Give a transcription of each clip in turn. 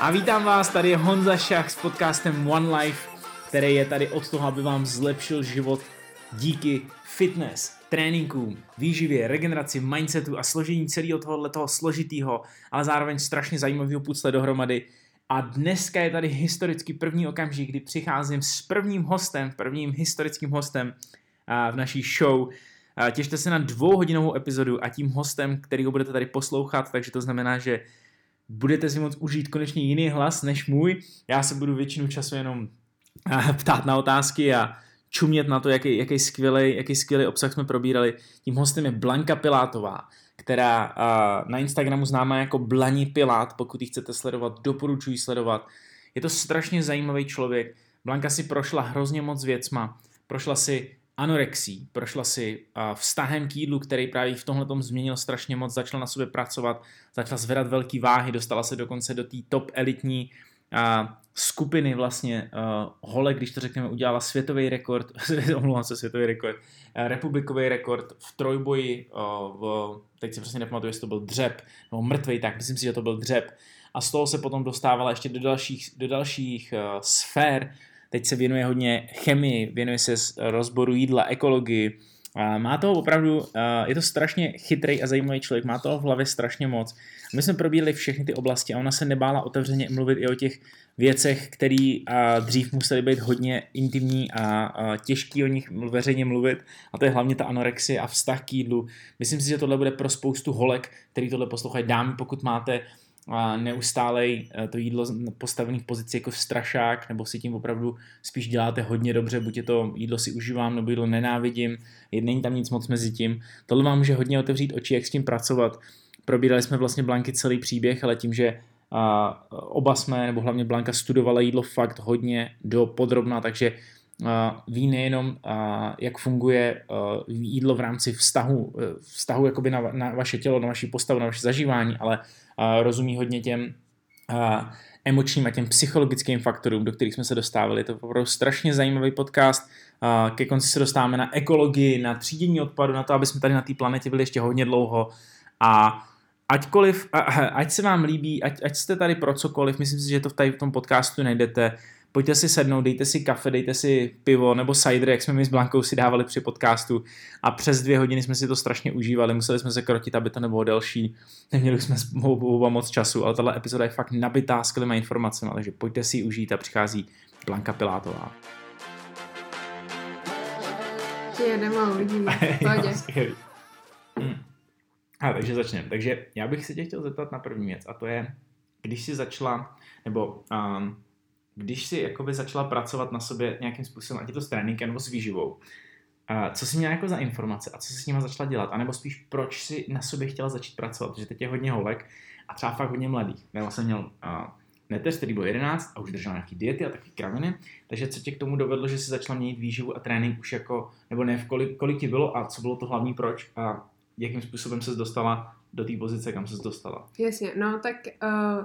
A vítám vás, tady je Honza Šach s podcastem One Life, který je tady od toho, aby vám zlepšil život díky fitness, tréninkům, výživě, regeneraci, mindsetu a složení celého toho složitého, ale zároveň strašně zajímavého pucle dohromady. A dneska je tady historicky první okamžik, kdy přicházím s prvním hostem, prvním historickým hostem v naší show. Těšte se na dvouhodinovou epizodu a tím hostem, který ho budete tady poslouchat, takže to znamená, že budete si moct užít konečně jiný hlas než můj. Já se budu většinu času jenom ptát na otázky a čumět na to, jaký, jaký, skvělý, jaký skvělý obsah jsme probírali. Tím hostem je Blanka Pilátová, která na Instagramu známá jako Blani Pilát, pokud ji chcete sledovat, doporučuji sledovat. Je to strašně zajímavý člověk. Blanka si prošla hrozně moc věcma. Prošla si anorexí, prošla si vztahem k jídlu, který právě v tomhle tom změnil strašně moc, začala na sobě pracovat, začala zvedat velký váhy, dostala se dokonce do té top elitní skupiny vlastně uh, hole, když to řekneme, udělala světový rekord, omlouvám se, světový rekord, uh, republikový rekord v trojboji, uh, v, teď si přesně nepamatuju, jestli to byl dřep, nebo mrtvej, tak myslím si, že to byl dřep. A z toho se potom dostávala ještě do dalších, do dalších uh, sfér, teď se věnuje hodně chemii, věnuje se rozboru jídla, ekologii, má toho opravdu, je to strašně chytrý a zajímavý člověk, má toho v hlavě strašně moc. My jsme probírali všechny ty oblasti a ona se nebála otevřeně mluvit i o těch věcech, které dřív musely být hodně intimní a těžký o nich veřejně mluvit. A to je hlavně ta anorexie a vztah k jídlu. Myslím si, že tohle bude pro spoustu holek, který tohle poslouchají. Dámy, pokud máte neustálej eh, to jídlo postavený v pozici jako strašák, nebo si tím opravdu spíš děláte hodně dobře, buď je to jídlo si užívám, nebo jídlo nenávidím, není tam nic moc mezi tím. Tohle vám může hodně otevřít oči, jak s tím pracovat. Probírali jsme vlastně Blanky celý příběh, ale tím, že a oba jsme, nebo hlavně Blanka studovala jídlo fakt hodně do podrobna, takže ví nejenom, jak funguje jídlo v rámci vztahu, vztahu jakoby na, na vaše tělo, na vaši postavu, na vaše zažívání, ale rozumí hodně těm emočním a těm psychologickým faktorům, do kterých jsme se dostávali. Je to opravdu strašně zajímavý podcast. Ke konci se dostáváme na ekologii, na třídění odpadu, na to, aby jsme tady na té planetě byli ještě hodně dlouho. A aťkoliv, ať se vám líbí, ať, ať jste tady pro cokoliv, myslím si, že to tady v tom podcastu najdete, pojďte si sednout, dejte si kafe, dejte si pivo nebo cider, jak jsme my s Blankou si dávali při podcastu a přes dvě hodiny jsme si to strašně užívali, museli jsme se krotit, aby to nebylo delší, neměli jsme oba moc času, ale tahle epizoda je fakt nabitá skvělými informacemi, takže pojďte si ji užít a přichází Blanka Pilátová. Jedeme a uvidíme. Hmm. A, takže začneme. Takže já bych se tě chtěl zeptat na první věc a to je, když jsi začala, nebo um, když jsi jakoby začala pracovat na sobě nějakým způsobem, ať je to s tréninkem nebo s výživou, a co jsi měla jako za informace a co jsi s nimi začala dělat? A nebo spíš proč jsi na sobě chtěla začít pracovat? Protože teď je hodně holek a třeba fakt hodně mladých. Já jsem měl uh, neteř, který byl 11 a už držel nějaký diety a taky kraviny. Takže co tě k tomu dovedlo, že jsi začala měnit výživu a trénink už jako, nebo ne, v kolik, kolik ti bylo a co bylo to hlavní proč a jakým způsobem se dostala do té pozice, kam se dostala? Jasně, no tak uh,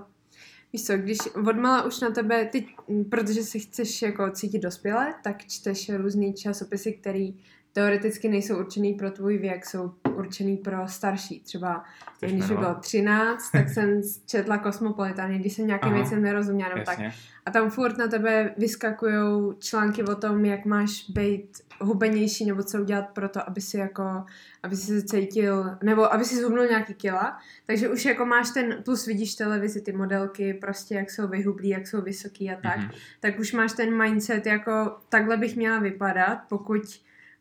Víš co, když odmala už na tebe, ty, protože si chceš jako cítit dospěle, tak čteš různý časopisy, které teoreticky nejsou určený pro tvůj věk, jsou určený pro starší. Třeba když mi bylo 13, tak jsem četla Kosmopolitany, když jsem nějakým věcem nerozuměla. Nebo tak. A tam furt na tebe vyskakují články o tom, jak máš být hubenější, nebo co udělat pro to, aby si jako, aby si se cítil, nebo aby si zhubnul nějaký kila. Takže už jako máš ten, plus vidíš televizi, ty modelky, prostě jak jsou vyhublí, jak jsou vysoký a tak, mm-hmm. tak už máš ten mindset jako takhle bych měla vypadat, pokud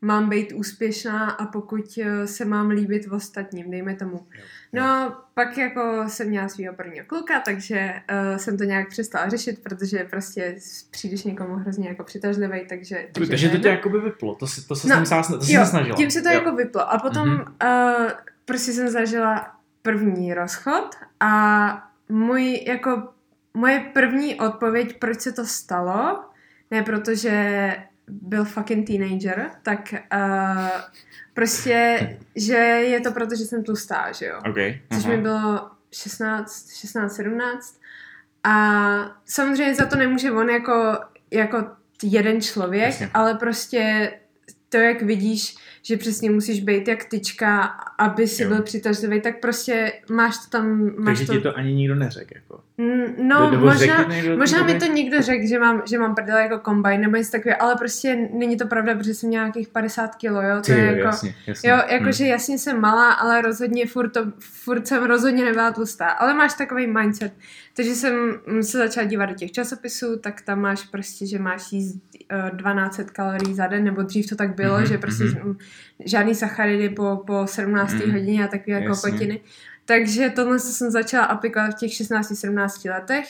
mám být úspěšná a pokud eh, se mám líbit v ostatním, dejme tomu. No, pak jako jsem měla svého prvního kluka, takže uh, jsem to nějak přestala řešit, protože prostě přijdeš někomu hrozně jako přitažlivý, takže... Takže, takže to tě jako by vyplo, to, si, to, se no, jsem to jo, snažila. tím se to jo. jako vyplo. A potom mm-hmm. uh, prostě jsem zažila první rozchod a můj jako moje první odpověď, proč se to stalo, ne protože byl fucking teenager, tak uh, prostě, že je to proto, že jsem tlustá, že jo. Okay, Což mi bylo 16, 16, 17. A samozřejmě za to nemůže on jako, jako jeden člověk, Jasně. ale prostě to, jak vidíš, že přesně musíš být jak tyčka, aby si Jo. byl přitažlivý, tak prostě máš to tam, máš Takže to... ti to ani nikdo neřekl, jako. Mm, No, Nebo možná, možná mi to někdo řekl, že mám, že mám prdele jako kombajn nebo něco takového, ale prostě není to pravda, protože jsem měla nějakých 50 kilo, jo, to Ty, je jo, jako... jasně, jasně. Jo, jakože jasně jsem malá, ale rozhodně furt, to, furt jsem rozhodně nebyla tlustá. Ale máš takový mindset. Takže jsem se začala dívat do těch časopisů, tak tam máš prostě, že máš jíst uh, 1200 kalorií za den, nebo dřív to tak bylo, Mhm, že prostě mhm. mm, žádný sacharidy po, po 17. Mhm. hodině a takové jako kotiny. Takže tohle jsem začala aplikovat v těch 16-17 letech,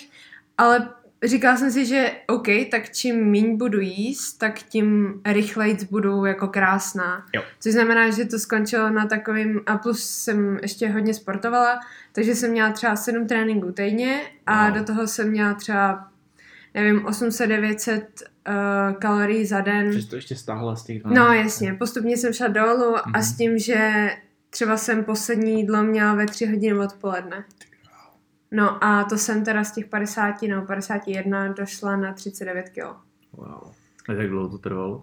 ale říkala jsem si, že OK, tak čím míň budu jíst, tak tím rychleji budu jako krásná. Jo. Což znamená, že to skončilo na takovým, a plus jsem ještě hodně sportovala, takže jsem měla třeba 7 tréninků týdně a Wow. do toho jsem měla třeba, nevím, 800-900 uh, kalorií za den. Že to ještě stáhla z těch 12. No jasně, postupně jsem šla dolů a Mhm. s tím, že třeba jsem poslední jídlo měla ve 3 hodiny odpoledne. No a to jsem teda z těch 50 nebo 51 došla na 39 kg. Wow. A jak dlouho to trvalo?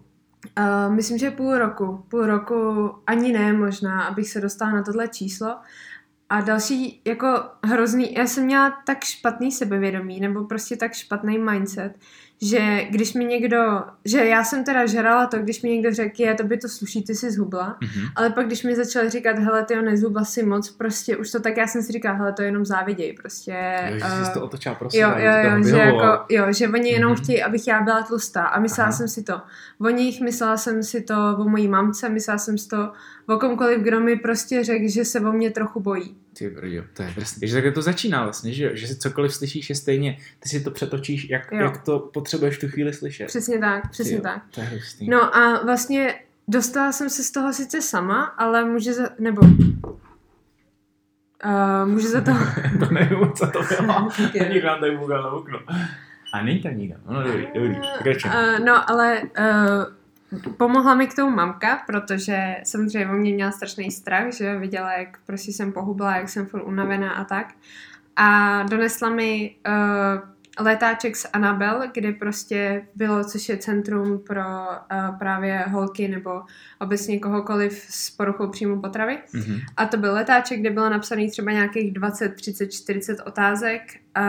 Uh, myslím, že půl roku. Půl roku ani ne možná, abych se dostala na tohle číslo. A další jako hrozný, já jsem měla tak špatný sebevědomí, nebo prostě tak špatný mindset, že když mi někdo, že já jsem teda žrala to, když mi někdo řekl, je, to by to sluší, ty jsi zhubla, Mhm. ale pak když mi začal říkat, hele, ty nezhubla si moc, prostě už to tak, já jsem si říkala, hele, to jenom záviděj, prostě. Jo, že eh, jsi to otočila pro Jo, jo, jo, že, jako, jo, že oni jenom Mhm. chtějí, abych já byla tlustá a myslela Aha. jsem si to o nich, myslela jsem si to o mojí mamce, myslela jsem si to o komkoliv, kdo mi prostě řekl, že se o mě trochu bojí. Ty brjo, to je drsný. Takže takhle to začíná vlastně, že, že si cokoliv slyšíš je stejně, ty si to přetočíš, jak, Jo. jak to potřebuješ v tu chvíli slyšet. Přesně tak, přesně jo, tak. To je hrustný. No a vlastně dostala jsem se z toho sice sama, ale může za, nebo uh, může za to... to nevím, co to bylo. Někdo nám tady na okno. A není tam nikdo. No, dobrý, dobrý. Pokračujeme. Uh, no, ale uh, pomohla mi k tomu mamka, protože samozřejmě o mě měla strašný strach, že viděla, jak prostě jsem pohubla, jak jsem furt unavená a tak. A donesla mi uh, letáček z Anabel, kde prostě bylo, což je centrum pro uh, právě holky nebo obecně kohokoliv s poruchou příjmu potravy. Mhm. A to byl letáček, kde bylo napsaný třeba nějakých 20, 30, 40 otázek, a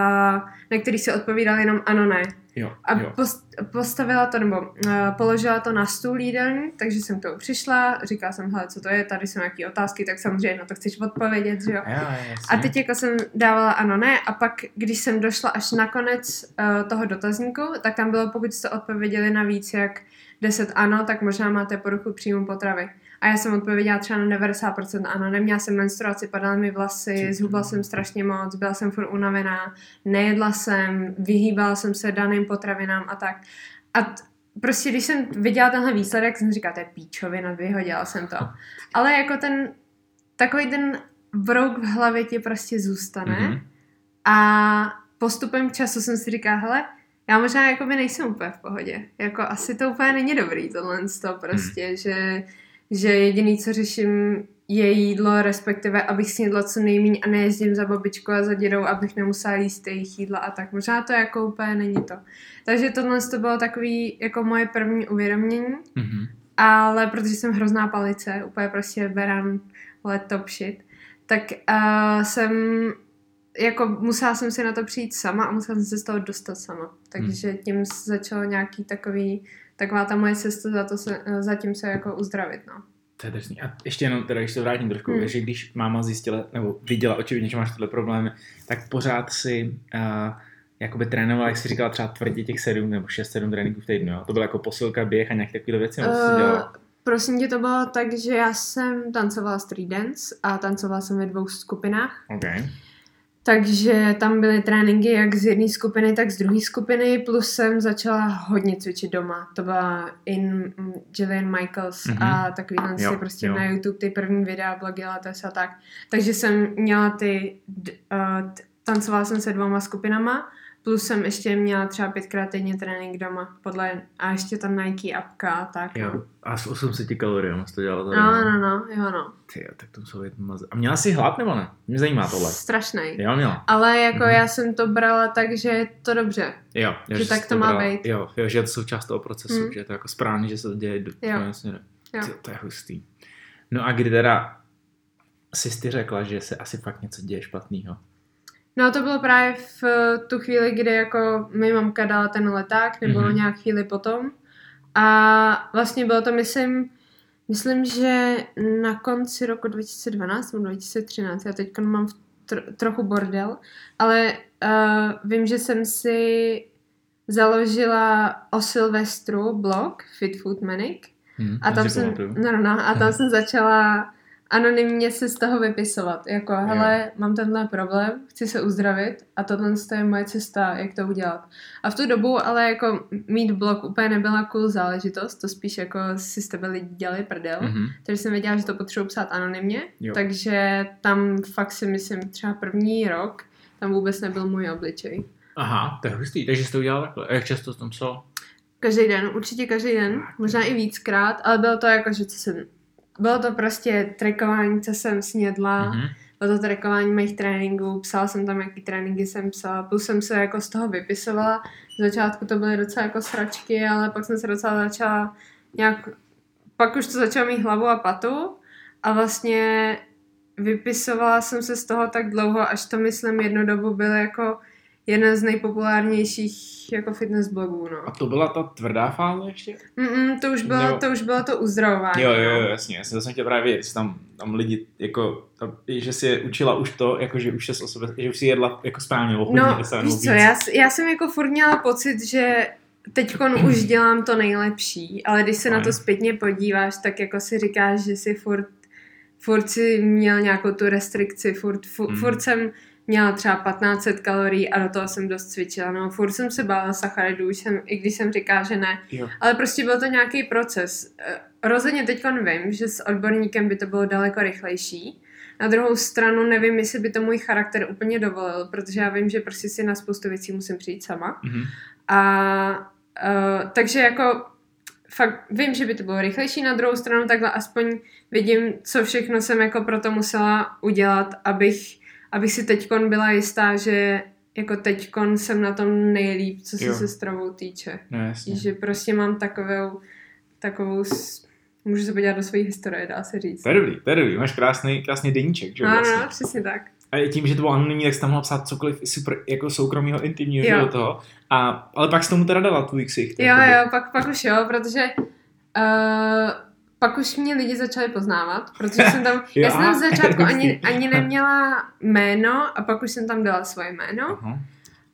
na kterých se odpovídal jenom ano, ne. Jo, A jo. post, postavila to, nebo uh, položila to na stůl jídelní, takže jsem k tomu přišla, říkala jsem, hele, co to je, tady jsou nějaké otázky, tak samozřejmě na to chceš odpovědět, že jo. Jo. A teď jako jsem dávala ano, ne a pak, když jsem došla až na konec uh, toho dotazníku, tak tam bylo, pokud jste odpověděli na víc jak 10 ano, tak možná máte poruchu příjmu potravy. A já jsem odpověděla třeba na 90% ano, neměla jsem menstruaci, padaly mi vlasy, zhubla jsem strašně moc, byla jsem furt unavená, nejedla jsem, vyhýbala jsem se daným potravinám a tak. A t- prostě když jsem viděla tenhle výsledek, jsem říkala, to je píčovina, vyhodila jsem to. Ale jako ten, takový ten brouk v hlavě ti prostě zůstane Mhm. a postupem času jsem si říkala, hele, já možná jako by nejsem úplně v pohodě. Jako asi to úplně není dobrý tohle to prostě, Hmm. že, že jediný, co řeším, je jídlo, respektive abych snědla co nejméně a nejezdím za babičkou a za dědou, abych nemusela jíst jejich jídla a tak. Možná to jako úplně není to. Takže tohle to bylo takový jako moje první uvědomění, Mhm. ale protože jsem hrozná palice, úplně prostě beran let top shit, tak uh, jsem jako musela jsem si na to přijít sama a musela jsem se z toho dostat sama. Takže tím začalo nějaký takový, taková ta moje cesta za to se, zatím se jako uzdravit, no. To je drsný. A ještě jenom teda, když se vrátím trošku, Hmm. že když máma zjistila, nebo viděla očividně, že máš tyhle problémy, tak pořád si uh, jakoby trénovala, jak jsi říkala, třeba tvrdě těch sedm nebo šest, sedm tréninků v týdnu, jo? To byla jako posilka, běh a nějaké takové věci, nebo jsi dělala? Uh, prosím tě, to bylo tak, že já jsem tancovala street dance a tancovala jsem ve dvou skupinách. OK. Takže tam byly tréninky jak z jedné skupiny, tak z druhé skupiny, plus jsem začala hodně cvičit doma. To byla in Gillian Michaels Mhm. a takovýhle Jo, si prostě jo. na YouTube ty první videa, blogy, letes a tak. Takže jsem měla ty, uh, tancovala jsem se dvoma skupinama, plus jsem ještě měla třeba pětkrát týdně trénink doma, podle, a ještě tam Nike apka a tak. no. Jo. A s 800 kalorií jsi to dělala tady. No, no, no, jo, no. Ty, tak to muselo být maze. A měla jsi hlad nebo ne? Mě zajímá tohle. Strašnej. Jo, měla. Ale jako Mhm. já jsem to brala tak, že je to dobře. Jo, jo Že jsi tak to má brala- být. Jo, jo, že je to součást toho procesu, Mm. že je to jako správně, že se to děje do Jo. směrem. Jo. To, to je hustý. No a kdy teda jsi ty řekla, že se asi fakt něco děje špatného? No to bylo právě v tu chvíli, kdy jako mi mamka dala ten leták, nebo Mhm. mm-hmm. nějak chvíli potom. A vlastně bylo to, myslím, myslím, že na konci roku 2012 nebo 2013, já teď mám v tr- trochu bordel, ale uh, vím, že jsem si založila o Silvestru blog Fit Food Manic Hm, a tam jsem, no, no, no, a tam jsem začala anonymně se z toho vypisovat. Jako, hele, mám tenhle problém, chci se uzdravit a tohle je moje cesta, jak to udělat. A v tu dobu ale jako mít blog úplně nebyla cool záležitost, to spíš jako si z tebe lidi dělali prdel. Mhm. Takže jsem věděla, že to potřebuji psát anonymně, Jo. takže tam fakt si myslím třeba první rok tam vůbec nebyl můj obličej. Aha, to je hustý, takže jsi to udělal takhle. A jak často jsi tam psal? Každý den, určitě každý den, možná i víckrát, ale bylo to jako, že co jsem, bylo to prostě trackování, co jsem snědla, Mhm. bylo to trackování mých tréninků, psala jsem tam, jaký tréninky jsem psala, plus jsem se jako z toho vypisovala, z začátku to byly docela jako sračky, ale pak jsem se docela začala nějak, pak už to začalo mít hlavu a patu. A vlastně vypisovala jsem se z toho tak dlouho, až to myslím jednu dobu byl jako jeden z nejpopulárnějších jako fitness blogů, no. A to byla ta tvrdá fáze ještě? Mm-mm, to, už bylo, Jo. to už bylo to uzdravování. Jo, jo, no. jo, jasně, to jsem chtěl právě vědět, tam, tam lidi, jako, tam, že si je učila už to, jako že už se o sebe, že už si jedla jako správně, hodně No, nebo víš co, já, já jsem jako furt měla pocit, že teď už dělám to nejlepší, ale když se na to Fajn. zpětně podíváš, tak jako si říkáš, že si furt, furt si měl nějakou tu restrikci, furt, fu, Mm. furt jsem měla třeba 1500 kalorií a do toho jsem dost cvičila, no, furt jsem se bála sacharidů, jsem, i když jsem říká, že ne, Jo. ale prostě byl to nějaký proces. Eh, Rozhodně teď vím, že s odborníkem by to bylo daleko rychlejší. Na druhou stranu nevím, jestli by to můj charakter úplně dovolil, protože já vím, že prostě si na spoustu věcí musím přijít sama. Mhm. A uh, takže jako fakt vím, že by to bylo rychlejší, na druhou stranu takhle aspoň vidím, co všechno jsem jako proto musela udělat, abych, abych si teďkon byla jistá, že jako teďkon jsem na tom nejlíp, co se Jo. se stravou týče. No jasně. Že prostě mám takovou, takovou, můžu se podívat do své historie, dá se říct. To je dobrý, to je dobrý, máš krásný, krásný deníček, že jo, No, vlastně. no, přesně tak. A tím, že to bylo anonymní, tak jsi tam mohla psát cokoliv super jako soukromého, intimního, Jo. toho. A, ale pak jsi tomu teda dala tvůj ksicht. Jo, jo, pak, pak už jo, protože uh, pak už mě lidi začali poznávat, protože jsem tam, já jsem tam aha, začátku ani, ani neměla jméno a pak už jsem tam dala svoje jméno Aha.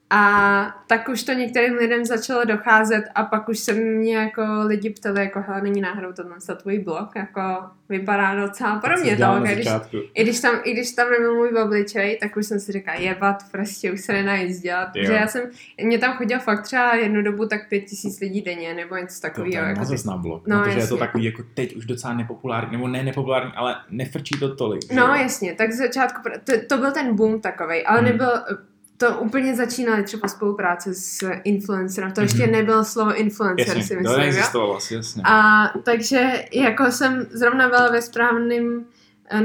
A tak už to některým lidem začalo docházet a pak už se mě jako lidi ptali, jako hele, není náhodou tohle za tvůj blog, jako vypadá docela podobně jsi dělala to, na když, i když, tam, I když tam nebyl můj obličej, tak už jsem si říkala, jebat, prostě už se nedá nic dělat. Jo. Že já jsem, mě tam chodilo fakt třeba jednu dobu tak pět tisíc lidí denně, nebo něco To, to takového. je Jako ty- na blog, No, protože je to jasně. takový jako teď už docela nepopulární, nebo ne nepopulární, ale nefrčí to tolik. no jo? jasně, tak z začátku, to, to byl ten boom takovej, ale Hmm. nebyl, to úplně začínaly třeba spolupráce s influencerem, to ještě Mhm. nebylo slovo influencer, si Jasně, to myslím, asi, jasně. A takže jako jsem zrovna byla ve správném,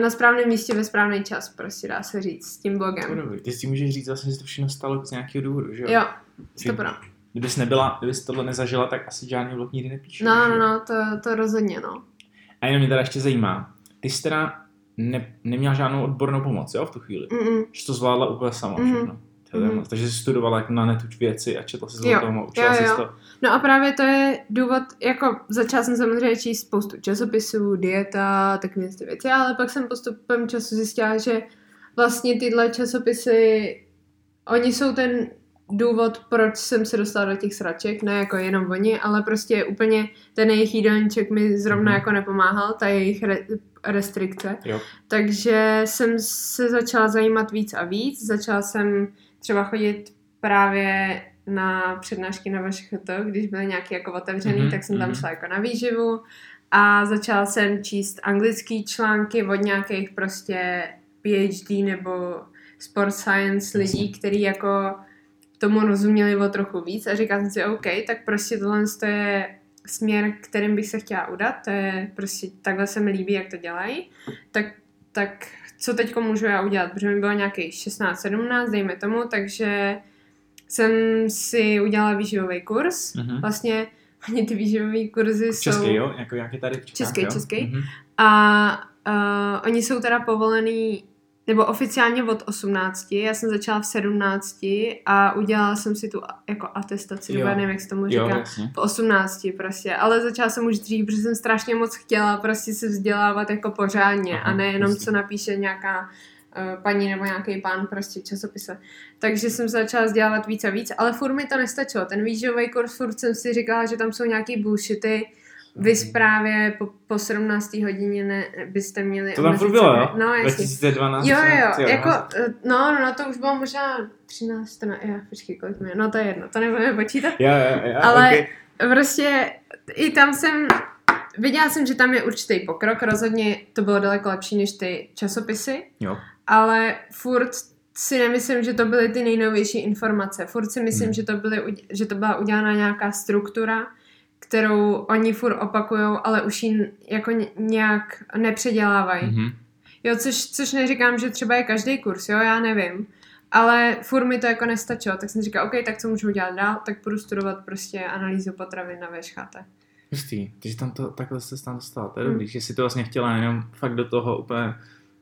na správném místě ve správný čas, prostě dá se říct, s tím To blogem. Ty si můžeš říct zase, že to všechno stalo z nějakého důvodu, že jo? Jo, to. Kdybys nebyla, kdybys tohle nezažila, tak asi žádný blog nikdy nepíšeš. No, no, no, to, to rozhodně, no. A jenom mě teda ještě zajímá, ty jsi teda ne, neměla žádnou odbornou pomoc, jo, v tu chvíli? Mm-mm. Že to zvládla úplně sama Mhm. všechno. To moc. Takže jsi studovala jako na netu věci a četla si Jo. o tom a učila Jo, jsi to. No a právě to je důvod, jako začala jsem samozřejmě číst spoustu časopisů, dieta, takové ty věci, ale pak jsem postupem času zjistila, že vlastně tyhle časopisy, oni jsou ten důvod, proč jsem se dostala do těch sraček, ne jako jenom oni, ale prostě úplně ten jejich jídelníček mi zrovna Mhm. jako nepomáhal, ta jejich re- restrikce. Jo. Takže jsem se začala zajímat víc a víc, začala jsem třeba chodit právě na přednášky na VŠHT, když byly nějaké jako otevřený, Mhm, tak jsem tam mhm. šla jako na výživu. A začala jsem číst anglický články od nějakých prostě PhD nebo sport science lidí, kteří jako tomu rozuměli o trochu víc. A říkala jsem si, OK, tak prostě tohle to je směr, kterým bych se chtěla udat, to je prostě takhle se mi líbí, jak to dělají, tak, tak co teď můžu já udělat, protože mi bylo nějakých 16-17, dejme tomu, takže jsem si udělala výživový kurz, Mhm. vlastně oni ty výživové kurzy jsou... Český, jo? Jako jak je tady v Český, jo? český. Mhm. A uh, oni jsou teda povolený, nebo oficiálně od 18, já jsem začala v 17 a udělala jsem si tu jako atestaci, Jo. nebo já nevím, jak se tomu Jo, říká. jasně. v 18 prostě, ale začala jsem už dřív, protože jsem strašně moc chtěla prostě se vzdělávat jako pořádně Aha, a nejenom jasně. co napíše nějaká uh, paní nebo nějaký pán prostě v časopise. Takže jsem se začala vzdělávat víc a víc, ale furt mi to nestačilo. Ten výživový kurz, furt jsem si říkala, že tam jsou nějaký bullshity, vy právě po, po 17. hodině ne, byste měli... To tam furt bylo, jo? No, jasně. 2012. Jo, jo, jo, jako, eh, no, no, no, to už bylo možná 13, 14, já, počkej, kolik je, no to je jedno, to nebudeme počítat. Jo, jo, jo, Ale okay. prostě i tam jsem, viděla jsem, že tam je určitý pokrok, rozhodně to bylo daleko lepší než ty časopisy, Jo. ale furt si nemyslím, že to byly ty nejnovější informace. Furt si myslím, Hmm. že, to byly, že to byla udělána nějaká struktura, kterou oni furt opakujou, ale už ji jako ně- nějak nepředělávají. Mhm. Jo, což, což neříkám, že třeba je každý kurz, jo, já nevím. Ale furt mi to jako nestačilo, tak jsem si říkala, OK, tak co můžu udělat dál, tak budu studovat prostě analýzu potravin na VŠHT. Hustý, ty jsi tam to, takhle se tam dostala, to je Hmm. dobrý, že si to vlastně chtěla jenom fakt do toho úplně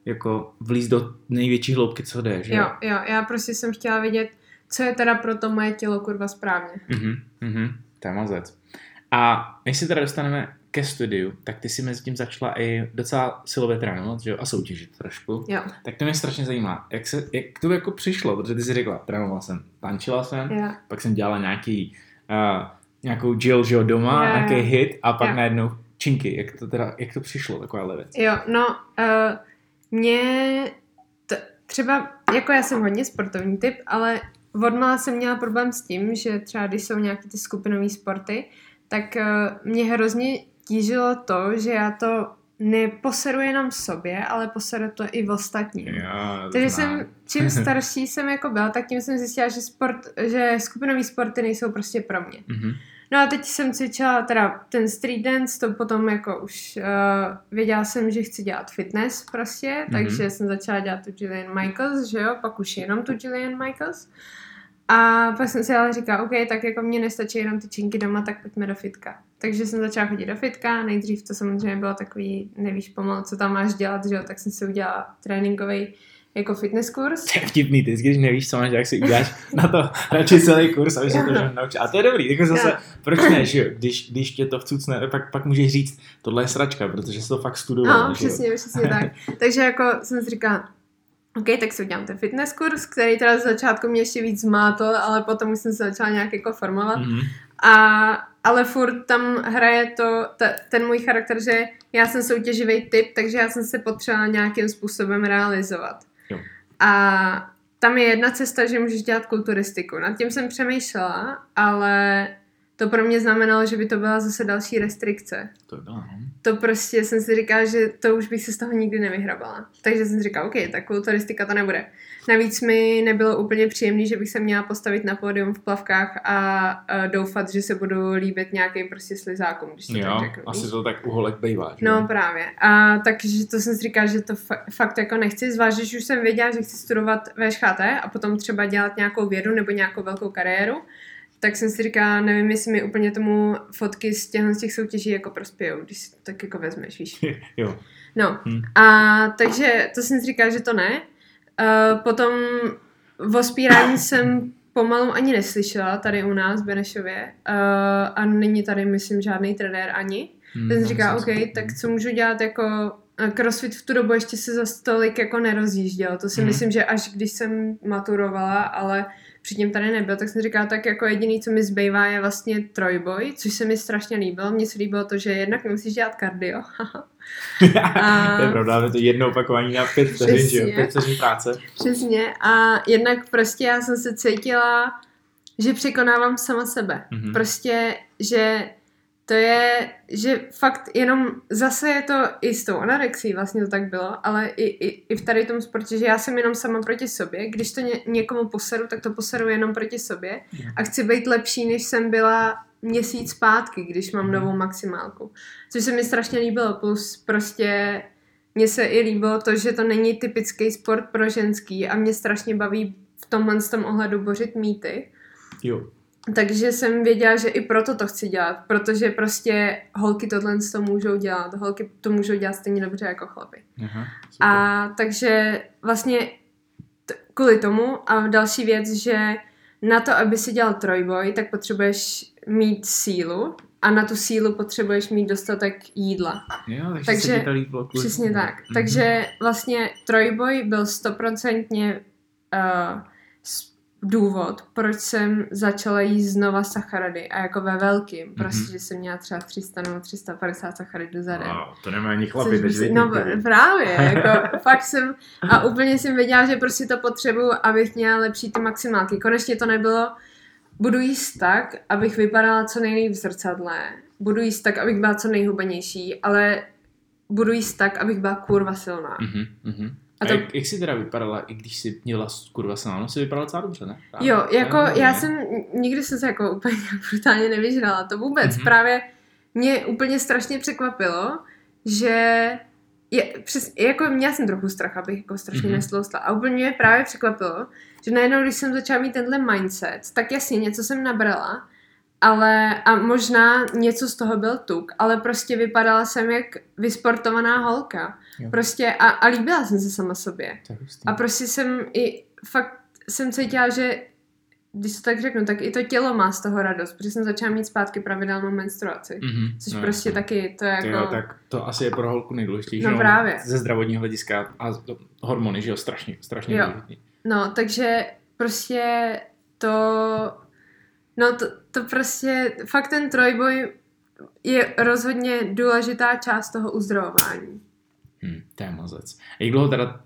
jako vlíz do největší hloubky, co jde, že Jo, jo, já prostě jsem chtěla vědět, co je teda pro to moje tělo kurva správně. Mhm, mhm, to je mazec. A než se teda dostaneme ke studiu, tak ty si mezi tím začala i docela silově trénovat, že jo, a soutěžit trošku. Jo, Tak to mě strašně zajímá, jak, se, jak to jako přišlo, protože ty jsi řekla, trénovala jsem, tančila jsem, jo. pak jsem dělala nějaký, uh, nějakou Jill, že jo, doma, Jo, nějaký hit a pak Jo. najednou činky, jak to teda, jak to přišlo, taková věc. Jo, no, uh, mě t- třeba, jako já jsem hodně sportovní typ, ale odmala jsem měla problém s tím, že třeba když jsou nějaké ty skupinové sporty, tak uh, mě hrozně tížilo to, že já to neposeru jenom sobě, ale poseru to i v ostatním. Jo, Takže znám. jsem, čím starší jsem jako byla, tak tím jsem zjistila, že, sport, že skupinové sporty nejsou prostě pro mě. Mhm. No a teď jsem cvičila teda ten street dance, to potom jako už uh, věděla jsem, že chci dělat fitness prostě, Mhm. mm-hmm. takže jsem začala dělat tu Gillian Michaels, že jo, pak už jenom tu Gillian Michaels. A pak jsem si ale říkala, OK, tak jako mě nestačí jenom ty činky doma, tak pojďme do fitka. Takže jsem začala chodit do fitka, nejdřív to samozřejmě bylo takový, nevíš pomalu, co tam máš dělat, že jo, tak jsem si udělala tréninkový jako fitness kurz. To je vtipný, ty když nevíš, co máš, jak si uděláš na to radši celý kurz, aby se to naučil. A to je dobrý, jako zase, Jo. proč ne, že jo, když, když tě to vcucne, pak, pak můžeš říct, tohle je sračka, protože jsi to fakt studoval, No, jo. přesně, přesně tak. Takže jako jsem si říkala, OK, tak si udělám ten fitness kurz, který teda z začátku mě ještě víc zmátl, ale potom už jsem se začala nějak jako formovat. Mhm. A, ale furt tam hraje to, ta, ten můj charakter, že já jsem soutěživý typ, takže já jsem se potřebovala nějakým způsobem realizovat. Jo. A tam je jedna cesta, že můžeš dělat kulturistiku. Nad tím jsem přemýšlela, ale to pro mě znamenalo, že by to byla zase další restrikce To je bylo, no. to prostě jsem si říkala, že to už bych se z toho nikdy nevyhrabala. Takže jsem si říkala, OK, tak kulturistika to nebude. Navíc mi nebylo úplně příjemný, že bych se měla postavit na pódium v plavkách a, a doufat, že se budu líbit nějakým prostě slizákům, když to Jo, tak řeknu. asi to tak uholek bývá, že No právě. A takže to jsem si říkala, že to fa- fakt jako nechci, zvlášť, když už jsem věděla, že chci studovat VŠHT a potom třeba dělat nějakou vědu nebo nějakou velkou kariéru, tak jsem si říkala, nevím, jestli mi úplně tomu fotky z těch, z těch soutěží jako prospějou, když si to tak jako vezmeš, víš. jo. No, Hm. a takže to jsem si říkala, že to ne. Uh, potom v ospírání jsem pomalu ani neslyšela tady u nás v Benešově uh, a není tady, myslím, žádný trenér ani. Hm, Ten tam říká, OK, tak co můžu dělat jako a crossfit v tu dobu ještě se za stolik jako nerozjížděl. To si Mhm. myslím, že až když jsem maturovala, ale předtím tady nebyl, tak jsem říkala, tak jako jediný, co mi zbývá, je vlastně trojboj, což se mi strašně líbilo. Mně se líbilo to, že jednak nemusíš dělat kardio. A- to je pravda, ale to je jedno opakování na pět vteřin, že jo, Přesně. pět vteřin práce. Přesně. A jednak prostě já jsem se cítila, že překonávám sama sebe. Mhm. Prostě, že to je, že fakt jenom, zase je to i s tou anorexí, vlastně to tak bylo, ale i, i, i v tady tom sportě, že já jsem jenom sama proti sobě, když to ně, někomu poseru, tak to poseru jenom proti sobě a chci být lepší, než jsem byla měsíc zpátky, když mám Mhm. novou maximálku. Což se mi strašně líbilo, plus prostě mně se i líbilo to, že to není typický sport pro ženský a mě strašně baví v tomhle z tom ohledu bořit mýty. Jo. Takže jsem věděla, že i proto to chci dělat, protože prostě holky tohle to můžou dělat, holky to můžou dělat stejně dobře jako chlapy. Aha, A takže vlastně t- kvůli tomu a další věc, že na to, aby si dělal trojboj, tak potřebuješ mít sílu a na tu sílu potřebuješ mít dostatek jídla. Jo, takže, Takže- se líbilo Přesně tak. Mhm. Takže vlastně trojboj byl stoprocentně uh, důvod, proč jsem začala jíst znova sacharidy a jako ve velkým, Mhm. prostě, že jsem měla třeba 300 nebo 350 sacharidů za den. Wow, to nemají ani chlapi, teď si- no právě, jako fakt jsem a úplně jsem věděla, že prostě to potřebuju, abych měla lepší ty maximálky. Konečně to nebylo, budu jíst tak, abych vypadala co nejlíp v zrcadle, budu jíst tak, abych byla co nejhubenější, ale budu jíst tak, abych byla kurva silná. Mhm, A A to- jak, jak jsi teda vypadala, i když jsi měla kurva sláno, jsi vypadala docela dobře, ne? Právě. Jo, jako Jo, já ne? jsem, nikdy jsem se jako úplně brutálně nevyžrala, to vůbec, Mhm. právě mě úplně strašně překvapilo, že je, přes, jako měla jsem trochu strach, abych jako strašně Mhm. mm-hmm. nesloustla a úplně mě právě překvapilo, že najednou, když jsem začala mít tenhle mindset, tak jasně něco jsem nabrala, ale a možná něco z toho byl tuk, ale prostě vypadala jsem jak vysportovaná holka. Jo. Prostě a, a líbila jsem se sama sobě. A prostě jsem i fakt jsem cítila, že když to tak řeknu, tak i to tělo má z toho radost, protože jsem začala mít zpátky pravidelnou menstruaci. Mhm, Což no, prostě jasně. taky, to je jako... Jo, tak to asi je pro holku nejdůležitější. No no, právě. Ze zdravotního hlediska a hormony, že jo, strašně, strašně Jo. důležitý. No, takže prostě to... No to, to prostě, fakt ten trojboj je rozhodně důležitá část toho uzdravování. Hm, to je mazec. A jak dlouho teda uh,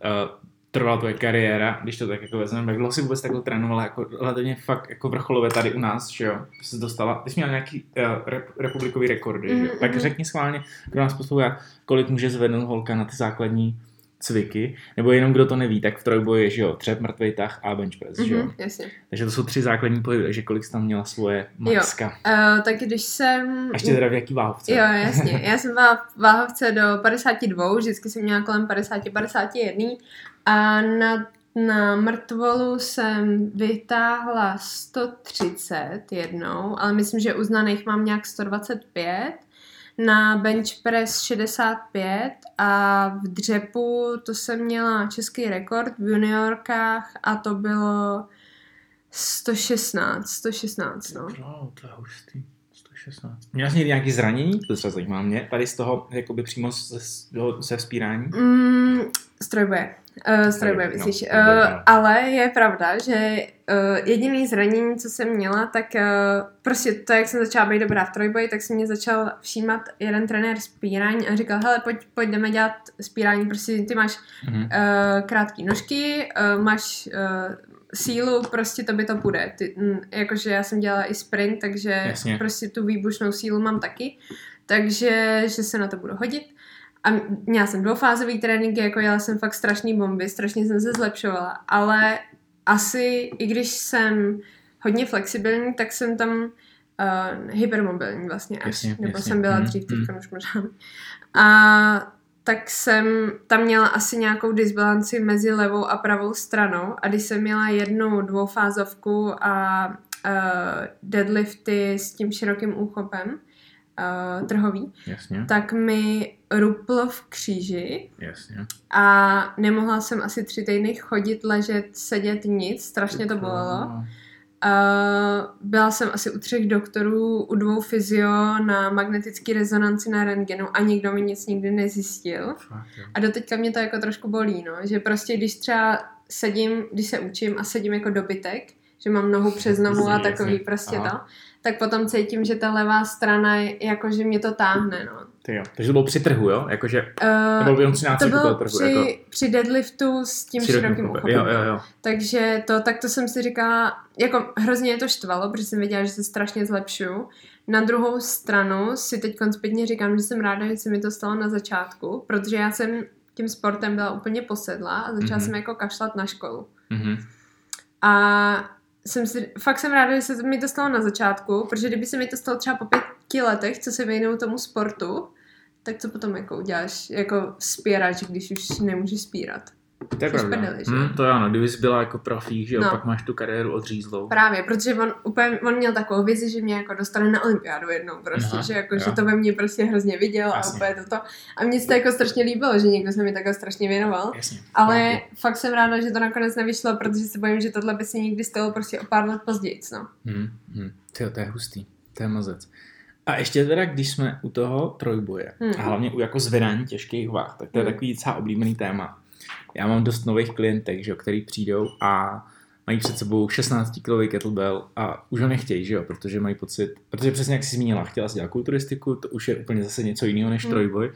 trvala tvoje kariéra, když to tak jako vezmeme, jak dlouho jsi vůbec takhle trénovala, jako relativně fakt jako vrcholově tady u nás, že jo? Ty jsi dostala, ty jsi měla nějaký uh, rep, republikový rekordy, že jo? Mhm, Tak mhm. řekni schválně, kdo nás poslouchá, kolik může zvednout holka na ty základní cviky, nebo jenom kdo to neví, tak v trojboji je, že jo, třep, mrtvý tah a bench press, že jo? Mhm, jasně. Takže to jsou tři základní pohyby, takže kolik jsi tam měla svoje maxka? Uh, tak když jsem... A ještě teda v jaký váhovce? Jo, jasně. Já jsem byla v váhovce do 52, vždycky jsem měla kolem 50-51 a na, na mrtvolu jsem vytáhla 130 jednou, ale myslím, že uznaných mám nějak 125. Na bench press 65 a v dřepu to jsem měla český rekord v juniorkách a to bylo 116, 116, no. No, to je hustý. 116. Měla jsi někdy nějaký zranění? To se zajímá mě. Tady z toho, jakoby přímo ze, ze vzpírání? Mm, strojboje. Uh, myslíš. no, uh, ale je pravda, že uh, jediný zranění, co jsem měla, tak uh, prostě to, jak jsem začala být dobrá v trojboji, tak se mě začal všímat jeden trenér spírání a říkal, hele, pojď, pojď jdeme dělat spírání, prostě ty máš Mhm. uh, krátké nožky, uh, máš uh, sílu, prostě to by to půjde. Ty, mm, jakože já jsem dělala i sprint, takže Jasně. prostě tu výbušnou sílu mám taky, takže že se na to budu hodit. A měla jsem dvoufázový tréninky, jako jela jsem fakt strašný bomby, strašně jsem se zlepšovala, ale asi, i když jsem hodně flexibilní, tak jsem tam uh, hypermobilní vlastně až, Jasně, nebo jasně. jsem byla Mhm, dřív, mhm. teďka už možná. A tak jsem tam měla asi nějakou disbalanci mezi levou a pravou stranou a když jsem měla jednu dvoufázovku a uh, deadlifty s tím širokým úchopem, uh, trhový, Jasně, tak mi ruplo v kříži jasně. a nemohla jsem asi tři týdny chodit, ležet, sedět, nic, strašně to bolelo. Uh, byla jsem asi u třech doktorů, u dvou fyzio na magnetické rezonanci na rentgenu a nikdo mi nic nikdy nezjistil. Fakt. A doteďka mě to jako trošku bolí, no, že prostě když třeba sedím, když se učím a sedím jako dobytek, že mám nohu přes nohu a takový prostě Aha. to, tak potom cítím, že ta levá strana, je- jako že mě to táhne, no. Ty jo. Takže to bylo při trhu, jo? Jakože, Uh, nebo jenom při to nácviku toho bylo trhu, při, jako při deadliftu s tím širokým širokým uchopem. Jo, jo, jo. Takže to, tak to jsem si říkala, jako hrozně mě to štvalo, protože jsem věděla, že se strašně zlepšuju. Na druhou stranu si teď zpětně říkám, že jsem ráda, že se mi to stalo na začátku, protože já jsem tím sportem byla úplně posedla a začala Mhm. jsem jako kašlat na školu. Mhm. A jsem si, fakt jsem ráda, že se mi to stalo na začátku, protože kdyby se mi to stalo třeba po pěti letech, co se věnuju tomu sportu, tak co potom jako uděláš, jako spírač, když už nemůžeš spírat. To je pravda. Šprdeli, že? Hmm, to je ano, kdybys byla jako profík, že jo, No. pak máš tu kariéru odřízlou. Právě, protože on, úplně, on měl takovou vizi, že mě jako dostane na olympiádu jednou prostě, Aha, že, jako, jo. že to ve mně prostě hrozně viděl a Jasně. úplně toto. A mně se to jako strašně líbilo, že někdo se mi takhle strašně věnoval. Jasně. Ale Chápu. fakt jsem ráda, že to nakonec nevyšlo, protože se bojím, že tohle by si někdy stalo prostě o pár let později, no. Hmm, hmm. Tyjo, to je hustý, to je mazec. A ještě teda, když jsme u toho trojboje, Hmm. a hlavně u jako zvedání těžkých váh, tak to je Hmm. takový docela oblíbený téma. Já mám dost nových klientek, že jo, který přijdou a mají před sebou 16 kg kettlebell a už ho nechtějí, že jo, protože mají pocit, protože přesně jak jsi zmínila, chtěla si dělat kulturistiku, to už je úplně zase něco jiného než Hmm. trojboj.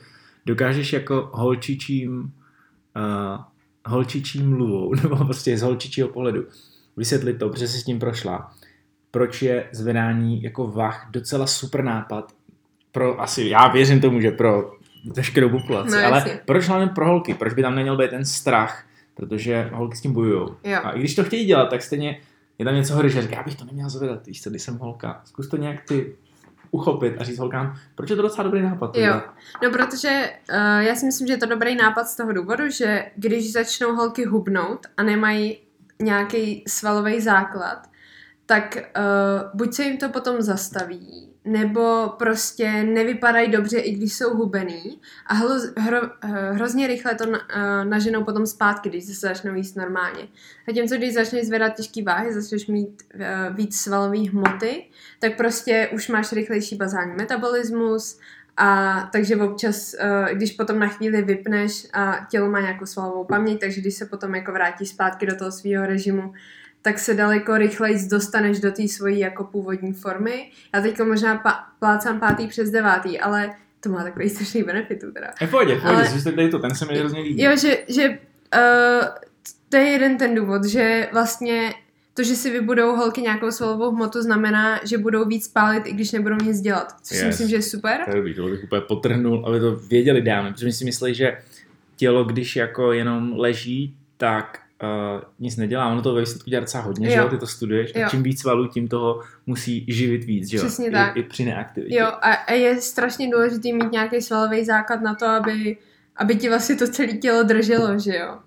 Dokážeš jako holčičím, uh, holčičím mluvou, nebo prostě z holčičího pohledu vysvětlit to, protože jsi s tím prošla, proč je zvedání jako vah docela super nápad pro asi, já věřím tomu, že pro veškerou populaci, No, ale jasně. proč hlavně pro holky, proč by tam neměl být ten strach, protože holky s tím bojujou. Jo. A i když to chtějí dělat, tak stejně je tam něco hory, že říká, já bych to neměl zvedat, víš co, když jsem holka. Zkus to nějak ty uchopit a říct holkám, proč je to docela dobrý nápad. Jo. No, protože uh, já si myslím, že je to dobrý nápad z toho důvodu, že když začnou holky hubnout a nemají nějaký svalový základ, tak uh, buď se jim to potom zastaví, nebo prostě nevypadají dobře, i když jsou hubený a hlo, hro, eh, hrozně rychle to na, uh, naženou potom zpátky, když se začnou jíst normálně. Zatímco když začneš zvedat těžké váhy, začneš mít uh, víc svalové hmoty, tak prostě už máš rychlejší bazální metabolismus a takže občas, uh, když potom na chvíli vypneš a tělo má nějakou svalovou paměť, takže když se potom jako vrátí zpátky do toho svého režimu, tak se daleko rychleji dostaneš do té svojí jako původní formy. Já teďka možná pa- plácám pátý přes devátý, ale to má takový strašný benefitů teda. Je v pohodě, Ale- ale... tady to, ten se mi hrozně líbí. Jo, že, že uh, to je jeden ten důvod, že vlastně to, že si vybudou holky nějakou svalovou hmotu, znamená, že budou víc pálit, i když nebudou nic dělat. Což si Yes. myslím, že je super. To je dobrý, to bych úplně potrhnul, aby to věděli dámy, protože my si myslí, že tělo, když jako jenom leží, tak uh, nic nedělá. Ono to ve výsledku dělá docela hodně, Jo. že jo, ty to studuješ. Jo. A čím víc svalů, tím toho musí živit víc, že jo. Přesně I, tak. I při neaktivitě. Jo, a, a je strašně důležité mít nějaký svalový základ na to, aby, aby ti vlastně to celé tělo drželo, že jo.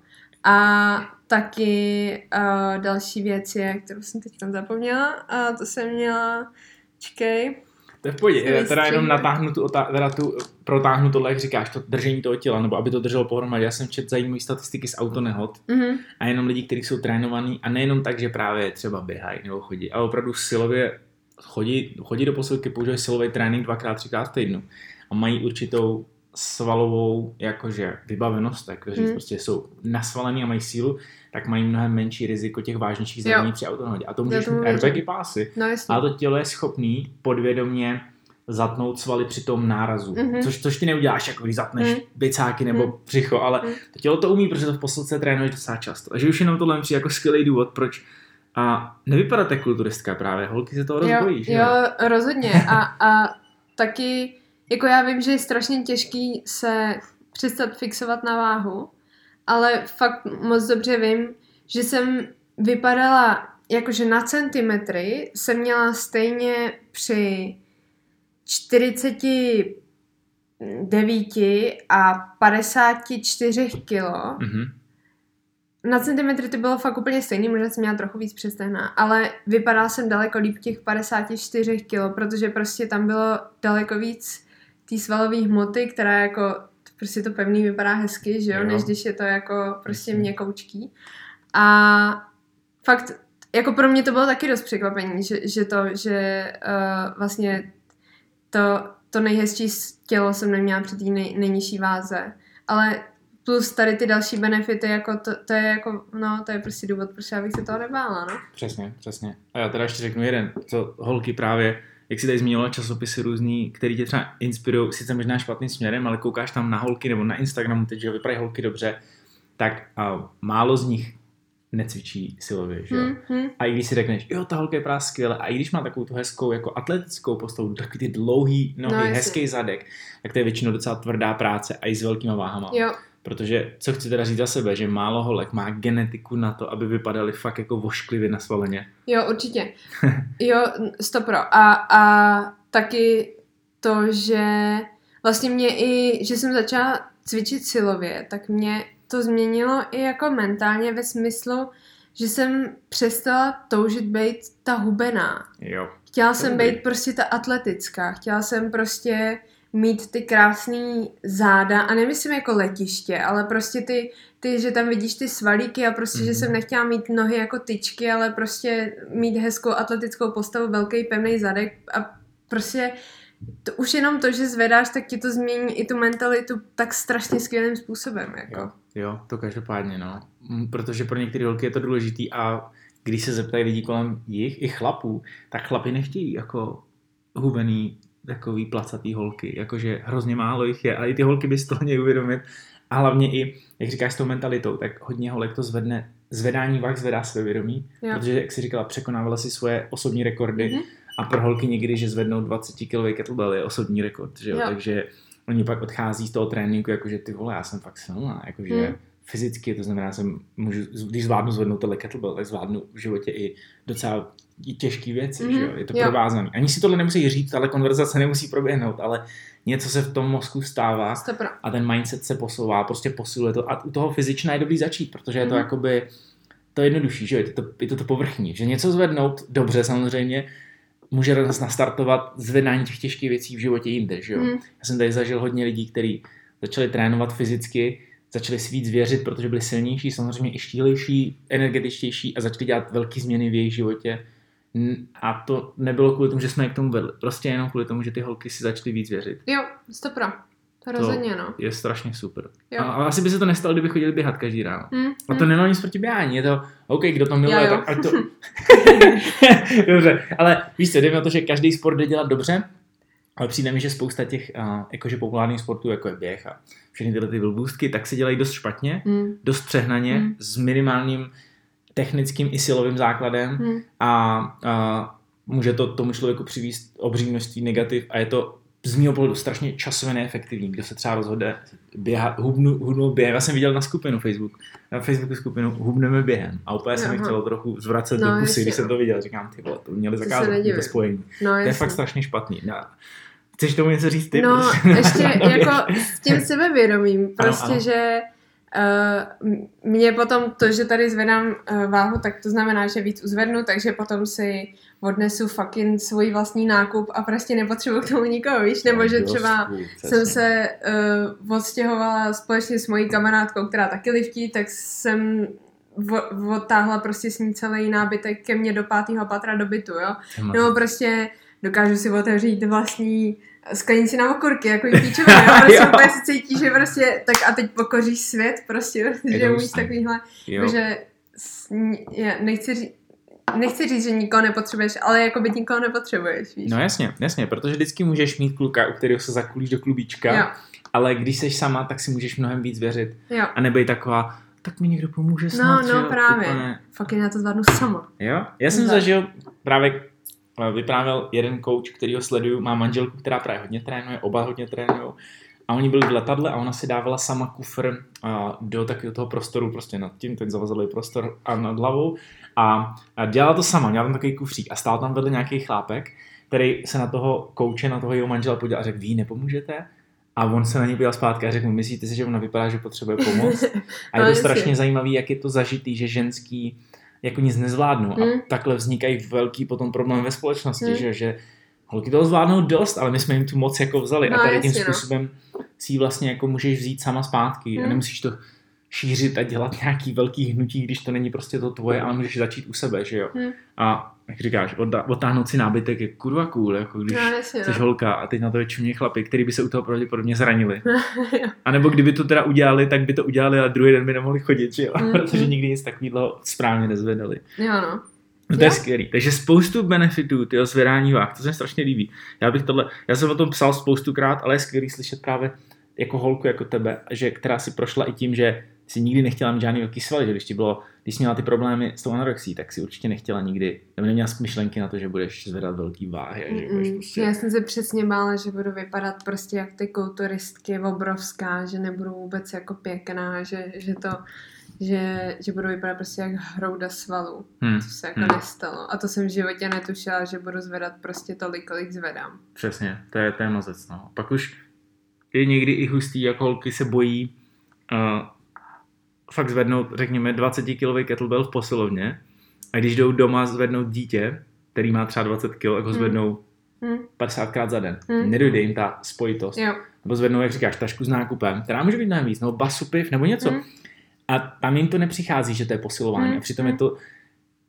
A taky uh, další věc je, kterou jsem teď zapomněla, a to jsem měla, čekej, To je v pohodě. Já teda jenom natáhnu tu, teda tu, protáhnu tohle, jak říkáš, to držení toho těla, nebo aby to drželo pohromadě. Já jsem četl zajímavé statistiky z autonehod mhm, a jenom lidi, kteří jsou trénovaní a nejenom tak, že právě třeba běhají nebo chodí, ale opravdu silově chodí, chodí do posilky, používají silový trénink dvakrát, třikrát v týdnu a mají určitou svalovou jakože vybavenost, tak říct, Hmm. prostě jsou nasvalený a mají sílu, tak mají mnohem menší riziko těch vážnějších zranění při autonehodě. A to můžeš mít airbagy pásy, no ale to tělo je schopný podvědomě zatnout svaly při tom nárazu. Mhm. Což, což ty neuděláš, jako když zatneš Mhm. bicáky nebo Mhm. břicho, ale Mhm. to tělo to umí, protože to v posilce trénuješ docela často. Takže už jenom tohle přijde jako skvělý důvod, proč a nevypadat jako kulturistka právě, holky se toho rozbojí, jo, že jo, rozhodně. A, a taky, jako já vím, že je strašně těžký se přestat fixovat na váhu, ale fakt moc dobře vím, že jsem vypadala jakože na centimetry jsem měla stejně při 49 a 54 kilo. Mhm. Na centimetry to bylo fakt úplně stejný, možná jsem měla trochu víc přestehná, ale vypadala jsem daleko líp těch 54 kilo, protože prostě tam bylo daleko víc té svalové hmoty, která jako, prostě to pevný vypadá hezky, že jo, Jo. než když je to jako prostě měkoučký. A fakt, jako pro mě to bylo taky dost překvapení, že, že to, že uh, vlastně to, to nejhezčí tělo jsem neměla při té nej, nejnižší váze. Ale plus tady ty další benefity, jako to, to je jako, no, to je prostě důvod, proč já bych se toho nebála, no. Přesně, přesně. A já teda ještě řeknu jeden, co holky právě, jak si tady zmínila časopisy různý, který tě třeba inspirují, sice možná špatným směrem, ale koukáš tam na holky nebo na Instagramu teď, že vypadají holky dobře, tak a málo z nich necvičí silově, že jo. Hm, hm. A i když si řekneš, jo, ta holka je právě skvěle, a i když má takovou tu hezkou jako atletickou postavu, takový ty dlouhý nohy, No, hezký zadek, tak to je většinou docela tvrdá práce a i s velkýma váhama. Jo, Protože, co chci teda říct za sebe, že málo holek má genetiku na to, aby vypadaly fakt jako vošklivě na svaleně. jo, určitě. Jo, stopro. A, a taky to, že vlastně mě i, že jsem začala cvičit silově, tak mě to změnilo i jako mentálně ve smyslu, že jsem přestala toužit být ta hubená. Jo. Chtěla jsem být prostě ta atletická. Chtěla jsem prostě mít ty krásné záda a nemyslím jako letiště, ale prostě ty, ty, že tam vidíš ty svalíky a prostě, mm-hmm. že Mhm. jsem nechtěla mít nohy jako tyčky, ale prostě mít hezkou atletickou postavu, velký pevný zadek a prostě to, už jenom to, že zvedáš, tak ti to změní i tu mentalitu tak strašně skvělým způsobem. Jako. Jo, jo, to každopádně, no. Protože pro některé holky je to důležitý a když se zeptají lidí kolem jich, i chlapů, tak chlapi nechtějí jako hubený takový placatý holky, jakože hrozně málo jich je, ale i ty holky by to měly uvědomit a hlavně i, jak říkáš s tou mentalitou, tak hodně holek to zvedne, zvedání vah zvedá své vědomí, Jo. protože, jak jsi říkala, překonávala si svoje osobní rekordy Mhm. a pro holky někdy, že zvednou 20 kg kettlebell je osobní rekord, že jo? Jo. takže oni pak odchází z toho tréninku, jakože ty vole, já jsem fakt silná, jakože Hmm. fyzicky, to znamená, jsem můžu, když zvládnu zvednout tohle kettlebell, tak zvládnu v životě i docela i těžké věci, Mhm, že jo? je to jo. provázaný. Ani si tohle nemusí říct, ale konverzace nemusí proběhnout, ale něco se v tom mozku stává Stopro. a ten mindset se posouvá, prostě posiluje to a u toho fyzična je dobrý začít, protože je to Mhm. jakoby to je jednodušší, že jo? je to, je to to povrchní, že něco zvednout, dobře samozřejmě, může nás nastartovat zvedání těch těžkých věcí v životě jinde, že jo. Mm. Já jsem tady zažil hodně lidí, kteří začali trénovat fyzicky, začali si víc věřit, protože byli silnější, samozřejmě i štílejší, energetičtější a začali dělat velké změny v jejich životě. A to nebylo kvůli tomu, že jsme je k tomu vedli. Prostě jenom kvůli tomu, že ty holky si začaly víc věřit. Jo, stopro. To rozhodně, no. Je strašně super. Jo. A, a asi by se to nestalo, kdyby chodili běhat každý ráno. Hm, A to hm. nemá nic proti běhání, je to, OK, kdo to miluje, tak ať to... dobře, ale víš co, jde mi o to, že každý sport jde dělat dobře, ale přijde mi, že spousta těch uh, jakože populárních sportů, jako je běh a všechny tyhle ty vylbůstky, tak se dělají dost špatně, Hm, dost přehnaně, Hmm. s minimálním technickým i silovým základem hm. a, a může to tomu člověku přivíst obří množství negativ a je to z mého pohledu strašně časově neefektivní, kdo se třeba rozhodne běhat, hubnu, hubnout během. Já jsem viděl na skupinu Facebook, na Facebooku skupinu Hubneme během a úplně se mi chtělo trochu zvracet No, do pusy, když jsem to viděl. Říkám, ty vole, to měli zakázat to spojení. No, To je fakt strašně špatný. No. Chceš tomu něco říct ty? No, ještě jako s tím sebevědomím, prostě, ano. že uh, mě potom to, že tady zvedám uh, váhu, tak to znamená, že víc uzvednu, takže potom si odnesu fucking svůj vlastní nákup a prostě nepotřebuji k tomu nikoho, víš, nebo že třeba jsem se uh, odstěhovala společně s mojí kamarádkou, která taky liftí, tak jsem odtáhla prostě s ní celý nábytek ke mně do pátého patra do bytu, jo. Nebo prostě dokážu si otevřít vlastní sklenici na okurky, jako píčové, jo, prostě úplně se cítí, že prostě, tak a teď pokoříš svět, prostě, že umíš takovýhle, že já nechci říct, nechci říct, že nikoho nepotřebuješ, ale jako by nikoho nepotřebuješ, víš. No jasně, jasně, protože vždycky můžeš mít kluka, u kterého se zakulíš do klubíčka, jo, ale když jsi sama, tak si můžeš mnohem víc věřit. Jo, a nebej taková, tak mi někdo pomůže no, snad, no jo, právě, Úplně, fucking já to zvládnu sama. jo? Já jsem zažil právě vyprávěl jeden coach, který ho sleduju, má manželku, která právě hodně trénuje, oba hodně trénují. A oni byli v letadle a ona si dávala sama kufr a, do takového toho prostoru, prostě nad tím, ten zavazadlový prostor a nad hlavou. A, a dělala to sama, měla tam takový kufřík a stál tam vedle nějaký chlápek, který se na toho kouče, na toho jeho manžela podíval a řekl, vy nepomůžete? A on se na ní podíval zpátky a řekl, mu, myslíte si, že ona vypadá, že potřebuje pomoc? A je No, to jasně. strašně zajímavý, jak je to zažitý, že ženský jako nic nezvládnou. A Mm. takhle vznikají velký potom problém ve společnosti, Mm. že, že holky toho zvládnou dost, ale my jsme jim tu moc jako vzali. No, a tady tím jasně, no. způsobem si ji vlastně jako můžeš vzít sama zpátky. A Mm. nemusíš to šířit a dělat nějaký velký hnutí, když to není prostě to tvoje, ale můžeš začít u sebe, že jo. Mm. A jak říkáš, odda- otáhnout si nábytek je kurva cool, jako když No, jasně, jsi no. holka a teď na to čumě chlapy, který by se u toho pravděpodobně zranili. A nebo kdyby to teda udělali, tak by to udělali, ale druhý den by nemohli chodit, že jo? Mm, Protože nikdy nic takového správně nezvedali. jo, no. No to je skvělý. Takže spoustu benefitů, tyho zvedání váh, to se mi strašně líbí. Já bych tohle, já jsem o tom psal spoustukrát, ale je skvělý slyšet právě jako holku jako tebe, že, která si prošla i tím, že si nikdy nechtěla mít žádný velký svaly, že když ti bylo, když jsi měla ty problémy s tou anorexí, tak si určitě nechtěla nikdy, nebo neměla myšlenky na to, že budeš zvedat velký váhy. A že budeš prostě... Já jsem se přesně bála, že budu vypadat prostě jak ty kulturistky obrovská, že nebudu vůbec jako pěkná, že, že to, že, že budu vypadat prostě jak hrouda svalů. Hmm. To se jako Hmm. nestalo. A to jsem v životě netušila, že budu zvedat prostě tolik, kolik zvedám. Přesně, to je, to je. No. Pak už je někdy i hustý, jak holky se bojí uh, fakt zvednout, řekněme, 20 kg kettlebell v posilovně a když jdou doma zvednout dítě, který má třeba 20 kg, tak ho Hmm. zvednou Hmm. 50 krát za den. Hmm. Nedojde jim ta spojitost. Jo. Nebo zvednou, jak říkáš, tašku s nákupem, která může být mnohem víc, nebo basu piv, nebo něco. Hmm. A tam jim to nepřichází, že to je posilování. Hmm. A přitom je to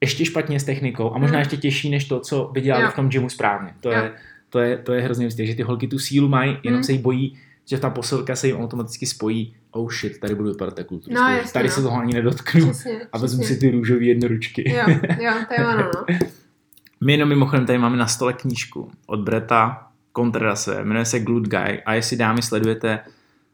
ještě špatně s technikou a možná Hmm. ještě těžší, než to, co by dělali Jo. v tom gymu správně. To Jo. je, to je, to je hrozně ústě, že ty holky tu sílu mají, jenom Hmm. se jí bojí, že ta posilka se jim automaticky spojí. Oh shit, tady budu vypadat kulturisticky. No, jasně, tady no. se toho ani nedotknu. Přesně, A vezmu přesně. si ty růžové jednoručky. Jo, jo, to je ono, no. My jenom mimochodem tady máme na stole knížku od Breta Contrerase, jmenuje se Glute Guy a jestli dámy sledujete,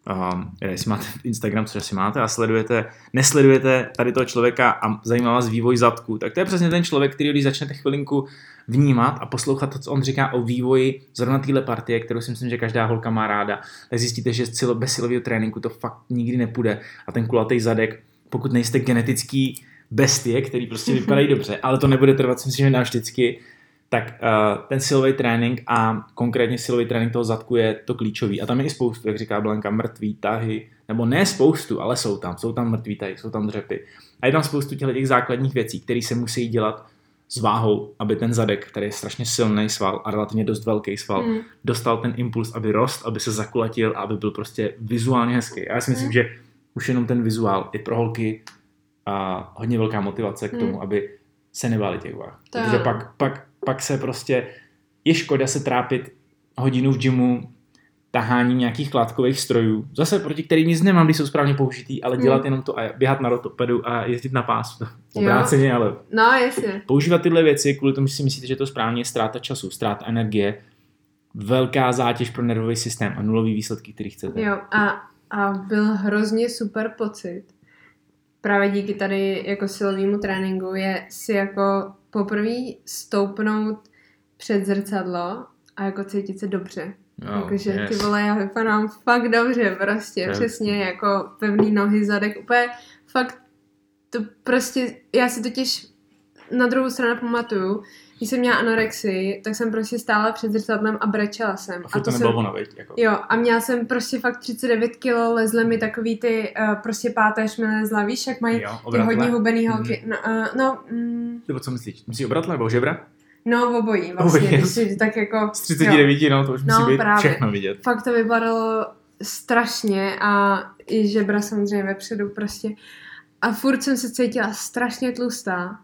um, jestli máte Instagram, což asi máte, a sledujete, nesledujete tady toho člověka a zajímá vás vývoj zadku, tak to je přesně ten člověk, který když začnete chvilinku vnímat a poslouchat to, co on říká o vývoji zrovna téhle partie, kterou si myslím, že každá holka má ráda, tak zjistíte, že bez silového tréninku to fakt nikdy nepůjde a ten kulatý zadek, pokud nejste genetický bestie, který prostě vypadají dobře, ale to nebude trvat, si myslím, že navždycky, tak uh, ten silový trénink a konkrétně silový trénink toho zadku je to klíčový. A tam je i spoustu, jak říká Blanka, mrtvý tahy, nebo ne spoustu, ale jsou tam. Jsou tam mrtvý tahy, jsou tam dřepy. A je tam spoustu těchto těch základních věcí, které se musí dělat s váhou, aby ten zadek, který je strašně silný sval a relativně dost velký sval, Hmm. dostal ten impuls, aby rost, aby se zakulatil a aby byl prostě vizuálně hezký. A já si myslím, Mm. že už jenom ten vizuál je pro holky a hodně velká motivace k tomu, Mm. aby se nebáli těch váh. To Protože pak, pak, pak se prostě je škoda se trápit hodinu v gymu taháním nějakých klátkových strojů, zase proti kterým nic nemám, když jsou správně použitý, ale dělat Mm. jenom to a běhat na rotopedu a jezdit na pásu. Obráceně, ale No, jasně. používat tyhle věci kvůli tomu, že si myslíte, že to správně je ztráta času, ztráta energie, velká zátěž pro nervový systém a nulový výsledky, který chcete. Jo, a, a byl hrozně super pocit. Právě díky tady jako silovému tréninku je si jako poprvé stoupnout před zrcadlo a jako cítit se dobře. Jo, Jakože ty yes. vole, já vypadám fakt dobře, prostě, je- přesně, jako pevný nohy, zadek, úplně fakt to prostě, já si totiž na druhou stranu pamatuju, když jsem měla anorexii, tak jsem prostě stála před zrcadlem a brečela jsem. A furt to jsem, nebylo ono, veď, jako. Jo, a měla jsem prostě fakt 39 kilo, lezly mi takový ty uh, prostě páteř mi lezla, víš, jak mají Jo, ty hodně hubený Mhm. holky. No, uh, no, mm, Nebo co myslíš? Myslíš obratle nebo žebra? no, obojí vlastně, Obojí. tak jako... Z 39, no to už musí No, být právě. všechno vidět. fakt to vypadalo strašně a i žebra samozřejmě vepředu prostě. A furt jsem se cítila strašně tlustá.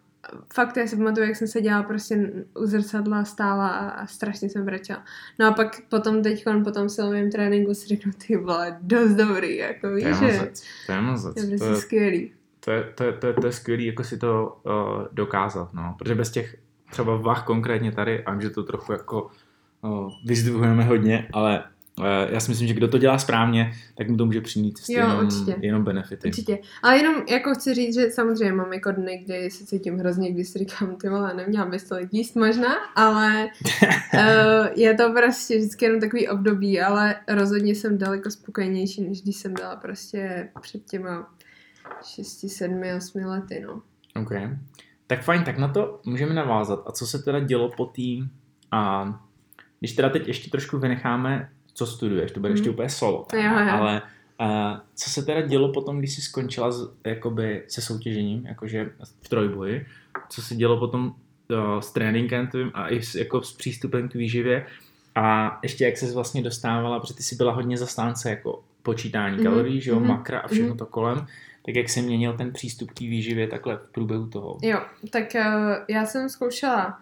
Fakt, já si pamatuju, jak jsem se dělala prostě u zrcadla, stála a, a strašně jsem brečela. No a pak potom teď po tom silovém tréninku si řeknu, ty vole, dost dobrý, jako To víš, je že mazec. To je mazec. to je To prostě je, skvělý. to je, to je, to je, to je skvělý, jako si to uh, dokázat, no. Protože bez těch třeba vah konkrétně tady, a vím, že to trochu jako uh, vyzdvihujeme hodně, ale já si myslím, že kdo to dělá správně, tak mu to může přinést Jo, jenom, určitě. jenom benefity. Určitě. Ale jenom jako chci říct, že samozřejmě mám jako dny, kdy se cítím hrozně, když si říkám, ty vole, neměla bys to jíst možná, ale uh, je to prostě vždycky jenom takový období, ale rozhodně jsem daleko spokojenější, než když jsem dala prostě před těma 6, 7, 8 lety, no. OK. Tak fajn, tak na to můžeme navázat. A co se teda dělo po tým? A když teda teď ještě trošku vynecháme, co studuješ, to bude Mhm. ještě úplně solo. Jo, jo. Ale a co se teda dělo potom, když jsi skončila s, jakoby, se soutěžením, jakože v trojboji? Co se dělo potom uh, s tréninkem tvým a i s, jako s přístupem k výživě? A ještě jak se vlastně dostávala, protože ty jsi byla hodně zastánce jako počítání Mhm, kalorií, že jo, mhm, makra a všechno mhm. to kolem. Tak jak se měnil ten přístup k výživě takhle v průběhu toho? Jo, tak uh, já jsem zkoušela,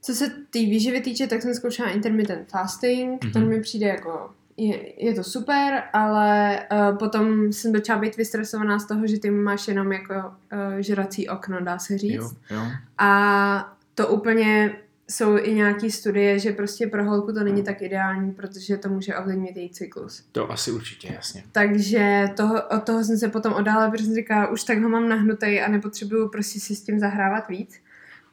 co se té výživy týče, tak jsem zkoušela intermittent fasting, mm-hmm. to Mhm. mi přijde jako, je, je to super, ale uh, potom jsem začala být vystresovaná z toho, že ty máš jenom jako uh, žrací okno, dá se říct. Jo, jo. A to úplně jsou i nějaké studie, že prostě pro holku to není tak ideální, protože to může ovlivnit její cyklus. To asi určitě, jasně. Takže toho, od toho jsem se potom odála, protože jsem říkala, už tak ho mám nahnutý a nepotřebuju prostě si s tím zahrávat víc.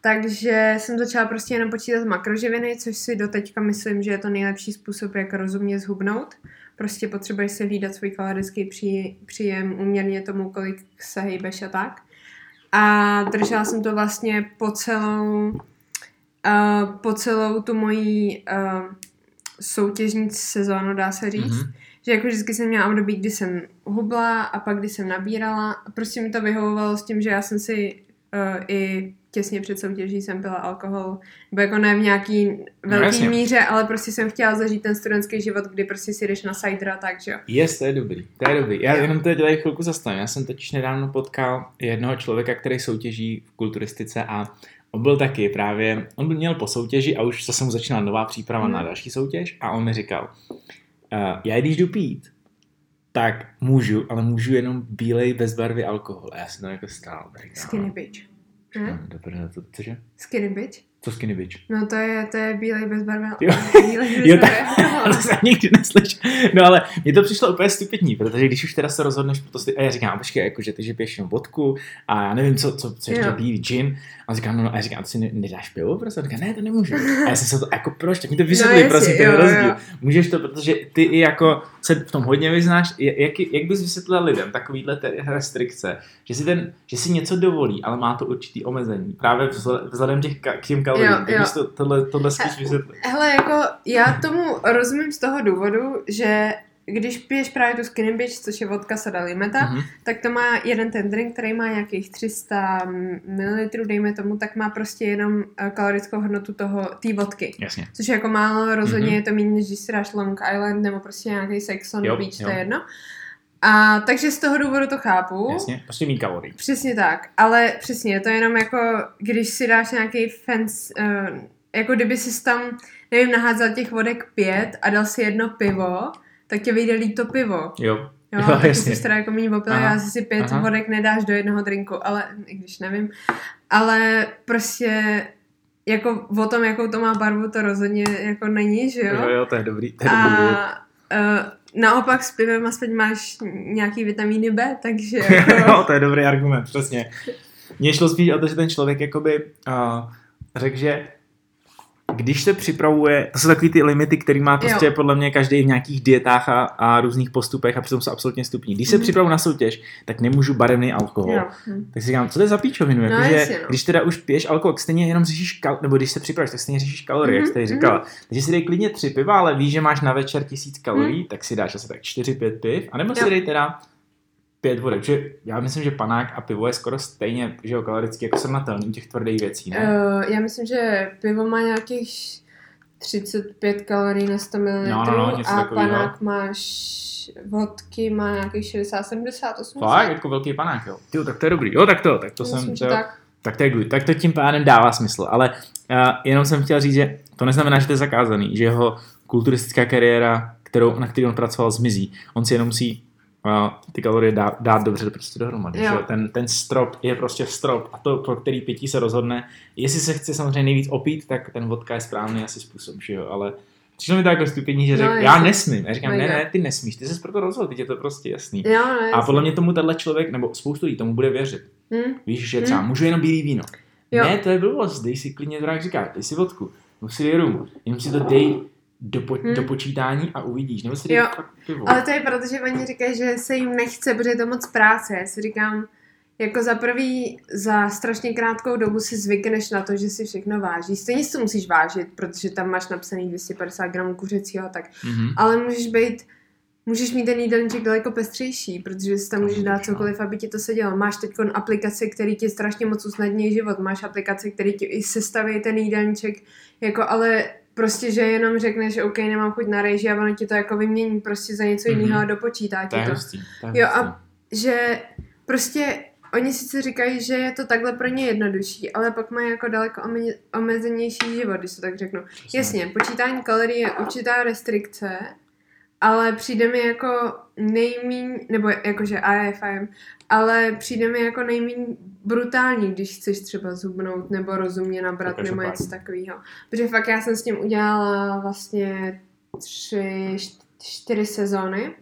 Takže jsem začala prostě jenom počítat makroživiny, což si doteďka myslím, že je to nejlepší způsob, jak rozumně zhubnout. Prostě potřebuješ si hlídat svůj kalorický pří, příjem uměrně tomu, kolik se hejbeš a tak. A držela jsem to vlastně po celou, uh, po celou tu moji uh, soutěžní sezónu, dá se říct. Mhm. Mm-hmm že jako vždycky jsem měla období, kdy jsem hubla a pak kdy jsem nabírala. Prostě mi to vyhovovalo s tím, že já jsem si uh, i těsně před soutěží jsem pila alkohol, nebo jako ne v nějaký velký no, míře, ale prostě jsem chtěla zažít ten studentský život, kdy prostě si jdeš na sajdra, takže jo. Yes, to je dobrý, to je dobrý. Já jenom teď dělají chvilku zastavím. Já jsem totiž nedávno potkal jednoho člověka, který soutěží v kulturistice a on byl taky právě, on byl měl po soutěži a už zase mu začínala nová příprava hmm. na další soutěž a on mi říkal, uh, já když jdu pít, tak můžu, ale můžu jenom bílej bez barvy alkohol. A já jsem to jako stál. Skinny bitch. Hm? Dobré, to, cože? Skinny bitch? Co skinny bitch? No to je, to je bílej bez barvy. Jo, jo tak, to jsem nikdy neslyšel. No ale mně to přišlo úplně stupidní, protože když už teda se rozhodneš pro to, a já říkám, počkej, jako, že ty že piješ jenom vodku a já nevím, co, co, co ještě bílý gin. A on říká, no, no, a říkám, ty si nedáš pivo? Prostě? A říká, ne, to nemůžu. A já jsem se to, jako proč, tak mi to vysvětlí, no, prosím, ten rozdíl. Jo. Můžeš to, protože ty i jako se v tom hodně vyznáš, jak, jak bys vysvětlil lidem takovýhle restrikce, že si, ten, že si něco dovolí, ale má to určitý omezení. Právě vzhledem těch, k těm kaloriím. Jo, jo. To, tohle, tohle spíš vysvětlit. Hele, jako já tomu rozumím z toho důvodu, že když piješ právě tu skinny bitch, což je vodka soda limeta, mm-hmm. tak to má jeden ten drink, který má nějakých 300 ml, dejme tomu, tak má prostě jenom eh, kalorickou hodnotu toho, té vodky. Jasně. Což je jako málo, rozhodně mm-hmm. je to méně, než když si dáš Long Island nebo prostě nějaký Sex on jo, Beach, jo. to je jedno. A takže z toho důvodu to chápu. Jasně, prostě mít kalorii. Přesně tak, ale přesně, je to jenom jako, když si dáš nějaký fans, uh, jako kdyby si tam, nevím, naházel těch vodek pět a dal si jedno pivo, tak tě vyjde líp to pivo. Jo. Jo, jo tak jasně. jsi teda jako méně popila, já si pět aha. vodek nedáš do jednoho drinku, ale, i když nevím, ale prostě jako o tom, jakou to má barvu, to rozhodně jako není, že jo? Jo, jo, to je dobrý, to je a, dobrý. Uh, naopak s pivem aspoň máš nějaký vitamíny B, takže jako... jo, to je dobrý argument, přesně. Mně šlo spíš o to, že ten člověk jakoby uh, řekl, že když se připravuje, to jsou takový ty limity, který má prostě jo. podle mě každý v nějakých dietách a, a různých postupech a přitom jsou absolutně stupní. Když se mm. připravu na soutěž, tak nemůžu barevný alkohol. Jo. Mm. Tak si říkám, co to je za píčovinu? No, jako, že, no. Když teda už piješ alkohol, stejně jenom řešíš, kal- nebo když se připravíš, tak stejně řešíš kalorie, mm-hmm. jak jsi tady říkala. Mm-hmm. Takže si dej klidně tři piva, ale víš, že máš na večer tisíc kalorií, mm. tak si dáš asi tak čtyři, pět piv, anebo jo. si dej teda pět vodek. Že já myslím, že panák a pivo je skoro stejně že jo, kaloricky jako srovnatelný těch tvrdých věcí, ne? Uh, já myslím, že pivo má nějakých 35 kalorií na 100 ml no, no, no, a panák máš vodky má nějakých 60, 70, 80. Fakt, jako velký panák, jo. Tyjo, tak to je dobrý. Jo, tak to, tak to Myslím, jsem, to, tak. tak to je good. Tak to tím pádem dává smysl, ale uh, jenom jsem chtěl říct, že to neznamená, že to je zakázaný, že jeho kulturistická kariéra, kterou, na který on pracoval, zmizí. On si jenom musí ty kalorie dá, dát dobře prostě dohromady. Že? Ten, ten strop je prostě strop a to, pro který pití se rozhodne. Jestli se chce samozřejmě nejvíc opít, tak ten vodka je správný asi způsob, že jo, ale Přišlo mi to jako stupidní, že řek, no, já nesmím. Já říkám, no, ne, ne, ty nesmíš, ty jsi proto rozhodl, teď je to prostě jasný. Jo, no, a podle mě tomu tenhle člověk, nebo spoustu lidí tomu bude věřit. Hmm. Víš, že třeba hmm. můžu jenom bílý víno. Jo. Ne, to je blbost, dej si klidně, jak říká, dej si vodku, musí rum, jenom si to dej do, po, hmm. do počítání a uvidíš. Nebo si jo, ale to je proto, že oni říkají, že se jim nechce, protože je to moc práce. Já si říkám, jako za prvý, za strašně krátkou dobu si zvykneš na to, že si všechno vážíš. Stejně si to musíš vážit, protože tam máš napsaný 250 gramů kuřecího, tak. Mm-hmm. Ale můžeš být, můžeš mít ten jídelníček daleko pestřejší, protože si tam můžeš dát cokoliv, aby ti to sedělo. Máš teď aplikace, které ti strašně moc usnadní život. Máš aplikace, které ti i sestaví ten jídelníček, jako ale prostě, že jenom řekneš, že OK, nemám chuť na rejži a ono ti to jako vymění prostě za něco mm-hmm. jiného a dopočítá ti to. Hustý, jo a že prostě oni sice říkají, že je to takhle pro ně jednodušší, ale pak mají jako daleko omezenější život, když to tak řeknu. Jasně, počítání kalorií je určitá restrikce, ale přijde mi jako nejmíň, nebo jakože AFM, ale přijde mi jako nejméně brutální, když chceš třeba zubnout nebo rozumně nabrat nebo něco takového. Protože fakt já jsem s tím udělala vlastně tři, čtyři sezóny.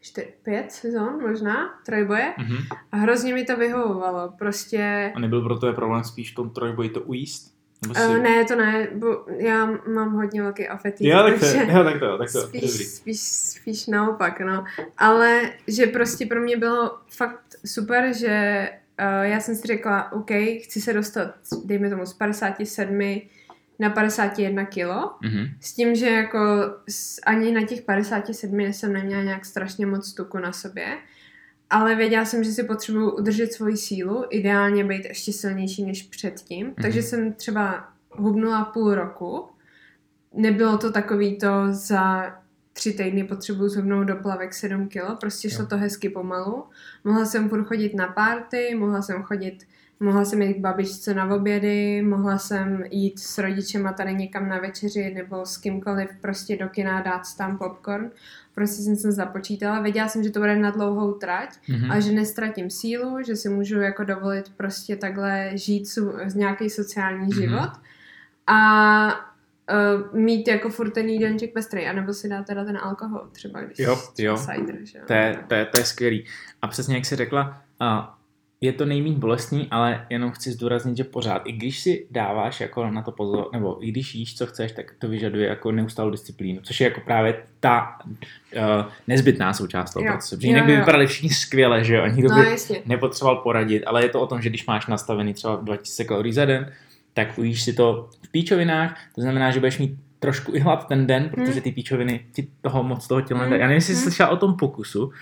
Čtyři, pět sezon možná, trojboje. Mm-hmm. A hrozně mi to vyhovovalo. Prostě... A nebyl pro tebe problém spíš v tom trojboji to ujíst? Uh, ne, to ne, bo já mám hodně velký afetit. Jo, tak to, jo, tak to, tak to, spíš, dobrý. Spíš, spíš naopak, no. Ale že prostě pro mě bylo fakt super, že uh, já jsem si řekla, OK, chci se dostat, dejme tomu, z 57 na 51 kilo. Mhm. S tím, že jako ani na těch 57 jsem neměla nějak strašně moc tuku na sobě. Ale věděla jsem, že si potřebuju udržet svoji sílu, ideálně být ještě silnější než předtím. Mm-hmm. Takže jsem třeba hubnula půl roku. Nebylo to takový to za tři týdny potřebuju zhubnout do plavek 7 kilo, prostě šlo to hezky pomalu. Mohla jsem furt chodit na párty, mohla jsem chodit, mohla jsem jít k babičce na obědy, mohla jsem jít s rodičema tady někam na večeři nebo s kýmkoliv prostě do kina dát tam popcorn. Prostě jsem se započítala, věděla jsem, že to bude na dlouhou trať, Mhm. a že nestratím sílu, že si můžu jako dovolit prostě takhle žít su, nějaký sociální Mhm. život a uh, mít jako furt ten jídelníček pestrý, anebo si dát teda ten alkohol třeba, když Jo, jo. cider, že jo. To je, to, je, to je skvělý. A přesně jak jsi řekla, a je to nejméně bolestný, ale jenom chci zdůraznit, že pořád, i když si dáváš jako na to pozor, nebo i když jíš, co chceš, tak to vyžaduje jako neustálou disciplínu, což je jako právě ta uh, nezbytná součást toho procesu. Protože jinak by vypadali všichni skvěle, že jo, nikdo No by jasně. nepotřeboval poradit, ale je to o tom, že když máš nastavený třeba 2000 kalorií za den, tak ujíš si to v píčovinách, to znamená, že budeš mít trošku i hlad ten den, protože ty píčoviny ti toho moc toho těla Hmm. nedají. Já nevím, jestli jsi Hmm. slyšela o tom pokusu,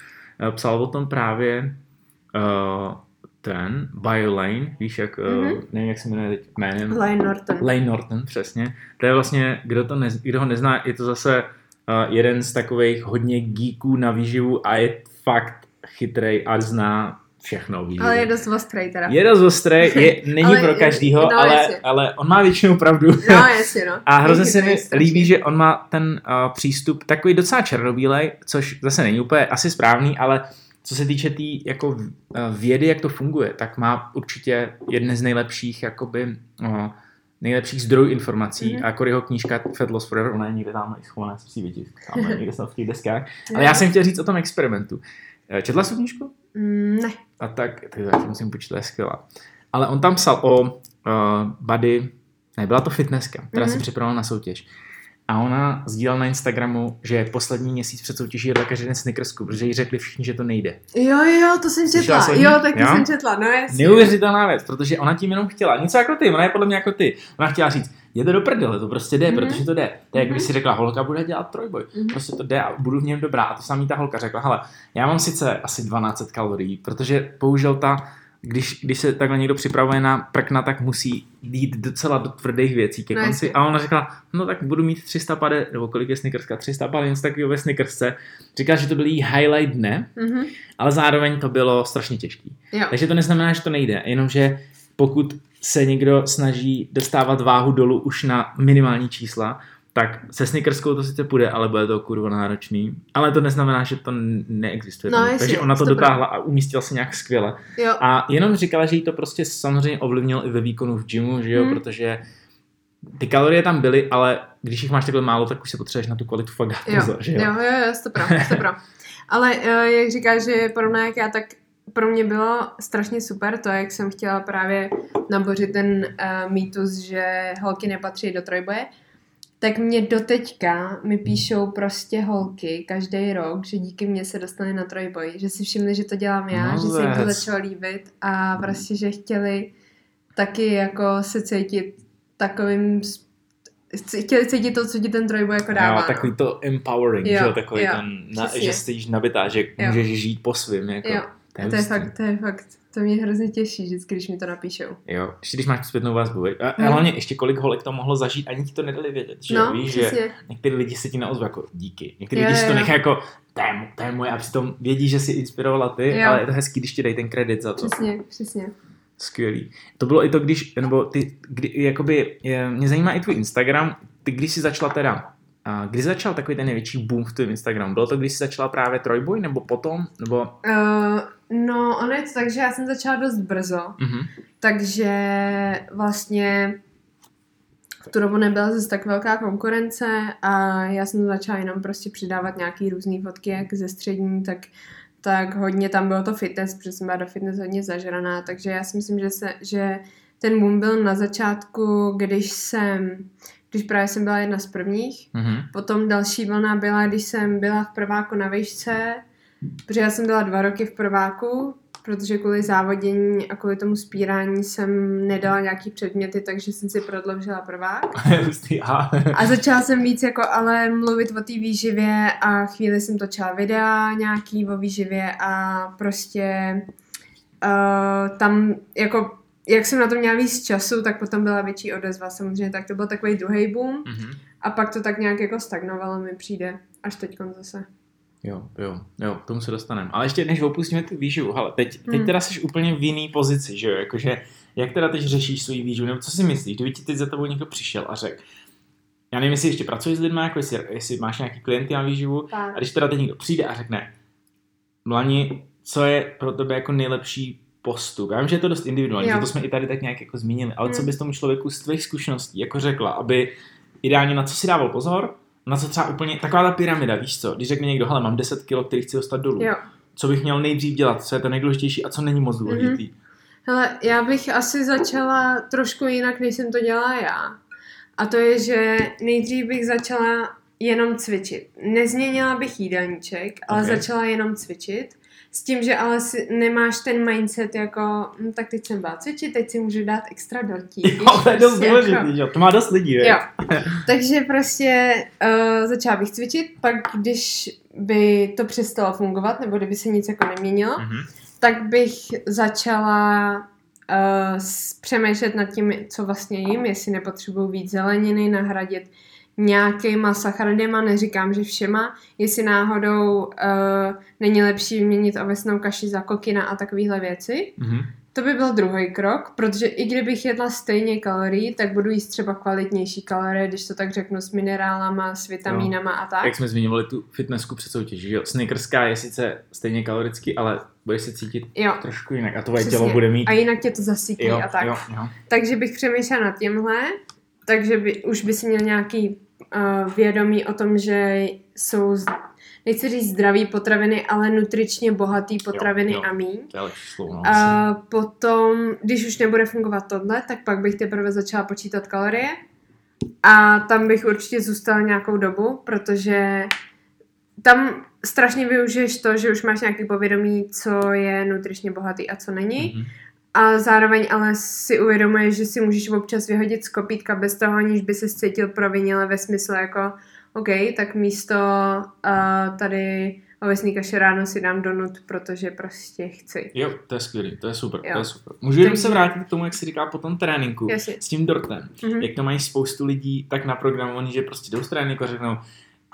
eh, psal o tom právě uh, ten BioLane, víš, jak, uh, Mhm. nevím, jak se jmenuje teď jménem, Lane Norton. Lane Norton, přesně. To je vlastně, kdo, to nez, kdo ho nezná, je to zase uh, jeden z takových hodně geeků na výživu a je fakt chytrej a zná všechno výživě. Ale je dost ostrý teda. Je dost ostrý, je, není Ale pro každýho, no, ale, jasně. ale on má většinou pravdu. No jasně no. A hrozně se mi líbí, že on má ten uh, přístup takový docela černobílej, což zase není úplně asi správný, ale co se týče té tý, jako uh, vědy, jak to funguje, tak má určitě jedny z nejlepších jakoby, uh, nejlepších zdrojů informací Mhm. a jako jeho knížka Fat Loss Forever, ona je někde tam schovaná, jsem si vidět, tam někde v těch deskách. Ale já jsem chtěl říct o tom experimentu. Eh, Četla jsi knížku? Mm, ne. A tak, tak to musím počítat, je skvělá. Ale on tam psal o uh, body, ne, byla to fitnesska, která mm-hmm. se Mhm. připravila na soutěž. A ona sdílela na Instagramu, že poslední měsíc před soutěží jedla každý den snickersku, protože jí řekli všichni, že to nejde. Jo, jo, to jsem Slyšela četla. ní? Jo, taky Jo? jsem četla, no jasně. Neuvěřitelná věc, protože ona tím jenom chtěla. Něco jako ty, ona je podle mě jako ty. Ona chtěla říct, je to do prdele, to prostě jde, Mhm. protože to jde. To je, jak Mhm. když si řekla, holka bude dělat trojboj. Mhm. Prostě to jde a budu v něm dobrá. A to samý ta holka řekla, hele, já mám sice asi 12 kalorií, protože bohužel ta, když, když se takhle někdo připravuje na prkna, tak musí jít docela do tvrdých věcí ke No, konci. jasně. a ona řekla, no tak budu mít 300 pade, nebo kolik je snickerska, 300 pade, něco takového ve snickersce. Říkala, že to byl jí highlight dne, Mhm. ale zároveň to bylo strašně těžký. Jo. Takže to neznamená, že to nejde, jenomže pokud se někdo snaží dostávat váhu dolů už na minimální čísla, tak se snickerskou to sice půjde, ale bude to kurva náročný. Ale to neznamená, že to neexistuje. No, jasně, Takže ona to 100%. dotáhla a umístila se nějak skvěle. Jo. A jenom říkala, že jí to prostě samozřejmě ovlivnilo i ve výkonu v gymu, že jo, Hmm. protože ty kalorie tam byly, ale když jich máš takhle málo, tak už se potřebuješ na tu kvalitu fakt dát Jo, pozor, že jo. jo, jo, jo, stopro, stopro. Ale uh, jak říkáš, že podobná jak já, tak pro mě bylo strašně super to, jak jsem chtěla právě nabořit ten uh, mýtus, že holky nepatří do trojboje, tak mě doteďka mi píšou prostě holky každý rok, že díky mně se dostali na trojboj, že si všimli, že to dělám já, že se jim to začalo líbit a prostě, že chtěli taky jako se cítit takovým chtěli cítit to, co ti ten trojboj jako dává. Jo, no. takový to empowering, Jo, že takový jo, ten, na, že jsi nabitá, že Jo. můžeš žít po svým, jako. Jo, To je, to je fakt, to je fakt, to mě hrozně těší vždycky, když mi to napíšou. Jo, ještě když máš zpětnou vazbu, a, a Hmm. hlavně ještě kolik holek to mohlo zažít, ani ti to nedali vědět, že No, víš, že přesně. některý lidi se ti neozvou jako díky, některý Jo, lidi si to nechají jako to je, to je moje a přitom vědí, že si inspirovala ty, Jo. ale je to hezký, když ti dají ten kredit za to. Přesně, přesně. Skvělý. To bylo i to, když, nebo ty, kdy, jakoby, je, mě zajímá i tvůj Instagram, ty když jsi začala teda, a kdy začal takový ten největší boom v tvém Instagramu? Bylo to, když jsi začala právě trojboj, nebo potom, nebo... Uh, no, ono je to tak, že já jsem začala dost brzo, Mhm. takže vlastně v tu dobu nebyla zase tak velká konkurence a já jsem začala jenom prostě přidávat nějaký různý fotky, jak ze střední, tak tak hodně tam bylo to fitness, protože jsem byla do fitness hodně zažraná, takže já si myslím, že, se, že ten boom byl na začátku, když jsem, když právě jsem byla jedna z prvních, Mhm. Potom další vlna byla, když jsem byla v prváku na výšce, protože já jsem byla dva roky v prváku, protože kvůli závodění a kvůli tomu spírání jsem nedala nějaký předměty, takže jsem si prodloužila prvák. a začala jsem víc jako ale mluvit o té výživě a chvíli jsem točila videa nějaký o výživě a prostě uh, tam jako jak jsem na to měla víc času, tak potom byla větší odezva samozřejmě, tak to byl takový druhý boom mm-hmm. a pak to tak nějak jako stagnovalo mi přijde až teď zase. Jo, jo, jo, k tomu se dostaneme. Ale ještě než opustíme tu výživu, ale teď, teď hmm. teda jsi úplně v jiný pozici, že jo, jakože jak teda teď řešíš svůj výživu, nebo co si myslíš, kdyby ti teď za tebou někdo přišel a řekl, já nevím, jestli ještě pracuješ s lidmi, jako jestli, jestli máš nějaký klienty na výživu, tak. a když teda teď někdo přijde a řekne, Mlani, co je pro tebe jako nejlepší postup? Já vím, že je to dost individuální, jo. že to jsme i tady tak nějak jako zmínili, ale hmm. co bys tomu člověku z tvých zkušeností jako řekla, aby ideálně na co si dával pozor, na co třeba úplně, taková ta pyramida, víš co, když řekne někdo, hele, mám 10 kg, který chci dostat dolů, jo. co bych měl nejdřív dělat, co je to nejdůležitější a co není moc důležitý. Mm-hmm. Hele, já bych asi začala trošku jinak, než jsem to dělala já. A to je, že nejdřív bych začala jenom cvičit. Nezměnila bych jídelníček, ale okay. začala jenom cvičit. S tím, že ale si nemáš ten mindset jako, no, tak teď jsem byla cvičit, teď si můžu dát extra dortí. Jo, to je dost prostě důležitý, jako... jo. To má dost lidí, jo. Takže prostě uh, začala bych cvičit, pak když by to přestalo fungovat, nebo kdyby se nic jako neměnilo, mm-hmm. tak bych začala uh, přemýšlet nad tím, co vlastně jim, jestli nepotřebuju víc zeleniny, nahradit nějakýma sacharidema, neříkám, že všema, jestli náhodou uh, není lepší měnit ovesnou kaši za kokina a takovéhle věci. Mm-hmm. To by byl druhý krok, protože i kdybych jedla stejně kalorií, tak budu jíst třeba kvalitnější kalorie, když to tak řeknu, s minerálama, s vitamínama a tak. Jak jsme zmiňovali tu fitnessku před soutěží, jo? Snickerská je sice stejně kalorický, ale budeš se cítit jo. trošku jinak a tvoje tělo bude mít... A jinak tě to zasytí a tak. Jo, jo. Takže bych přemýšlela nad tímhle, takže by, už by si měl nějaký uh, vědomí o tom, že jsou, nechci říct zdraví potraviny, ale nutričně bohatý potraviny jo, jo. a míň. No, a potom, když už nebude fungovat tohle, tak pak bych teprve začala počítat kalorie a tam bych určitě zůstala nějakou dobu, protože tam strašně využiješ to, že už máš nějaký povědomí, co je nutričně bohatý a co není. Mm-hmm. A zároveň ale si uvědomuješ, že si můžeš občas vyhodit z kopítka bez toho, aniž by se cítil provinile ve smyslu jako OK, tak místo uh, tady ovesný kaše ráno si dám donut, protože prostě chci. Jo, to je skvělý, to je super, jo. to je super. Můžu jenom se vrátit k tomu, jak si říká po tom tréninku Jasně. s tím dortem. Mm-hmm. Jak to mají spoustu lidí tak naprogramovaný, že prostě jdou z tréninku a řeknou,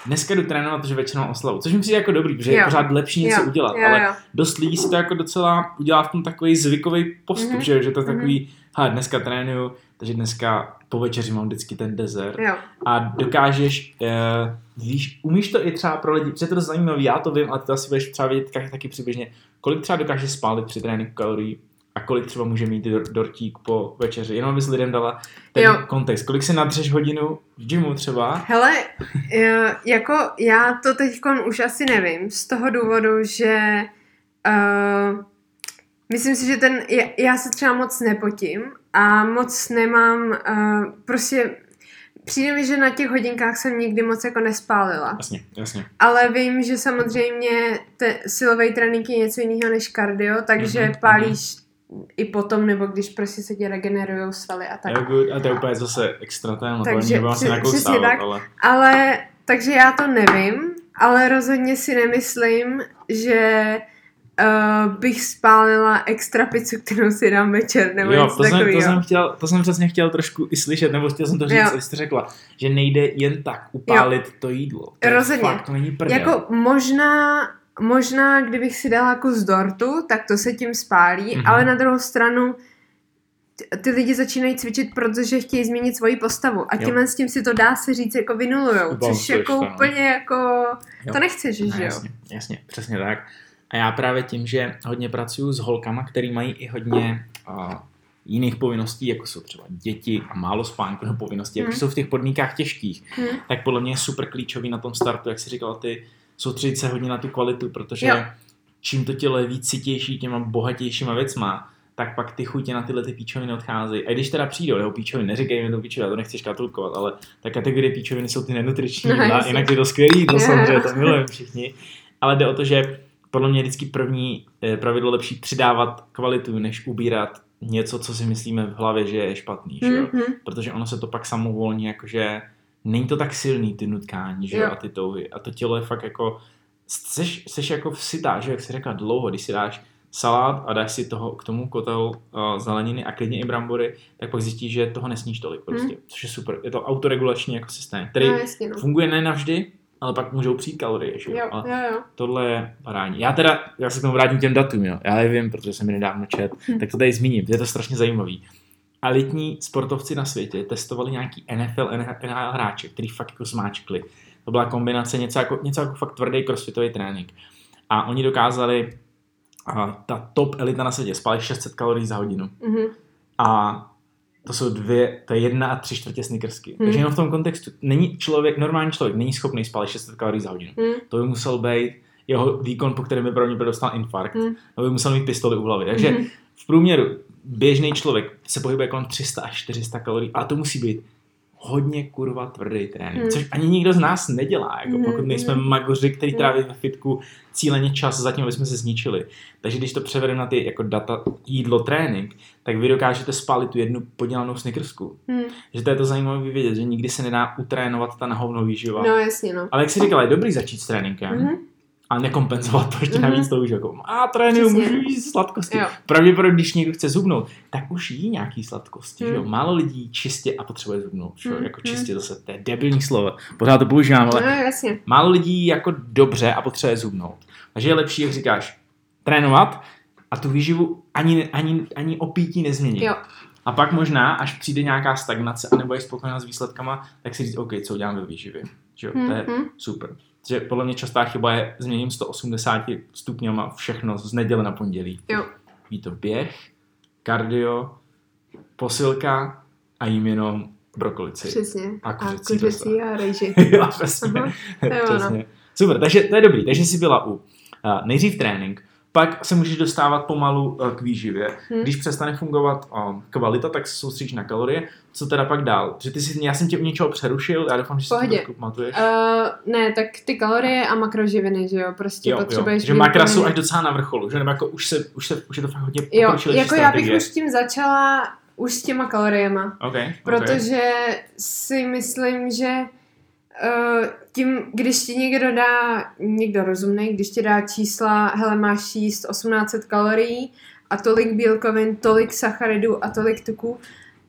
dneska jdu trénovat, že večer mám oslavu. Což mi přijde jako dobrý, protože jo. je pořád lepší něco jo. udělat. Jo, ale jo. dost lidí si to jako docela udělá v tom takový zvykový postup, mm-hmm. že, že to je takový, mm-hmm. ha, dneska trénuju, takže dneska po večeři mám vždycky ten dezert. Jo. A dokážeš, uh, víš, umíš to i třeba pro lidi, protože to je zajímavé, já to vím, ale ty to asi budeš třeba vědět taky přibližně, kolik třeba dokážeš spálit při tréninku kalorií a kolik třeba může mít dortík po večeři. Jenom abys lidem dala ten jo. kontext. Kolik si nadřeš hodinu v gymu třeba? Hele, jako já to teď už asi nevím, z toho důvodu, že uh, myslím si, že ten, já se třeba moc nepotím a moc nemám, uh, prostě Přijde mi, že na těch hodinkách jsem nikdy moc jako nespálila. Jasně, jasně. Ale vím, že samozřejmě te, silový trénink je něco jiného než kardio, takže mm-hmm, pálíš i potom, nebo když prostě se ti regenerují svaly a tak. A to je úplně zase extra téma, takže, to asi přesně tak, ale... ale... takže já to nevím, ale rozhodně si nemyslím, že uh, bych spálila extra pizzu, kterou si dám večer, nebo jo, to jsem, to, jsem chtěl, to jsem přesně chtěl trošku i slyšet, nebo chtěl jsem to říct, co jste řekla, že nejde jen tak upálit jo. to jídlo. To Rozhodně. Fakt, to není prdel. Jako možná možná, kdybych si dala kus dortu, tak to se tím spálí, mm-hmm. ale na druhou stranu ty lidi začínají cvičit, protože chtějí změnit svoji postavu a tímhle s tím si to dá se říct jako vynulujou, což jako to, úplně jako, jo. to nechceš, no, že jo? Jasně, jasně, přesně tak. A já právě tím, že hodně pracuju s holkama, který mají i hodně uh, jiných povinností, jako jsou třeba děti a málo spánku nebo povinností, hmm. jako jsou v těch podmínkách těžkých, hmm. tak podle mě je super klíčový na tom startu, jak si říkala ty, soustředit se hodně na tu kvalitu, protože jo. čím to tělo je víc citější těma bohatějšíma věcma, tak pak ty chutě na tyhle ty píčoviny odcházejí. A když teda přijdou, jeho píčoviny, neříkej mi to píčoviny, já to nechci škatulkovat, ale ta kategorie píčoviny jsou ty nenutriční no, jinak je to skvělý, to samozřejmě, to milujeme všichni. Ale jde o to, že podle mě vždycky první eh, pravidlo lepší přidávat kvalitu, než ubírat něco, co si myslíme v hlavě, že je špatný, že jo? Mm-hmm. Protože ono se to pak samovolně, jakože není to tak silný ty nutkání, že jo, a ty touhy. A to tělo je fakt jako, seš, seš jako sytá, že jak jsi řekla, dlouho, když si dáš salát a dáš si toho, k tomu kotel uh, zeleniny a klidně i brambory, tak pak zjistíš, že toho nesníš tolik prostě, Hmm. což je super. Je to autoregulační jako systém, který No, jasně, no. funguje ne navždy, ale pak můžou přijít kalorie, že jo. Jo, Ale jo, jo. tohle je parádní. Já teda, já se k tomu vrátím k těm datům, jo. Já je vím, protože jsem mi nedávno čet, Hm. tak to tady zmíním, je to strašně zajímavý. Elitní sportovci na světě testovali nějaký NFL, NHL hráče, který fakt jako zmáčkli. To byla kombinace něco jako, něco jako fakt tvrdý crossfitový trénink. A oni dokázali, a ta top elita na světě, spali 600 kalorií za hodinu. Mhm. A to jsou dvě, to je jedna a tři čtvrtě snickersky. Hmm. Takže jenom v tom kontextu, není člověk, normální člověk není schopný spálit 600 kalorií za hodinu. Mm. To by musel být jeho výkon, po kterém by pravděpodobně dostal infarkt. Mm. To by musel mít pistoli u hlavy. Takže Mhm. v průměru běžný člověk se pohybuje kolem 300 až 400 kalorií, a to musí být hodně kurva tvrdý trénink, Mm. což ani nikdo z nás nedělá, jako Mhm, pokud nejsme mhm. magoři, který Mm. tráví ve fitku cíleně čas zatím, aby jsme se zničili. Takže když to převedeme na ty jako data jídlo, trénink, tak vy dokážete spálit tu jednu podělanou snickersku. Mm. Že to je to zajímavé vědět, že nikdy se nedá utrénovat ta nahovno výživa. No, jasně, no. Ale jak jsi říkala, je dobrý začít s tréninkem Mhm. A nekompenzovat to ještě Mhm. navíc tou jako a trénuju, můžu jíst sladkosti. Jo. Pravděpodobně, když někdo chce zubnout, tak už jí nějaký sladkosti, že jo. Mhm. Málo lidí čistě a potřebuje zubnout, že jo. Mhm. Jako čistě zase, to je debilní slovo. Pořád to používám, ale No, jasně. málo lidí jako dobře a potřebuje zubnout. Takže je lepší, jak říkáš, trénovat a tu výživu ani, ani, ani opítí nezměnit. Jo. A pak možná, až přijde nějaká stagnace a nebo je spokojená s výsledkama, tak si říct, OK, co udělám ve výživě. Že jo? To je Mhm. super. Že podle mě častá chyba je změním 180 stupňama všechno z neděle na pondělí. Jo. Ví to běh, kardio, posilka a jim jenom brokolici. Přesně. A A kuřecí kuřecí a rejži. jo, přesně. Aha. Přesně. Super, takže to je dobrý. Takže jsi byla u uh, nejdřív trénink, pak se můžeš dostávat pomalu uh, k výživě. Hm. Když přestane fungovat um, kvalita, tak se soustředíš na kalorie. Co teda pak dál? Že ty jsi, já jsem tě u něčeho přerušil, já doufám, že si to Pohodě. pamatuješ. Uh, ne, tak ty kalorie a makroživiny, že jo, prostě jo, jo. potřebuješ Že makra jsou až docela na vrcholu, že nebo jako už, se, už, se, už je to fakt hodně Jo, jako já bych už s tím začala už s těma kaloriema, Okay, protože si myslím, že uh, tím, když ti někdo dá, někdo rozumný, když ti dá čísla, hele máš jíst 1800 kalorií a tolik bílkovin, tolik sacharidů a tolik tuků,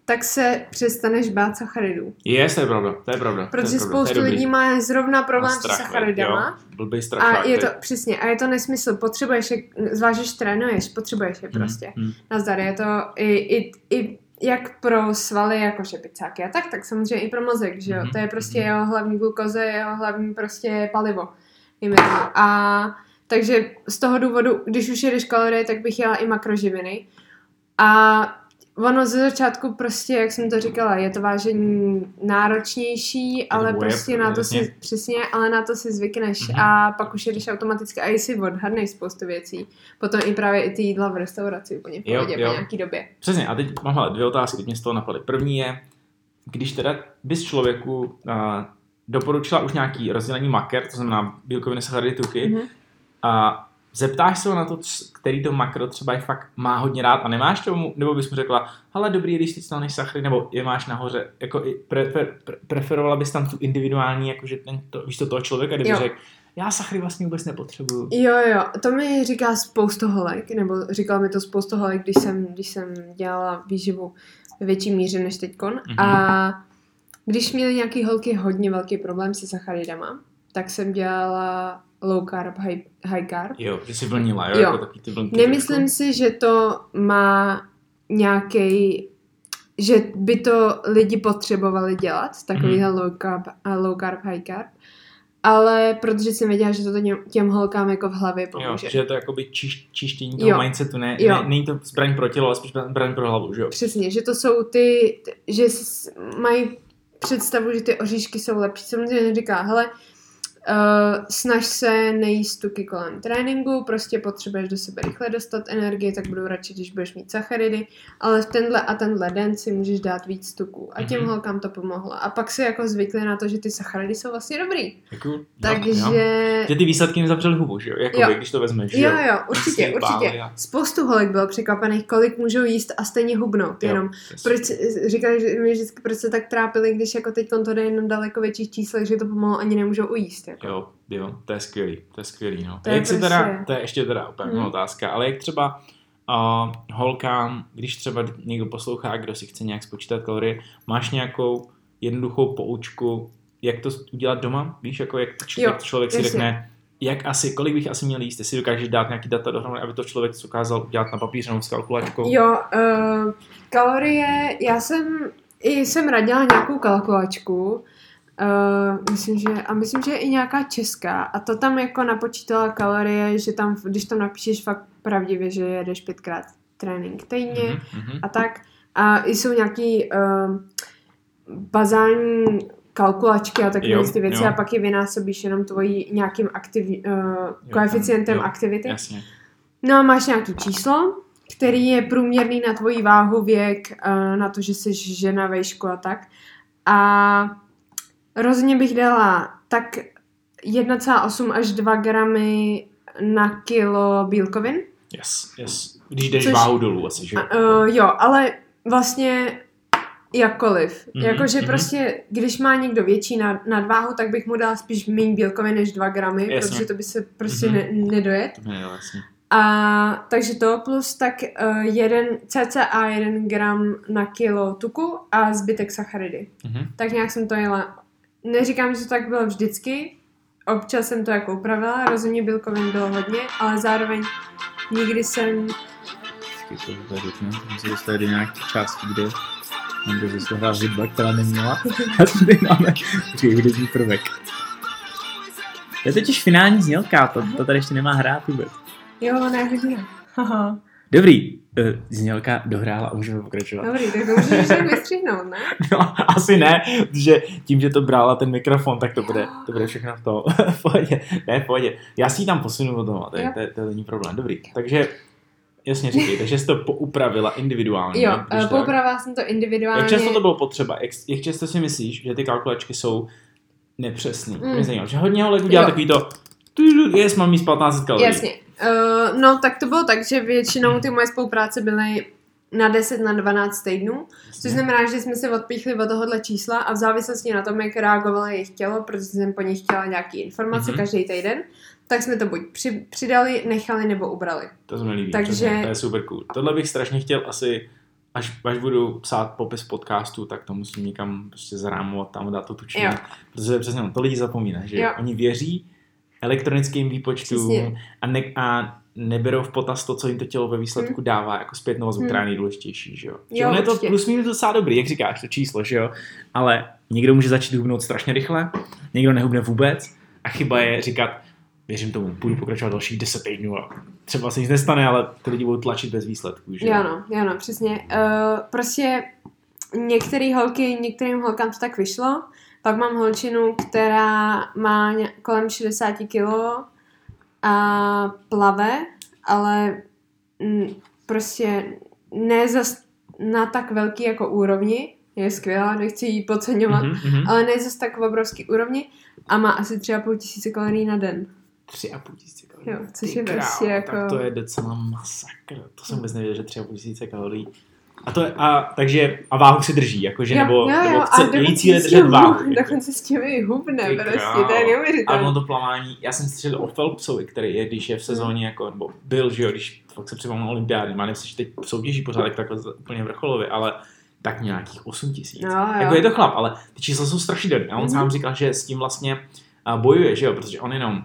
tak se přestaneš bát sacharidů. Je, to je pravda, to je pravda. to je Protože pravda, to je spoustu dobrý. lidí má zrovna problém A s strach, sacharidama. Jo, blbý strach. A je to, přesně, a je to nesmysl. Potřebuješ je, zvlášť, když trénuješ, potřebuješ je prostě. Hmm, hmm. Nazdar, je to i, i, i jak pro svaly, jako šepicáky a tak, tak samozřejmě i pro mozek, že jo. Mhm, To je prostě mhm. jeho hlavní glukoze, jeho hlavní prostě palivo. A takže z toho důvodu, když už jedeš kalorie, tak bych jela i makroživiny. A ono ze začátku prostě, jak jsem to říkala, je to vážení náročnější, ale web, prostě na to jasně. si, přesně, ale na to si zvykneš Mhm. a pak už jedeš automaticky a i si odhadneš spoustu věcí. Potom i právě i ty jídla v restauraci úplně v Jo, pohodě po jo. nějaký době. Přesně, a teď mám hele, dvě otázky, mě z toho napadly. První je, když teda bys člověku uh, doporučila už nějaký rozdělení maker, to znamená bílkoviny, sacharidy, tuky, Mhm. a zeptáš se ho na to, který to makro třeba je fakt má hodně rád a nemáš tomu, nebo bys mu řekla, hele dobrý, když ty staneš sachary, nebo je máš nahoře, jako i pre, pre, pre, preferovala bys tam tu individuální, jakože ten, to, víš to, toho člověka, kdyby řekl, já sachary vlastně vůbec nepotřebuju. Jo, jo, to mi říká spoustu holek, nebo říkala mi to spoustu holek, když jsem, když jsem dělala výživu ve větší míře než teďkon. Mhm. A když měly nějaký holky hodně velký problém se sacharidama, tak jsem dělala low carb, high, high carb. Jo, že jsi vlnila, jo, Jo. jako takový ty vlnky. Nemyslím trošku. si, že to má nějaký že by to lidi potřebovali dělat, takový Mhm. low, carb, low carb, high carb, ale protože jsem věděla, že to těm, holkám jako v hlavě Jo, pomůže. že je to jakoby čiš, čištění toho Jo. mindsetu, ne, Jo. ne, není to zbraň pro tělo, ale spíš zbraň pro hlavu, že jo? Přesně, že to jsou ty, že mají představu, že ty oříšky jsou lepší. Samozřejmě říká, hele, Uh, snaž se nejíst tuky kolem tréninku, prostě potřebuješ do sebe rychle dostat energii, tak budu radši, když budeš mít sacharidy, ale v tenhle a tenhle den si můžeš dát víc tuků. A těm Mhm. holkám to pomohlo. A pak si jako zvykli na to, že ty sacharidy jsou vlastně dobrý. Jako, jo, Takže... Jo. Že ty výsledky mi zavřely hubu, že jo? Jakoby, Jo. když to vezmeš, že Jo, jo, určitě, určitě. a- Spoustu holek bylo překvapených, kolik můžou jíst a stejně hubnout. Jo, Jenom je proč, říkali že mi vždycky, proč se tak trápili, když jako teď to jde na daleko větších číslech, že to pomalu ani nemůžou ujíst. Jako. Jo, jo, to je skvělý, to je skvělý, no. To je jak si prostě- teda, to je ještě teda úplně Hmm. otázka, ale jak třeba uh, holkám, když třeba někdo poslouchá, kdo si chce nějak spočítat kalorie, máš nějakou jednoduchou poučku, jak to udělat doma? Víš, jako jak, č- Jo, jak člověk si jasně. řekne, jak asi, kolik bych asi měl jíst, jestli dokážeš dát nějaký data dohromady, aby to člověk dokázal udělat na papíře nebo s kalkulačkou. Jo, uh, kalorie, já jsem, i jsem radila nějakou kalkulačku, Uh, myslím, že, a myslím, že je i nějaká česká. A to tam jako napočítala kalorie, že tam, když tam napíšeš fakt pravdivě, že jedeš pětkrát trénink týdně, Mhm, mhm. a tak. A jsou nějaký uh, bazální kalkulačky a takové Jo, ty věci jo. a pak je vynásobíš jenom tvojí nějakým aktiv, uh, koeficientem jo, aktivity. Jasně. No a máš nějaký číslo, který je průměrný na tvoji váhu, věk, uh, na to, že jsi žena, vejšku a tak. A rozhodně bych dala tak 1,8 až 2 gramy na kilo bílkovin. Yes, yes. Když jdeš Což- váhu dolů asi, že jo? Uh, jo, ale vlastně jakkoliv. Mhm, Jakože mhm. prostě, když má někdo větší nad, nadváhu, tak bych mu dala spíš méně bílkovin než 2 gramy, Jasně. protože to by se prostě Mhm. ne, nedojet. To nejde, jasně. A takže to plus tak uh, jeden, cca 1 gram na kilo tuku a zbytek sacharidy. Mhm. Tak nějak jsem to jela. Neříkám, že to tak bylo vždycky, občas jsem to jako upravila, rozhodně bílkovin bylo hodně, ale zároveň nikdy jsem Počkej, to tady vypnu, tam se dostali do nějaké části, kde někde zaslohla ryba, která neměla. A tady máme hudební prvek. To je totiž finální znělka, to, to tady ještě nemá hrát vůbec. Jo, ona je hodně. Haha. Dobrý, uh, znělka dohrála a můžeme pokračovat. Dobrý, tak to můžeš tak vystřihnout, ne? No, asi ne, protože tím, že to brala ten mikrofon, tak to bude, to bude všechno v to. v pohodě, ne, v pohodě. Já si ji tam posunu od toho, to, to, to není problém. Dobrý, takže jasně říkej, takže jsi to poupravila individuálně. Jo, uh, tak. poupravila jsem to individuálně. Jak často to bylo potřeba? Jak, jak často si myslíš, že ty kalkulačky jsou nepřesný? Mm. Mm. Mě zajímá, že hodně holek udělá takový to, jest, mám jíst 15 kalorií. Jasně. Uh, no, tak to bylo tak, že většinou ty moje spolupráce byly na 10 na 12 týdnů, což znamená, že jsme se odpíchli od tohohle čísla a v závislosti na tom, jak reagovalo jejich tělo, protože jsem po nich chtěla nějaký informace Mhm. každý týden, tak jsme to buď při, přidali, nechali nebo ubrali. To se mi líbí, Takže- to je super cool. Tohle bych strašně chtěl asi, až, až budu psát popis podcastu, tak to musím někam prostě zarámovat tam, dát to tučně. Protože přesně no, to lidi zapomíná, že Jo. oni věří elektronickým výpočtům Přesně. a, ne, a neberou v potaz to, co jim to tělo ve výsledku dává jako zpětnou vazbu, Hmm. která je nejdůležitější, že jo. Že Jo, ono je to plus minus docela dobrý, jak říkáš, to číslo, že jo, ale někdo může začít hubnout strašně rychle, někdo nehubne vůbec a chyba je říkat, věřím tomu, budu pokračovat dalších 10 týdnů a třeba se nic nestane, ale ty lidi budou tlačit bez výsledků, že Jo, no, jo, no, přesně. Uh, prostě některé holky, některým holkám to tak vyšlo. Pak mám holčinu, která má kolem 60 kilo a plave, ale mm, prostě ne zas na tak velký jako úrovni. Je skvělá, nechci ji podceňovat, mm-hmm. Mhm, mhm. ale ne zas tak v obrovský úrovni a má asi 3,5 tisíce kalorií na den. Tři a půl tisíce kalorií. Jo, což Ty je prostě jako- Tak to je docela masakr. To jsem vůbec nevěděl, že tři a půl tisíce kalorií. A to je, a, takže, a váhu si drží, jakože, Jo, nebo, jo, jo, nebo a chce, její cíl je držet tím- váhu. Dokonce s tím i hubne, Ty prostě, to je A neuvěřitelné. ono to plavání, já jsem slyšel o Phelpsovi, který je, když je v sezóně, jako, nebo byl, že jo, když fakt se na olympiády, má nevím, že teď soutěží pořád tak takhle úplně vrcholově, ale tak nějakých 8 tisíc. Jako je to chlap, ale ty čísla jsou strašidelné. A on Mhm. sám říkal, že s tím vlastně a, bojuje, že jo, protože on jenom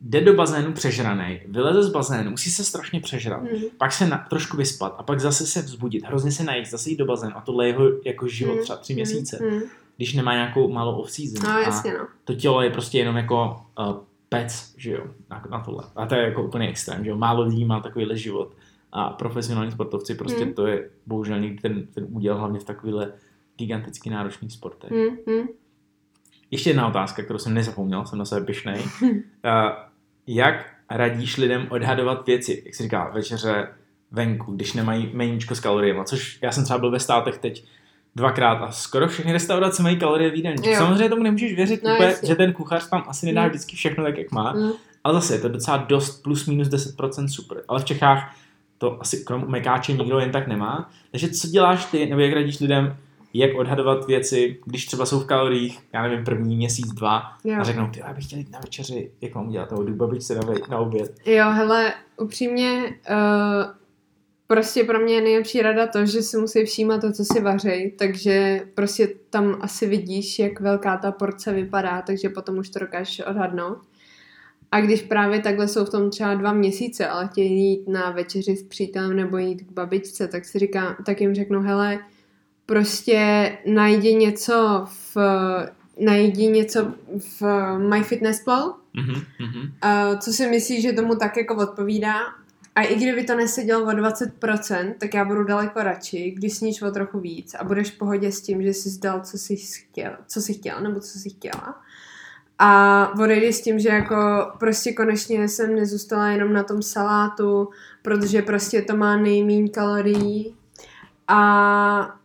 jde do bazénu přežraný, vyleze z bazénu, musí se strašně přežrat, Mhm. pak se na, trošku vyspat a pak zase se vzbudit, hrozně se najít, zase jít do bazénu a tohle je jeho jako život Mhm. třeba tři měsíce, Mhm. když nemá nějakou malou off-season. No, jasně, no. to tělo je prostě jenom jako uh, pec, že jo, na, na tohle. A to je jako úplně extrém, že jo, málo lidí má takovýhle život. A profesionální sportovci prostě Hmm. to je bohužel někdy ten, ten úděl hlavně v takovýhle giganticky náročných sportech. Mhm. ještě jedna otázka, kterou jsem nezapomněl, jsem na sebe pišnej. uh, jak radíš lidem odhadovat věci, jak se říká, večeře venku, když nemají meníčko s kaloriemi, což já jsem třeba byl ve státech teď dvakrát a skoro všechny restaurace mají kalorie v. Samozřejmě tomu nemůžeš věřit No, úplně, že ten kuchař tam asi nedá Mm. vždycky všechno tak, jak má, Mm. ale zase je to docela dost plus minus 10% super. Ale v Čechách to asi krom mekáče nikdo jen tak nemá. Takže co děláš ty, nebo jak radíš lidem, jak odhadovat věci, když třeba jsou v kaloriích, já nevím, první měsíc, dva, Jo. a řeknou, ty, já bych chtěl jít na večeři, jak mám udělat, nebo jdu babičce na, ve- na oběd. Jo, hele, upřímně, uh, prostě pro mě je nejlepší rada to, že si musí všímat to, co si vařej, takže prostě tam asi vidíš, jak velká ta porce vypadá, takže potom už to dokážeš odhadnout. A když právě takhle jsou v tom třeba dva měsíce, ale chtějí jít na večeři s přítelem nebo jít k babičce, tak si říkám, tak jim řeknu, hele, prostě najdi něco v najdi něco v MyFitnessPal, Mhm, mhm. a co si myslíš, že tomu tak jako odpovídá? A i kdyby to nesedělo o 20%, tak já budu daleko radši, když sníš o trochu víc a budeš v pohodě s tím, že jsi zdal, co jsi chtěl, co jsi chtěl nebo co jsi chtěla. A odejdeš s tím, že jako prostě konečně jsem nezůstala jenom na tom salátu, protože prostě to má nejméně kalorií. A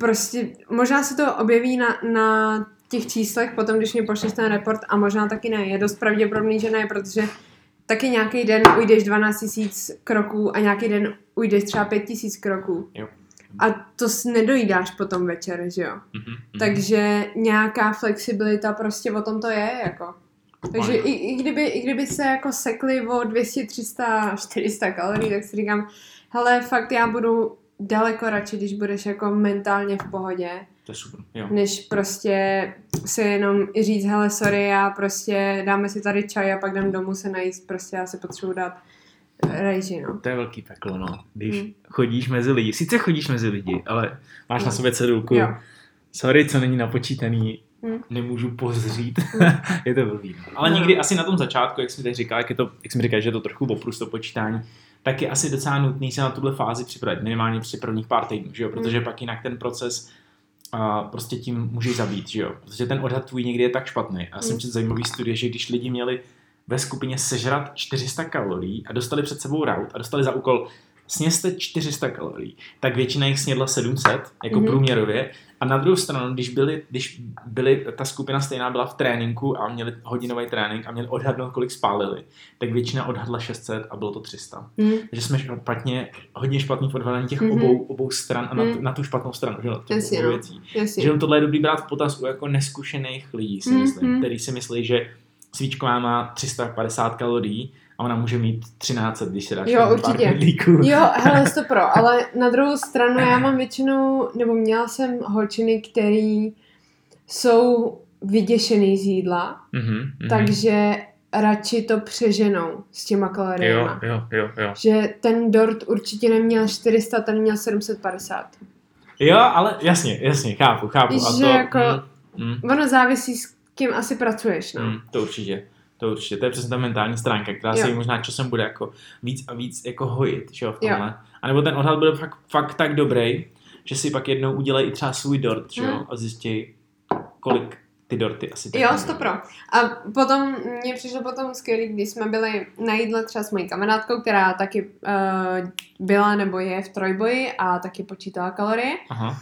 prostě možná se to objeví na, na těch číslech potom, když mi pošleš ten report a možná taky ne. Je dost pravděpodobný, že ne, protože taky nějaký den ujdeš 12 000 kroků a nějaký den ujdeš třeba 5 000 kroků. Jo. A to nedojídáš potom večer, že jo? Mhm, mhm. Takže nějaká flexibilita prostě o tom to je, jako. Takže i, i, kdyby, i kdyby se jako sekli o 200, 300, 400 kalorií, tak si říkám, hele, fakt já budu daleko radši, když budeš jako mentálně v pohodě, To je super, jo. než prostě se jenom i říct, hele, sorry, já prostě dáme si tady čaj a pak jdem domů se najíst, prostě já se potřebuji dát rejži, no. To je velký peklo, no. Když Hmm. chodíš mezi lidi, sice chodíš mezi lidi, ale máš na No. sobě cedulku. Jo. Sorry, co není napočítaný, Hmm. nemůžu pozřít. je to blbý. No. Ale No. někdy asi na tom začátku, jak jsi mi teď říkal, jak, je to, jak jsi mi říkal, že je to trochu oprus to počítání, tak je asi docela nutný se na tuhle fázi připravit, minimálně při prvních pár týdnů, že jo? protože pak jinak ten proces a prostě tím můžeš zabít, že jo? protože ten odhad tvůj někdy je tak špatný. A jsem Hmm. četl zajímavý studie, že když lidi měli ve skupině sežrat 400 kalorií a dostali před sebou rout a dostali za úkol sněste 400 kalorií, tak většina jich snědla 700, jako Mhm. průměrově. A na druhou stranu, když byli, když byli, ta skupina stejná byla v tréninku a měli hodinový trénink a měli odhadnout, kolik spálili, tak většina odhadla 600 a bylo to 300. Hm. Takže jsme špatně, hodně špatný v odhadání těch Mhm. obou, obou stran a na, Mhm. na tu špatnou stranu, že jo, těch Jasně, obou no. věcí. Jasně. Že tohle je dobrý brát v potaz u jako neskušených lidí, si Mhm. myslím, který si myslí, že svíčková má 350 kalorií a ona může mít 13, když se dáš Jo, pár určitě. knedlíků. Jo, hele, to pro, ale na druhou stranu já mám většinou, nebo měla jsem holčiny, který jsou vyděšený z jídla, Mhm, mhm. takže radši to přeženou s těma Jo, kaloriemi. jo, jo, jo. Že ten dort určitě neměl 400, ten měl 750. Jo, ale jasně, jasně, chápu, chápu. Víš, a že to, jako- mm, mm, Ono závisí s kým asi pracuješ, no. mm, to určitě. To určitě, to je přesně ta mentální stránka, která Jo. se možná časem bude jako víc a víc jako hojit, že jo, v Jo. tomhle. A nebo ten odhad bude fakt, fakt tak dobrý, že si pak jednou udělají i třeba svůj dort, že jo, Hmm. a zjistí, kolik ty dorty asi tak Jo, stopro. A potom mně přišlo potom skvělý, když jsme byli na jídle třeba s mojí kamarádkou, která taky uh, byla nebo je v trojboji a taky počítala kalorie. Aha.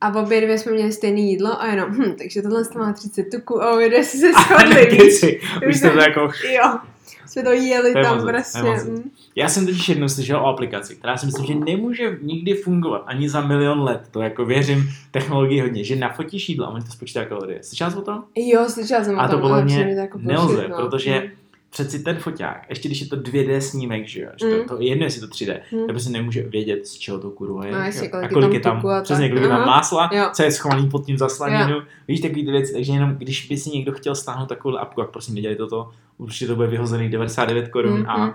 A v obě dvě jsme měli stejné jídlo a jenom, hm, takže tohle to má 30 tuků a obě dvě si se shodli, víš? Už jste to jako... Jo, jsme to jeli To tam to prostě. hm. Já jsem totiž jednou slyšel o aplikaci, která si myslím, že nemůže nikdy fungovat ani za milion let. To jako věřím technologii hodně, že nafotíš jídlo a on to spočítá kalorie. Slyšel jsi o tom? Jo, slyšela jsem A o to tom, podle ale mě přijde to jako nelze, no. protože Hm. Přeci ten foťák, ještě když je to 2D snímek, že jo, že to, Mm. to je jedno, jestli to 3D, Mm. tak si nemůže vědět, z čeho to kurva je. No, jo. kolik a je kolik tam je tam, a přesně, kolik je tam másla, Jo. co je schovaný pod tím zaslaninu, Jo. víš, takový ty věci, takže jenom když by si někdo chtěl stáhnout takovou apku, tak prosím nedělej toto, určitě to bude vyhozených 99 korun Mm, a mm.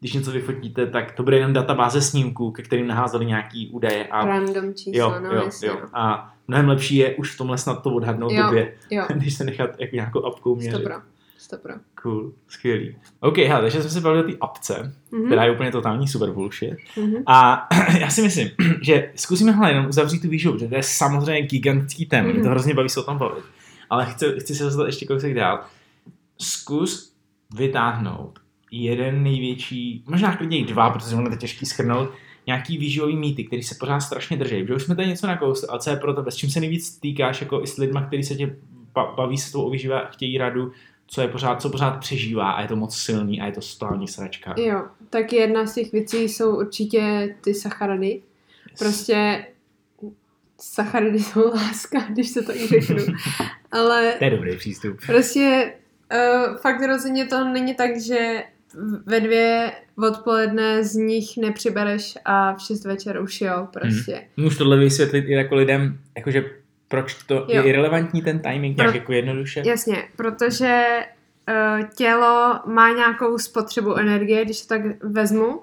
když něco vyfotíte, tak to bude jenom databáze snímků, ke kterým naházeli nějaký údaje a Random číslo, jo, no, jo, jasně, jo. no. A mnohem lepší je už v tomhle snad to odhadnout Jo. době, Jo, než se nechat jako nějakou apkou měřit. stopro, stopro. Cool, skvělý. OK, hele, takže jsme se bavili o té apce, Mhm, která je úplně totální super bullshit. mhm. A já si myslím, že zkusíme hele jenom uzavřít tu výživu, protože to je samozřejmě gigantický téma, mě to Mhm. hrozně baví se o tom bavit. Ale chci, chci se dostat ještě kousek dál. Zkus vytáhnout jeden největší, možná klidně i dva, protože ono je to těžký schrnout, nějaký výživový mýty, který se pořád strašně drží. Protože už jsme tady něco nakousli, a co je pro tebe, s čím se nejvíc týkáš jako i s lidma, který se tě baví se tou o výživě a chtějí radu, co je pořád, co pořád přežívá a je to moc silný a je to stální sračka. Jo, tak jedna z těch věcí jsou určitě ty sacharidy. Yes. Prostě sacharidy jsou láska, když se to i řeknu. Ale... To je dobrý přístup. Prostě uh, fakt rozhodně to není tak, že ve dvě odpoledne z nich nepřibereš a v šest večer už jo, prostě. Mm. Můžu tohle vysvětlit i jako lidem, jakože proč to jo. je irrelevantní ten timing, nějak Pro, jako jednoduše? Jasně, protože uh, tělo má nějakou spotřebu energie, když to tak vezmu, uh,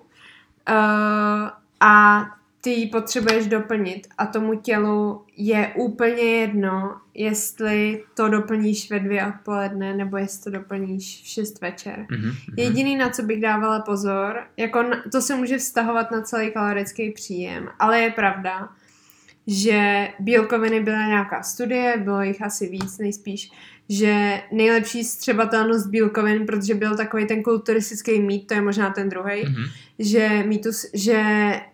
a ty ji potřebuješ doplnit a tomu tělu je úplně jedno, jestli to doplníš ve dvě odpoledne nebo jestli to doplníš v šest večer. Mm-hmm. Jediný, na co bych dávala pozor, jako na, to se může vztahovat na celý kalorický příjem, ale je pravda, že bílkoviny byla nějaká studie, bylo jich asi víc nejspíš, že nejlepší střebatelnost bílkovin, protože byl takový ten kulturistický mít, to je možná ten druhý, mm-hmm. že mýtus, že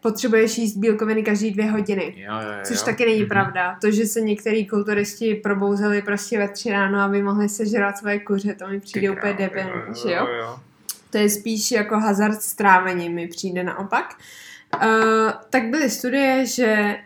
potřebuješ jíst bílkoviny každý dvě hodiny. Jo, jo, jo. Což taky není mm-hmm. pravda. To, že se některý kulturisti probouzeli prostě ve tři ráno, aby mohli sežrat svoje kuře, to mi přijde úplně debilní, že jo? jo? To je spíš jako hazard s trávením, mi přijde naopak. Uh, tak byly studie, že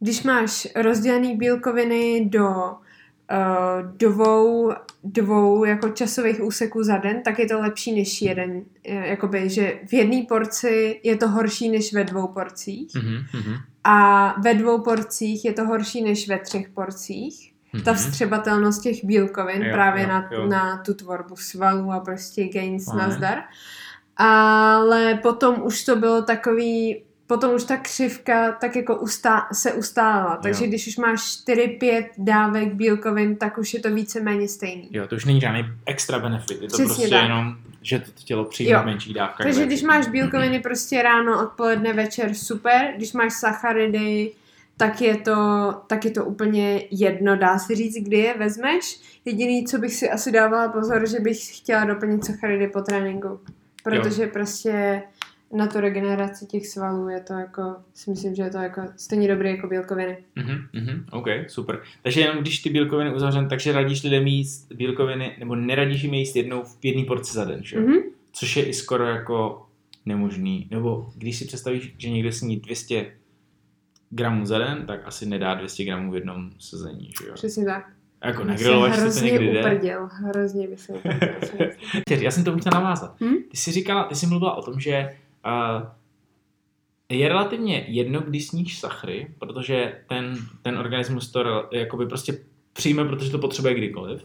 když máš rozdělené bílkoviny do uh, dvou, dvou jako časových úseků za den, tak je to lepší než jeden. Eh, jakoby, že v jedné porci je to horší než ve dvou porcích. Mm-hmm. A ve dvou porcích je to horší než ve třech porcích. Mm-hmm. Ta vstřebatelnost těch bílkovin jo, právě jo, na, jo. na tu tvorbu svalů a prostě gains Aha. nazdar. Ale potom už to bylo takový potom už ta křivka tak jako ustá, se ustála. Takže jo. když už máš 4-5 dávek bílkovin, tak už je to víceméně stejný. Jo, to už není žádný extra benefit, je to Přesně prostě tak. jenom, že to tělo přijme jo. menší dávka. Takže když máš bílkoviny prostě ráno, odpoledne, večer, super. Když máš sacharidy, tak je to, tak je to úplně jedno, dá se říct, kdy je vezmeš. Jediný, co bych si asi dávala pozor, že bych chtěla doplnit sacharidy po tréninku. Protože jo. prostě na tu regeneraci těch svalů je to jako, si myslím, že je to jako stejně dobré jako bílkoviny. Mhm, mhm, OK, super. Takže jenom když ty bílkoviny uzavřen, takže radíš lidem jíst bílkoviny, nebo neradíš jim jíst jednou v jedné porci za den, že? Mm-hmm. Což je i skoro jako nemožný. Nebo když si představíš, že někdo sní 200 gramů za den, tak asi nedá 200 gramů v jednom sezení, že jo? Přesně tak. Jako na grilovačce to někdy jde. Uprdil, hrozně by se Já jsem to chtěla navázat. Hmm? Ty jsi říkala, ty jsi mluvila o tom, že je relativně jedno, když sníš sachry, protože ten, ten organismus to jakoby prostě přijme, protože to potřebuje kdykoliv.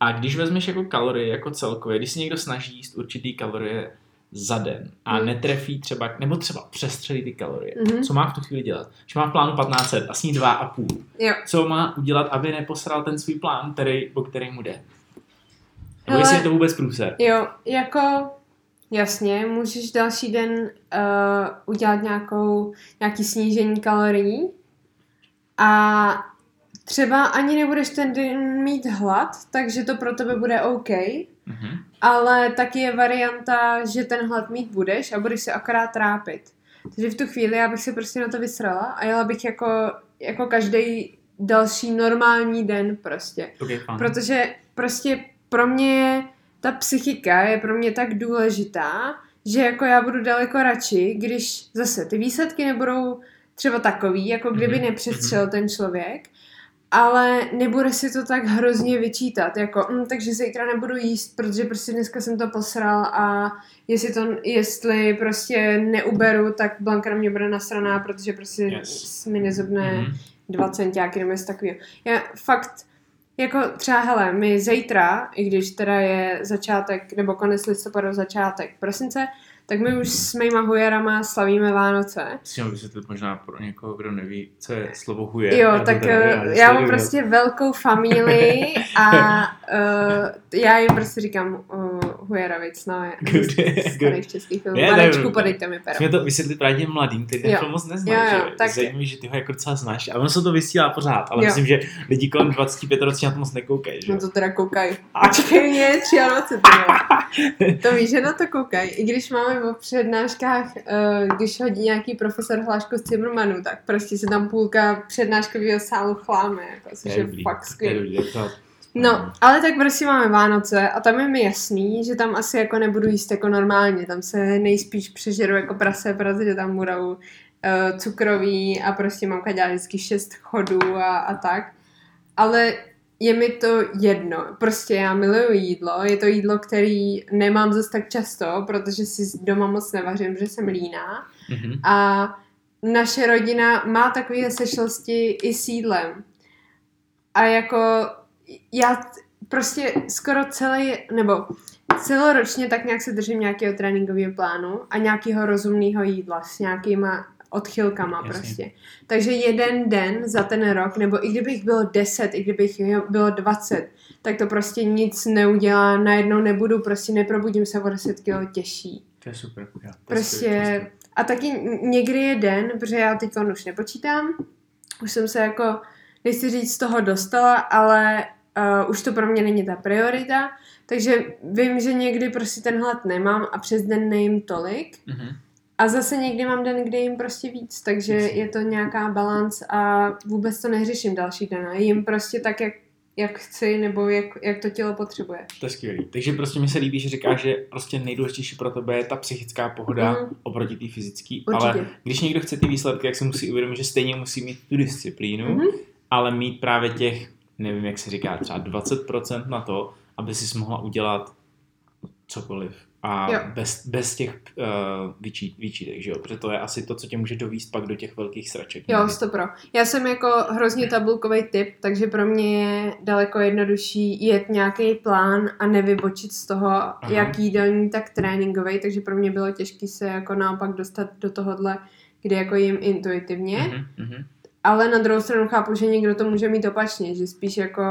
A když vezmeš jako kalorie jako celkově, když si někdo snaží jíst určitý kalorie za den a mm. netrefí třeba, nebo třeba přestřelí ty kalorie, mm-hmm. co má v tu chvíli dělat? Když má v plánu 1500 a sní 2,5, jo. co má udělat, aby neposral ten svůj plán, který, po který mu jde? Nebo jestli je to vůbec průser? Jo, jako Jasně, můžeš další den uh, udělat nějakou, nějaký snížení kalorií a třeba ani nebudeš ten den mít hlad, takže to pro tebe bude OK, mm-hmm. ale taky je varianta, že ten hlad mít budeš a budeš se akorát trápit. Takže v tu chvíli já bych se prostě na to vysrala a jela bych jako, jako každý další normální den prostě. Okay, Protože prostě pro mě je ta psychika je pro mě tak důležitá, že jako já budu daleko radši, když zase ty výsledky nebudou třeba takový, jako kdyby mm-hmm. nepřestřel mhm. ten člověk, ale nebude si to tak hrozně vyčítat, jako, hm, takže zítra nebudu jíst, protože prostě dneska jsem to posral a jestli to, jestli prostě neuberu, tak Blanka na mě bude nasraná, protože prostě yes. mi nezobne mm-hmm. dva centiáky nebo něco takového. Já fakt jako třeba, hele, my zítra, i když teda je začátek, nebo konec listopadu, začátek prosince, tak my už s mýma hujerama slavíme Vánoce. Si mám vysvětlit možná pro někoho, kdo neví, co je slovo hujer. Jo, tak já, eh, já mám prostě velkou familii a uh, já jim prostě říkám uh, Hujeravic, no, je, starých českých filmů. Dobrý. podejte mi pero. Musíme to vysvětlit právě těm mladým, kteří ten film moc neznají, Jo, jo, že? tak- Zajímavý, že ty ho jako docela znáš. A ono se to vysílá pořád, ale Jo. myslím, že lidi kolem 25 ročí na to moc nekoukají, že? No to teda koukají. Počkej, mě je 23, jo. To víš, že na to koukají. I když máme o přednáškách, eh, když hodí nějaký profesor hlášku z Cimrmanu, tak prostě se tam půlka přednáškového sálu chláme, jako, což je fakt je je to- No, ale tak prostě máme Vánoce a tam je mi jasný, že tam asi jako nebudu jíst jako normálně, tam se nejspíš přežeru jako prase, protože tam budou uh, cukroví a prostě mamka dělá vždycky šest chodů a, a tak. Ale je mi to jedno, prostě já miluju jídlo, je to jídlo, který nemám zase tak často, protože si doma moc nevařím, protože jsem líná. Mhm. A naše rodina má takové sešlosti i s jídlem. A jako já prostě skoro celý, nebo celoročně tak nějak se držím nějakého tréninkového plánu a nějakého rozumného jídla s nějakýma odchylkama Jasně. prostě. Takže jeden den za ten rok, nebo i kdybych bylo 10, i kdybych bylo 20, tak to prostě nic neudělá, najednou nebudu, prostě neprobudím se o 10 kg těžší. To je super. Jo, to je Prostě skvělý, a taky někdy je den, protože já teď už nepočítám, už jsem se jako, nechci říct, z toho dostala, ale uh, už to pro mě není ta priorita, takže vím, že někdy prostě ten hlad nemám a přes den nejím tolik Mhm. A zase někdy mám den, kde jim prostě víc, takže je to nějaká balance a vůbec to neřeším další den a jim prostě tak, jak, jak chci nebo jak, jak to tělo potřebuje. To je skvělý. Takže prostě mi se líbí, že říkáš, že prostě nejdůležitější pro tebe je ta psychická pohoda Mhm. oproti té fyzické. Ale když někdo chce ty výsledky, jak se musí uvědomit, že stejně musí mít tu disciplínu, Mhm. ale mít právě těch, nevím, jak se říká, třeba 20% na to, aby si mohla udělat cokoliv. A Jo. bez, bez těch uh, vyčít, výčitek, že jo? Protože to je asi to, co tě může dovíst pak do těch velkých sraček. Jo, stopro. Já jsem jako hrozně tabulkový typ, takže pro mě je daleko jednodušší jet nějaký plán a nevybočit z toho, Aha. Jak jídelní, tak tréninkový, takže pro mě bylo těžké se jako naopak dostat do tohohle, kde jako jim intuitivně, Mhm, mhm. ale na druhou stranu chápu, že někdo to může mít opačně, že spíš jako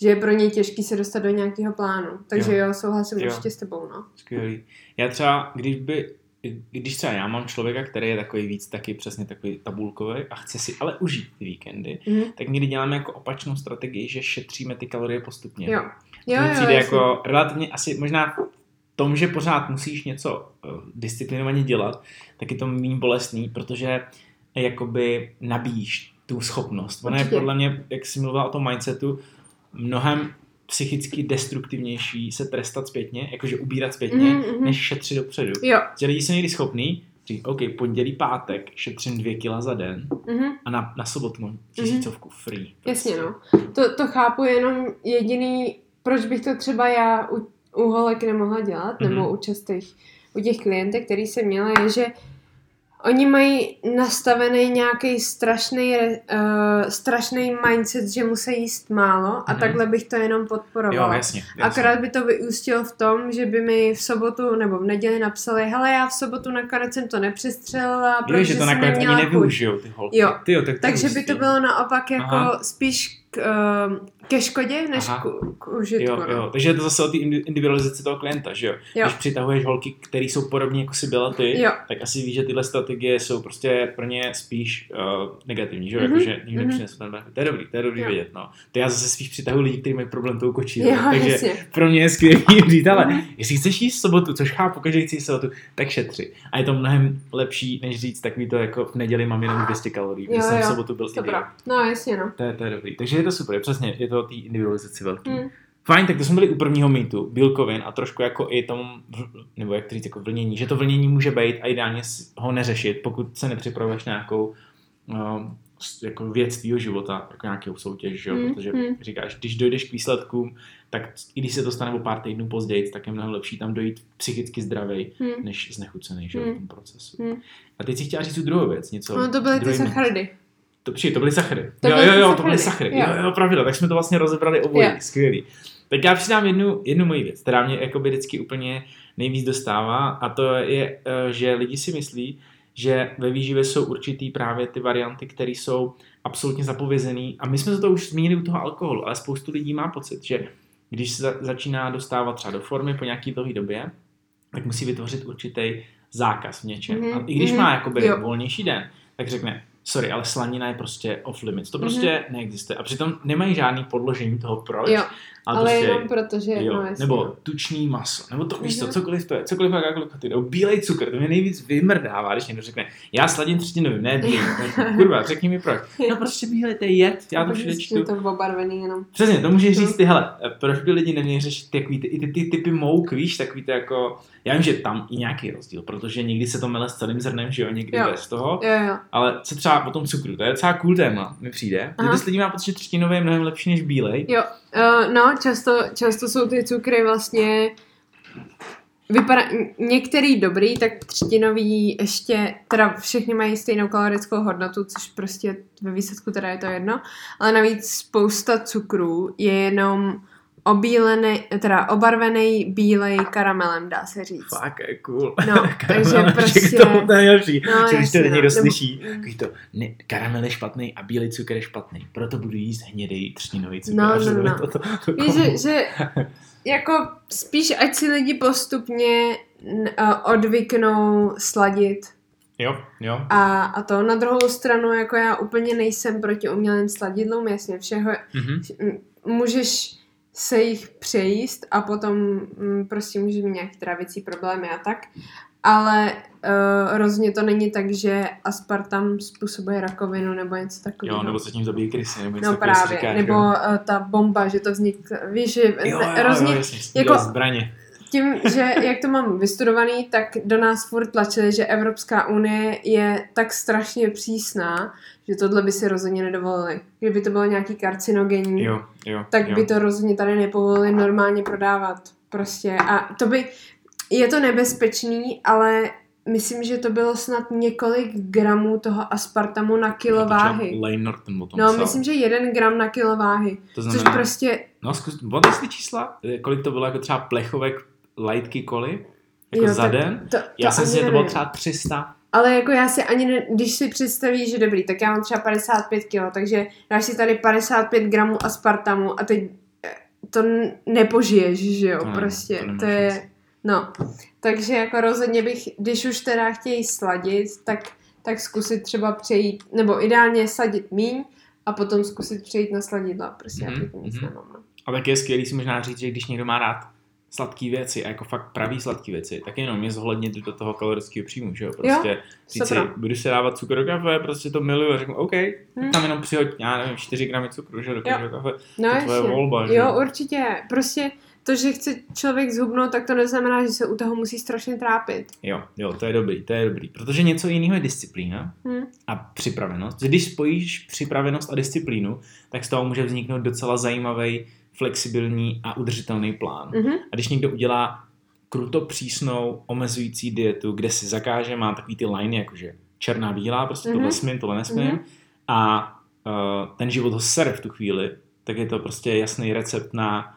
že je pro něj těžký se dostat do nějakého plánu. Takže Jo. jo, jo souhlasím Jo. určitě s tebou, no. Skvělý. Já třeba, když by, když třeba já mám člověka, který je takový víc taky přesně takový tabulkový a chce si ale užít ty víkendy, Mhm. tak někdy děláme jako opačnou strategii, že šetříme ty kalorie postupně. Jo. Jo, jo, přijde jasně. jako relativně asi možná v tom, že pořád musíš něco eh, disciplinovaně dělat, tak je to méně bolestný, protože jakoby nabíjíš tu schopnost. Ona je podle mě, jak jsi mluvila o tom mindsetu, mnohem psychicky destruktivnější se trestat zpětně, jakože ubírat zpětně, Mhm, mhm. než šetřit dopředu. Jo. Že lidi jsou někdy schopný říct, OK, pondělí, pátek, šetřím dvě kila za den Mhm. a na, na sobotu mám tisícovku free. Jasně, no. To, to chápu jenom jediný, proč bych to třeba já u, u holek nemohla dělat, Mhm. nebo u častých, u těch klientek, který jsem měla, je, že oni mají nastavený nějaký strašný, uh, strašný mindset, že musí jíst málo a Mhm. takhle bych to jenom Jo, podporovala. jasně. jasně. Akorát by to vyústilo v tom, že by mi v sobotu nebo v neděli napsali, hele, já v sobotu nakonec jsem to nepřestřelila, Jo, protože že to jsem nakonec ani nevyužijou ty holky. Jo. Tyjo, tak to Takže by to bylo naopak jako. Aha. spíš k, uh, ke škodě, než Aha. k, k užitku. Jo, no. jo, takže je to zase o té indi- individualizaci toho klienta, že jo? Jo. Když přitahuješ holky, které jsou podobně jako si byla ty, Jo. tak asi víš, že tyhle strategie jsou prostě pro ně spíš uh, negativní, že jo? Mhm, Jakože nikdy mhm. nepřinesou ten benefit. To je dobrý, to je dobrý Jo. vědět, no. To já zase spíš přitahuji lidi, kteří mají problém tou kočí, Jo, takže jasně. pro mě je skvělý říct, ale Mhm. jestli chceš jíst sobotu, což chápu, každý chce jíst sobotu, tak šetři. A je to mnohem lepší, než říct takový to jako v neděli mám jenom 200 kalorií, když Jo, jsem v jo. sobotu byl. Dobrá. No jasně, no. To je, to je dobrý. Takže je to super, přesně, je to o té individualizaci velký. Mm. Fajn, tak to jsme byli u prvního mýtu, bílkovin a trošku jako i tom, nebo jak to říct, jako vlnění, že to vlnění může být a ideálně ho neřešit, pokud se nepřipravuješ na nějakou s- jako věc tvýho života, jako nějakou soutěž, že? Mm, protože mm. říkáš, když dojdeš k výsledkům, tak i když se to stane o pár týdnů později, tak je mnohem lepší tam dojít psychicky zdravý, Hm. než znechucený, že Mm. v tom procesu. Mm. A teď si chtěla říct tu druhou věc, něco. No to byly ty sacharidy. To, přijde, to byly sachary. To jo, byly jo, jo, to byly sachary. Jo, Jo. jo, pravda, tak jsme to vlastně rozebrali obojí. Jo. Skvělý. Tak já přidám jednu, jednu moji věc, která mě jakoby vždycky úplně nejvíc dostává a to je, eh, že lidi si myslí, že ve výživě jsou určitý právě ty varianty, které jsou absolutně zapovězený. A my jsme to už zmínili u toho alkoholu, ale spoustu lidí má pocit, že když se za- začíná dostávat třeba do formy po nějaký dlouhé době, tak musí vytvořit určitý zákaz v něčem. Mhm, A i když mhm, má jakoby jo. volnější den, tak řekne, sorry, ale slanina je prostě off limits. To Mhm. prostě neexistuje. A přitom nemají žádný podložení toho, proč. Jo, ale, ale prostě, jenom protože, jo, no nebo tučný maso, nebo to víš co, Mhm. cokoliv to je, cokoliv jakákoliv ty, nebo bílej cukr, to mě nejvíc vymrdává, když někdo řekne, já sladím třtinovým, ne bílý, kurva, řekni mi proč. No prostě bílej, to je jed, já to všude je čtu. to obarvený jenom. Přesně, to můžeš Mhm. říct ty, hele, proč by lidi neměli řešit takový ty, i ty, ty, typy mouk, víš, takový ty jako, já vím, že tam i nějaký rozdíl, protože někdy se to mele s celým zrnem, že jo, někdy Jo. bez toho, Jo, jo. ale co třeba o tom cukru, to je docela cool téma, mi přijde, Aha. dost lidí má pocit, že třtinový je mnohem lepší než bílej. Jo, uh, no, často, často jsou ty cukry vlastně Vypadá, některý dobrý, tak třtinový ještě, teda všechny mají stejnou kalorickou hodnotu, což prostě ve výsledku teda je to jedno, ale navíc spousta cukrů je jenom obílený, teda obarvený bílej karamelem, dá se říct. Fakt, je cool. No, takže prostě... K tomu to je nejlepší. No, že když to někdo no. slyší, Nebo- takový to, ne, karamel je špatný a bílý cukr je špatný, proto budu jíst hnědý třtinový cukr. No, no, to- no. To, to, to, Víš, že, že jako spíš ať si lidi postupně a odvyknou sladit Jo, jo. a, a to na druhou stranu, jako já úplně nejsem proti umělým sladidlům, jasně, všeho, Mhm. m- můžeš se jich přejíst a potom mm, prostě můžeš mít nějaké trávicí problémy a tak, ale uh, rozhodně to není tak, že aspartam způsobuje rakovinu nebo něco takového. Jo, nebo se tím zabíjí krysy, nebo něco No právě, říkáš, nebo jo. uh, ta bomba, že to vznikne, víš, že Jo, jo, jo, rozhodně jasně, jako... zbraně. Tím, že jak to mám vystudovaný, tak do nás furt tlačili, že Evropská unie je tak strašně přísná, že tohle by si rozhodně nedovolili. Kdyby to bylo nějaký karcinogenní, Jo, jo. tak jo. by to rozhodně tady nepovolili normálně prodávat. Prostě. A to by, je to nebezpečný, ale myslím, že to bylo snad několik gramů toho aspartamu na kilo váhy. Lane Norton o tom No, psal. myslím, že jeden gram na kilo váhy. to Což znamená, prostě, no zkus, ty čísla, kolik to bylo jako třeba plechovek lightky koli? Jako Jo, za den? to, Já to jsem ani si, že to bylo třeba 300. Ale jako já si ani, ne, když si představíš, že dobrý, tak já mám třeba 55 kg, takže dáš si tady 55 gramů aspartamu a teď eh, to nepožiješ, že jo, To ne, prostě, to to, to je, no, takže jako rozhodně bych, když už teda chtějí sladit, tak, tak zkusit třeba přejít, nebo ideálně sladit míň a potom zkusit přejít na sladidla, prostě Mhm, já teď nic mhm. nemám, no. A tak je skvělý si možná říct, že když někdo má rád sladké věci a jako fakt pravý sladké věci, tak jenom je zohlednit do toho kalorického příjmu, že jo? Prostě říct si, Super. budu si dávat cukr do kafe, prostě to miluju a řeknu, OK, Hm. tam jenom přihoď, já nevím, 4 gramy cukru, že jo, do Jo. kafe. No to je tvoje volba, že Jo, určitě. Prostě to, že chce člověk zhubnout, tak to neznamená, že se u toho musí strašně trápit. Jo, jo, to je dobrý, to je dobrý. Protože něco jiného je disciplína Hm. a připravenost. Když spojíš připravenost a disciplínu, tak z toho může vzniknout docela zajímavý, flexibilní a udržitelný plán. Mhm. A když někdo udělá kruto přísnou omezující dietu, kde si zakáže, má takový ty liney, jakože černá, bílá, prostě Mhm. tohle smím, tohle nesmím, Mhm. a uh, ten život ho sere v tu chvíli, tak je to prostě jasný recept na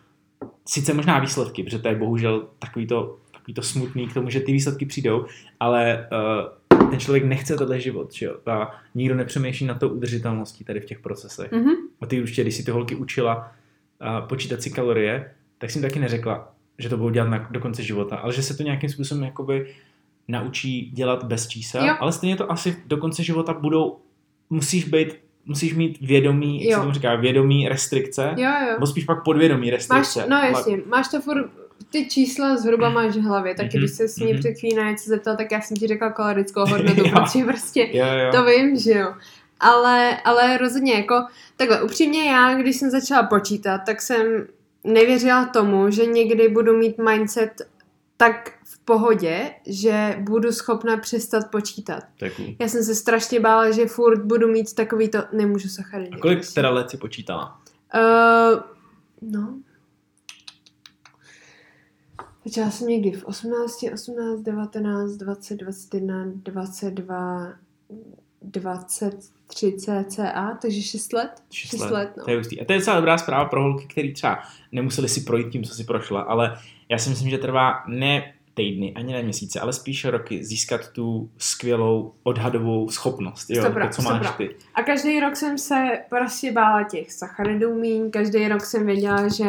sice možná výsledky, protože to je bohužel takový to, takový to smutný k tomu, že ty výsledky přijdou, ale uh, ten člověk nechce tenhle život, že jo? A nikdo nepřemýšlí na to udržitelností tady v těch procesech. Mhm. A ty určitě, když si ty holky učila počítat si kalorie, tak jim taky neřekla, že to budou dělat na, do konce života, ale že se to nějakým způsobem jakoby naučí dělat bez čísel, Jo. ale stejně to asi do konce života budou, musíš být, musíš mít vědomí, jak Jo. se tomu říká, vědomí restrikce, Jo, jo. nebo spíš pak podvědomí Máš, restrikce. no Ale- jasně, máš to furt, ty čísla zhruba máš v hlavě, tak Mhm, když se s ní mhm. před chvílí na něco zeptal, tak já jsem ti řekla kalorickou hodnotu, protože prostě Jo, jo. to vím, že jo. Ale, ale rozhodně jako, takhle upřímně já, když jsem začala počítat, tak jsem nevěřila tomu, že někdy budu mít mindset tak v pohodě, že budu schopna přestat počítat. Cool. Já jsem se strašně bála, že furt budu mít takový to, nemůžu sacharidy. A kolik prostě. teda let si počítala? Uh, no. Začala jsem někdy v 18, 18, 19, 20, 21, 22, 23 cca, takže 6 let. 6 Šest let. let, no. To je hustý. A to je docela dobrá zpráva pro holky, který třeba nemuseli si projít tím, co si prošla, ale já si myslím, že trvá ne týdny, ani ne měsíce, ale spíš roky získat tu skvělou odhadovou schopnost. Jo, Stopra, to, co máš ty. A každý rok jsem se prostě bála těch sacharidů míň, každý rok jsem věděla, že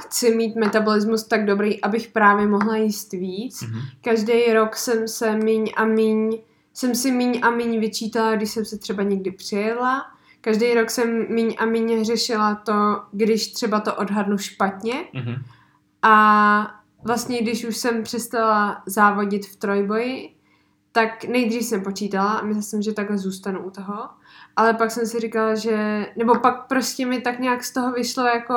chci mít metabolismus tak dobrý, abych právě mohla jíst víc. Mhm. Každý rok jsem se míň a míň, jsem si míň a míň vyčítala, když jsem se třeba někdy přijela. Každý rok jsem míň a míň řešila to, když třeba to odhadnu špatně. Mhm. A vlastně, když už jsem přestala závodit v trojboji, tak nejdřív jsem počítala a myslela jsem, že takhle zůstanu u toho. Ale pak jsem si říkala, že... Nebo pak prostě mi tak nějak z toho vyšlo jako...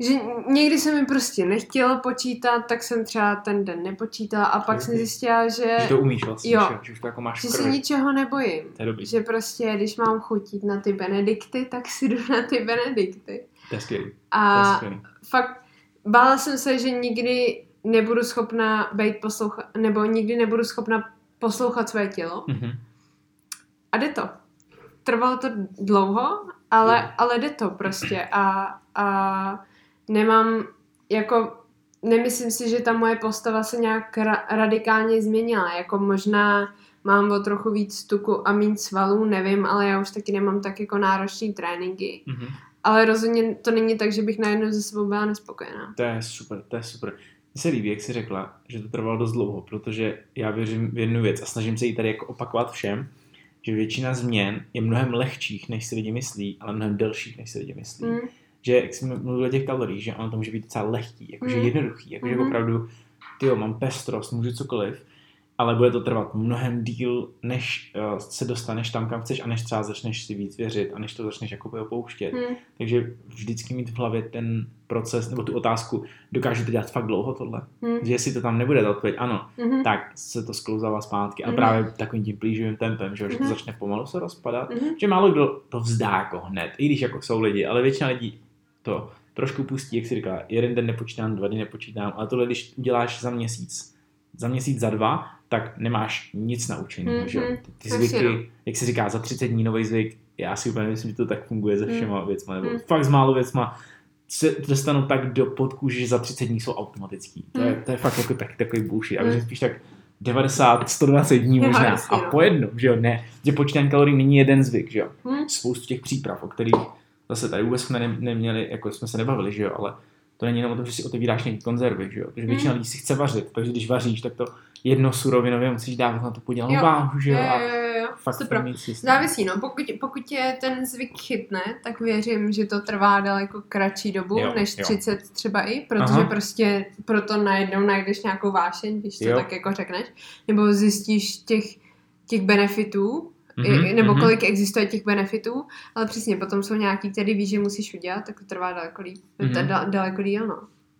Že někdy se mi prostě nechtělo počítat, tak jsem třeba ten den nepočítala a pak jsem Ok. zjistila, že, Že to umíš vlastně, Jo. že, že už to jako máš že v se krvi. ničeho nebojím. To je dobrý. Že prostě, když mám chutit na ty benedikty, tak si jdu na ty benedikty. To je skvělý. To je A skvělý. fakt bála jsem se, že nikdy nebudu schopna být poslouchat, nebo nikdy nebudu schopna poslouchat své tělo. Mhm. A jde to. Trvalo to dlouho, ale, Jo. ale jde to prostě. A, a nemám, jako, nemyslím si, že ta moje postava se nějak ra- radikálně změnila. Jako možná mám o trochu víc tuku a méně svalů, nevím, ale já už taky nemám tak jako náročný tréninky. Mhm. Ale rozhodně to není tak, že bych najednou ze sebou byla nespokojená. To je super, to je super. Mně se líbí, jak jsi řekla, že to trvalo dost dlouho, protože já věřím v jednu věc a snažím se ji tady jako opakovat všem, že většina změn je mnohem lehčích, než si lidi myslí, ale mnohem delších, než si lidi myslí. Mm. Že, jak jsme mluvili o těch kaloriích, že ono to může být docela lehký, jakože Mm. jednoduchý, jakože Mhm. opravdu, ty jo, mám pestrost, můžu cokoliv, ale bude to trvat mnohem díl, než uh, se dostaneš tam, kam chceš a než třeba začneš si víc věřit a než to začneš jako opouštět. Mm. Takže vždycky mít v hlavě ten proces, nebo tu otázku, dokážu to dělat fakt dlouho tohle? Mm. Že jestli to tam nebude ta odpověď, ano, Mhm. tak se to sklouzává zpátky. A Mhm. právě takovým tím plíživým tempem, že, jo, že to Mhm. začne pomalu se rozpadat. Mhm. Že málo kdo to vzdá jako hned, i když jako jsou lidi, ale většina lidí to trošku pustí, jak si říká, jeden den nepočítám, dva dny nepočítám, ale tohle, když uděláš za měsíc, za měsíc, za dva, tak nemáš nic naučeného, Mhm. že jo. Ty, zvyky, no. jak se říká, za 30 dní nový zvyk, já si úplně myslím, že to tak funguje se Mhm. všema věcma, nebo Mhm. fakt s málo věcma, se dostanou tak do podkůže, že za 30 dní jsou automatický. To je, Mhm. to je fakt jako tak, takový bullshit. A Mhm. že spíš tak 90, 120 dní možná. jasně, a no. po jednom, že jo, ne. Že počítání kalorií není jeden zvyk, že jo. Hm? Spoustu těch příprav, o kterých zase tady vůbec jsme ne, neměli, jako jsme se nebavili, že jo, ale to není jenom o tom, že si otevíráš nějaký konzervy, že jo. Protože většina Mhm. lidí si chce vařit, takže když vaříš, tak to jedno surovinově musíš dávat na to podělanou Jo. váhu, že jo. A jo, jo, jo. fakt Super. Závisí, no. Pokud, pokud je ten zvyk chytne, tak věřím, že to trvá daleko kratší dobu, Jo, než jo. 30 třeba i, protože Aha. Prostě proto najednou najdeš nějakou vášeň, když to jo. tak jako řekneš, nebo zjistíš těch, těch benefitů, Mhm, mm-hmm, nebo mhm. kolik existuje těch benefitů, ale přesně potom jsou nějaký, který víš, že musíš udělat, tak to trvá daleko líp, Mhm. mm-hmm. da, daleko díl, no.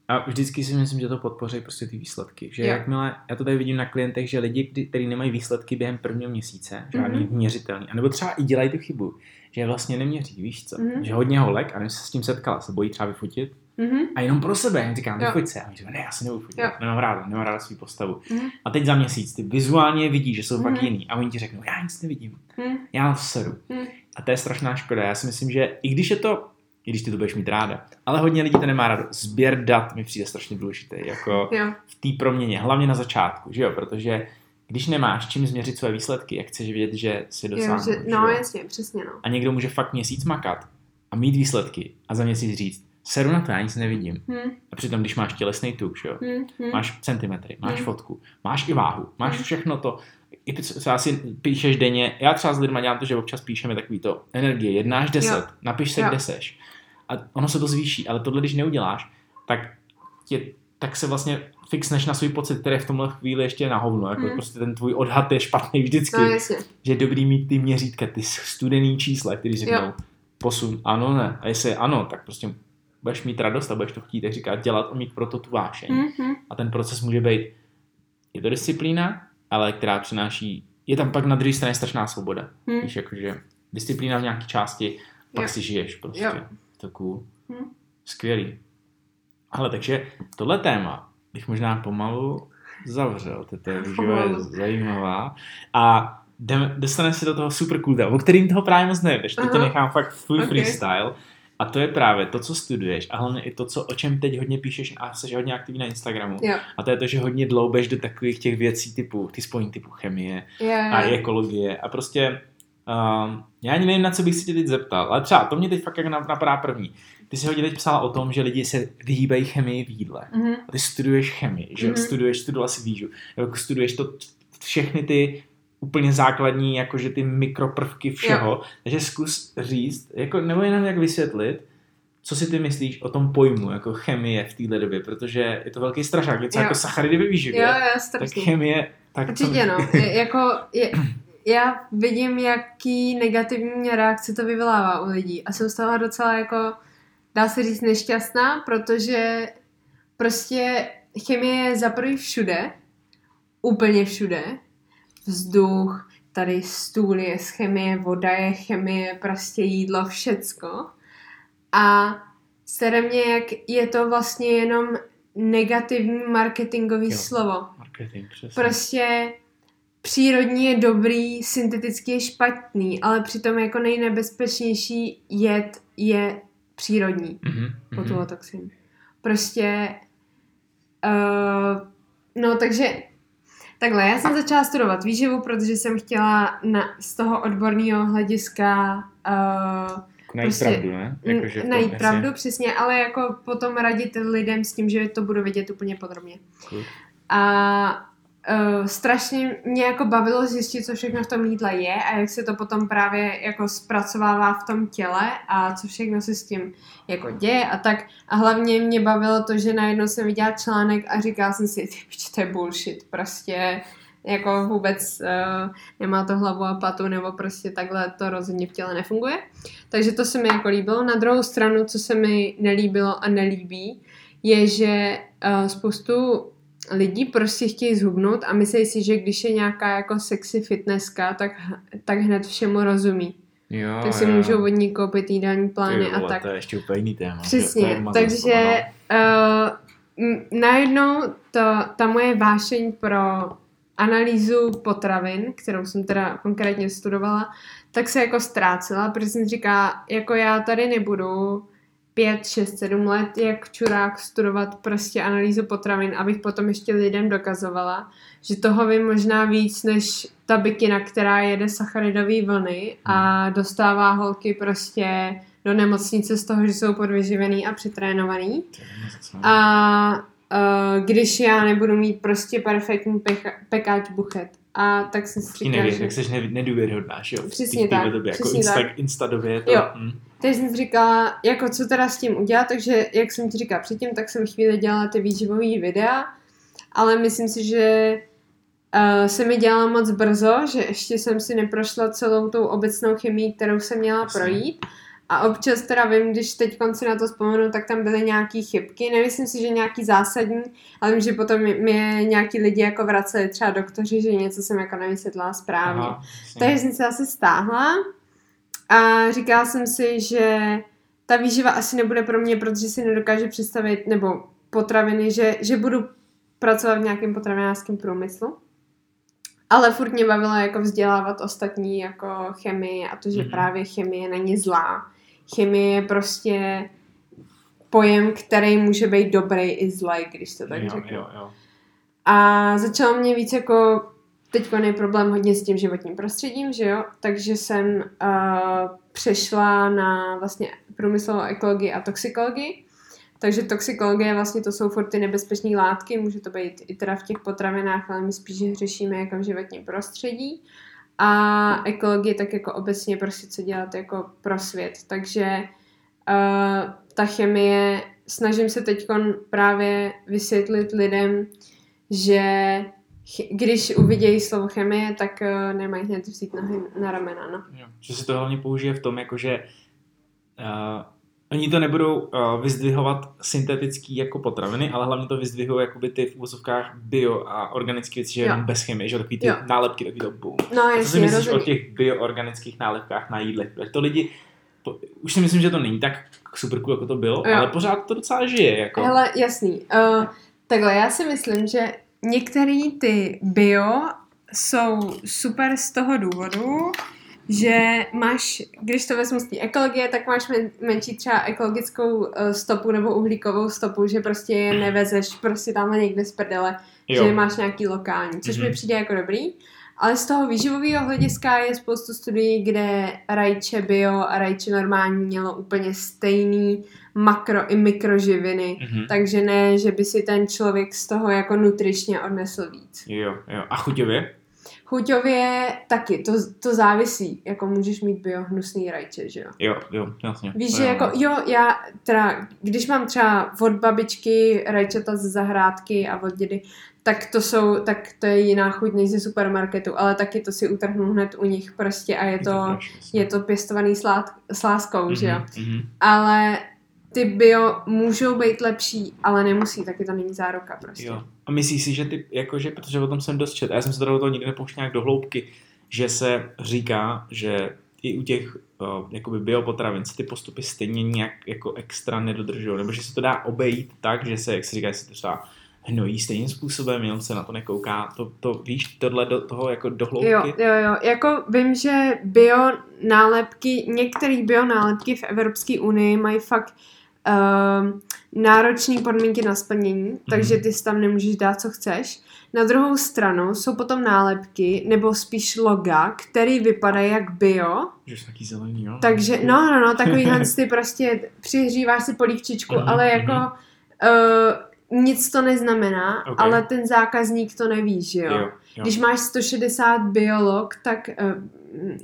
A vždycky si myslím, že to podpoří prostě ty výsledky. Že Jo. jakmile, já to tady vidím na klientech, že lidi, kteří nemají výsledky během prvního měsíce, žádný Mhm. mm-hmm. měřitelný, anebo třeba i dělají tu chybu, že vlastně neměří, víš co? Mhm. Že hodně holek, a nevím, se s tím setkala, se bojí třeba vyfotit, Mm-hmm. a jenom pro sebe, jen říkám, vyfoť se. A oni říkají, ne, já se nebudu fotit, nemám ráda, nemám ráda svou postavu. Mhm. A teď za měsíc ty vizuálně vidíš, že jsou fakt Mhm. jiný. A oni ti řeknou, já nic nevidím, Mm-hmm. já na to seru. Mhm. A to je strašná škoda. Já si myslím, že i když je to, i když ty to budeš mít ráda, ale hodně lidí to nemá rádo. Sběr dat mi přijde strašně důležitý, jako Jo. v té proměně, hlavně na začátku, že jo, protože když nemáš čím změřit své výsledky, jak chceš vědět, že si dosáhnul, že no jo? jasně, přesně, no. A někdo může fakt měsíc makat a mít výsledky a za měsíc říct, seru na to, já nic nevidím. Hm, A přitom, když máš tělesný tuk, že jo, hm, hm. máš centimetry, máš Hmm. fotku, máš i váhu, máš Hmm. všechno to, i co co asi píšeš denně, já třeba s lidma dělám to, že občas píšeme takový to, energie 1 až 10, Jo. napiš se, Jo. kde seš. A ono se to zvýší, ale tohle, když neuděláš, tak, tě, tak se vlastně fixneš na svůj pocit, který je v tomhle chvíli ještě je na hovno, jako Hmm. prostě ten tvůj odhad je špatný vždycky, No jasně. že je dobrý mít ty měřítka, ty studený čísla, který řeknou posun, ano, ne, a jestli je ano, tak prostě budeš mít radost a budeš to chtít, jak říká, dělat a mít proto tu vášeň. Hm, hm. A ten proces může být, je to disciplína, ale která přináší, je tam pak na druhé straně strašná svoboda. Hm. Víš, jakože disciplína v nějaké části, pak Jo. si žiješ prostě. Jo. To cool. Hm. Skvělý. Ale takže tohle téma bych možná pomalu zavřel. To je výživa zajímavá. A jdeme, dostaneme se do toho super cool o kterým toho právě moc nevíš. Teď to nechám fakt v tvůj Ok. freestyle. A to je právě to, co studuješ a hlavně i to, co, o čem teď hodně píšeš a jsi hodně aktivní na Instagramu. Jo. A to je to, že hodně dloubeš do takových těch věcí typu, ty spojení typu chemie Jo, a ekologie a prostě Um, já ani nevím, na co bych se tě teď zeptal, ale třeba to mě teď fakt jak napadá první. Ty jsi hodně teď psala o tom, že lidi se vyhýbají chemii v jídle. Mhm. A ty studuješ chemii, že mm-hmm. Mhm. studuješ, studoval si výžu, jako studuješ to všechny ty úplně základní, jakože ty mikroprvky všeho, jo. takže zkus říct, jako, nebo jenom jak vysvětlit, co si ty myslíš o tom pojmu, jako chemie v téhle době, protože je to velký strašák, něco jako sacharidy ve výživě, Jo, jo, tak chemie, tak Určitě no, je, jako je, já vidím, jaký negativní reakce to vyvolává u lidí. A jsem z toho docela jako, dá se říct, nešťastná, protože prostě chemie je za všude, úplně všude, vzduch, tady stůl je z chemie, voda je chemie, prostě jídlo, všecko. A sere mě, jak je to vlastně jenom negativní marketingový Jo. slovo. Marketing, přesně. Prostě přírodní je dobrý, syntetický je špatný, ale přitom jako nejnebezpečnější jed je přírodní Mhm, mhm. botulotoxin. Prostě uh, no takže takhle, já jsem začala studovat výživu, protože jsem chtěla na, z toho odborného hlediska uh, najít prostě- pravdu, ne? Jako, že to najít pravdu, přesně, ale jako potom radit lidem s tím, že to budu vědět úplně podrobně. Cool. A uh, strašně mě jako bavilo zjistit, co všechno v tom jídle je a jak se to potom právě jako zpracovává v tom těle a co všechno se s tím jako děje a tak. A hlavně mě bavilo to, že najednou jsem viděla článek a říkala jsem si, to je bullshit, prostě jako vůbec uh, nemá to hlavu a patu, nebo prostě takhle to rozhodně v těle nefunguje. Takže to se mi jako líbilo. Na druhou stranu, co se mi nelíbilo a nelíbí, je, že uh, spoustu lidí prostě chtějí zhubnout a myslí si, že když je nějaká jako sexy fitnesska, tak, tak hned všemu rozumí. Jo, tak si jo. můžou od ní koupit jídelní plány Ty a tak. To je ještě úplně jiný téma. Přesně, je takže uh, najednou to, ta moje vášeň pro analýzu potravin, kterou jsem teda konkrétně studovala, tak se jako ztrácela, protože jsem říká, jako já tady nebudu 5, 6, 7 let jak čurák studovat prostě analýzu potravin, abych potom ještě lidem dokazovala, že toho vím možná víc než ta bikina, která jede sacharidové vlny a dostává holky prostě do nemocnice z toho, že jsou podvyživený a přetrénovaný. No. A uh, když já nebudu mít prostě perfektní pecha, pekáč buchet. A tak jsem si říkala, nevěř, že... jak jsi ne, nedůvěryhodná, že jo? Přesně tak, Době, jako přesně Insta, tak. Insta době je to... Jo. Hm. Takže jsem si říkala, jako co teda s tím udělat, takže jak jsem ti říkala předtím, tak jsem chvíli dělala ty výživové videa, ale myslím si, že uh, se mi dělala moc brzo, že ještě jsem si neprošla celou tou obecnou chemii, kterou jsem měla Jasně. projít. A občas teda vím, když teď konci na to vzpomenu, tak tam byly nějaký chybky. Nemyslím si, že nějaký zásadní, ale vím, že potom mi- mě nějaký lidi jako vraceli třeba doktoři, že něco jsem jako nevysvětlila správně. Aha. Takže jsem se zase stáhla a říkala jsem si, že ta výživa asi nebude pro mě, protože si nedokážu představit, nebo potraviny, že, že budu pracovat v nějakém potravinářském průmyslu. Ale furt mě bavilo jako vzdělávat ostatní jako chemii a to, že Mhm. právě chemie není zlá. Chemie je prostě pojem, který může být dobrý i zlej, když to tak jo, řeknu. jo, jo. A začalo mě víc jako, teď je problém hodně s tím životním prostředím, že jo, takže jsem uh, přešla na vlastně průmyslovou ekologii a toxikologii. Takže toxikologie vlastně to jsou furt ty nebezpečné látky, může to být i teda v těch potravinách, ale my spíš řešíme jako v životním prostředí. A ekologie tak jako obecně prostě co dělat jako pro svět. Takže uh, ta chemie, snažím se teď právě vysvětlit lidem, že když uvidějí slovo chemie, tak uh, nemají hned vzít nohy na ramena, no. Jo. Že se to hlavně použije v tom, jakože uh, oni to nebudou uh, vyzdvihovat syntetický jako potraviny, ale hlavně to vyzdvihují jakoby ty v úvozovkách bio a organické věci, že jenom bez chemie, že takový ty Jo. nálepky, takový to boom. No A co si myslíš o rozumím. těch bioorganických nálepkách na jídle? To lidi, po, už si myslím, že to není tak super cool, jako to bylo, Jo. ale pořád to docela žije. Jako. Hele, jasný. Uh, takhle, já si myslím, že některé ty bio jsou super z toho důvodu, že máš, když to vezmu z té ekologie, tak máš men, menší třeba ekologickou uh, stopu nebo uhlíkovou stopu, že prostě je nevezeš prostě tam někde z prdele, jo. že máš nějaký lokální, což mm-hmm. mi Mhm. přijde jako dobrý. Ale z toho výživového hlediska je spoustu studií, kde rajče bio a rajče normální mělo úplně stejný makro i mikroživiny. Mhm. Takže ne, že by si ten člověk z toho jako nutričně odnesl víc. Jo, jo. A chuťově? Chuťově taky, to, to závisí. Jako můžeš mít bio hnusný rajče, že jo? Jo, jo, jasně. Víš, že jako, jo, já teda, když mám třeba od babičky rajčata ze zahrádky a od dědy, tak to jsou, tak to je jiná chuť než ze supermarketu, ale taky to si utrhnu hned u nich prostě a je to, je to pěstovaný s, lát, s láskou, že jo? Mhm, mhm. Ale ty bio můžou být lepší, ale nemusí, taky to není záruka prostě. Jo. A myslíš si, že ty, jakože, protože o tom jsem dost čet, a já jsem se teda do toho nikdy nepouštěl nějak do hloubky, že se říká, že i u těch uh, jakoby biopotravin se ty postupy stejně nějak jako extra nedodržují, nebo že se to dá obejít tak, že se, jak se říká, se to třeba hnojí stejným způsobem, jenom se na to nekouká. To, to víš, tohle do toho jako do hloubky? Jo, jo, jo. Jako vím, že bio nálepky, některé bio nálepky v Evropské unii mají fakt uh, náročné podmínky na splnění, takže ty si tam nemůžeš dát, co chceš. Na druhou stranu jsou potom nálepky, nebo spíš loga, který vypadají jak bio, Že jsou taky zelený, jo? takže, no, no, no, takový Hans, ty prostě přihříváš si polívčičku, Mhm, ale jako uh, nic to neznamená, Ok. ale ten zákazník to neví, že jo? jo, jo. Když máš 160 biolog, tak uh,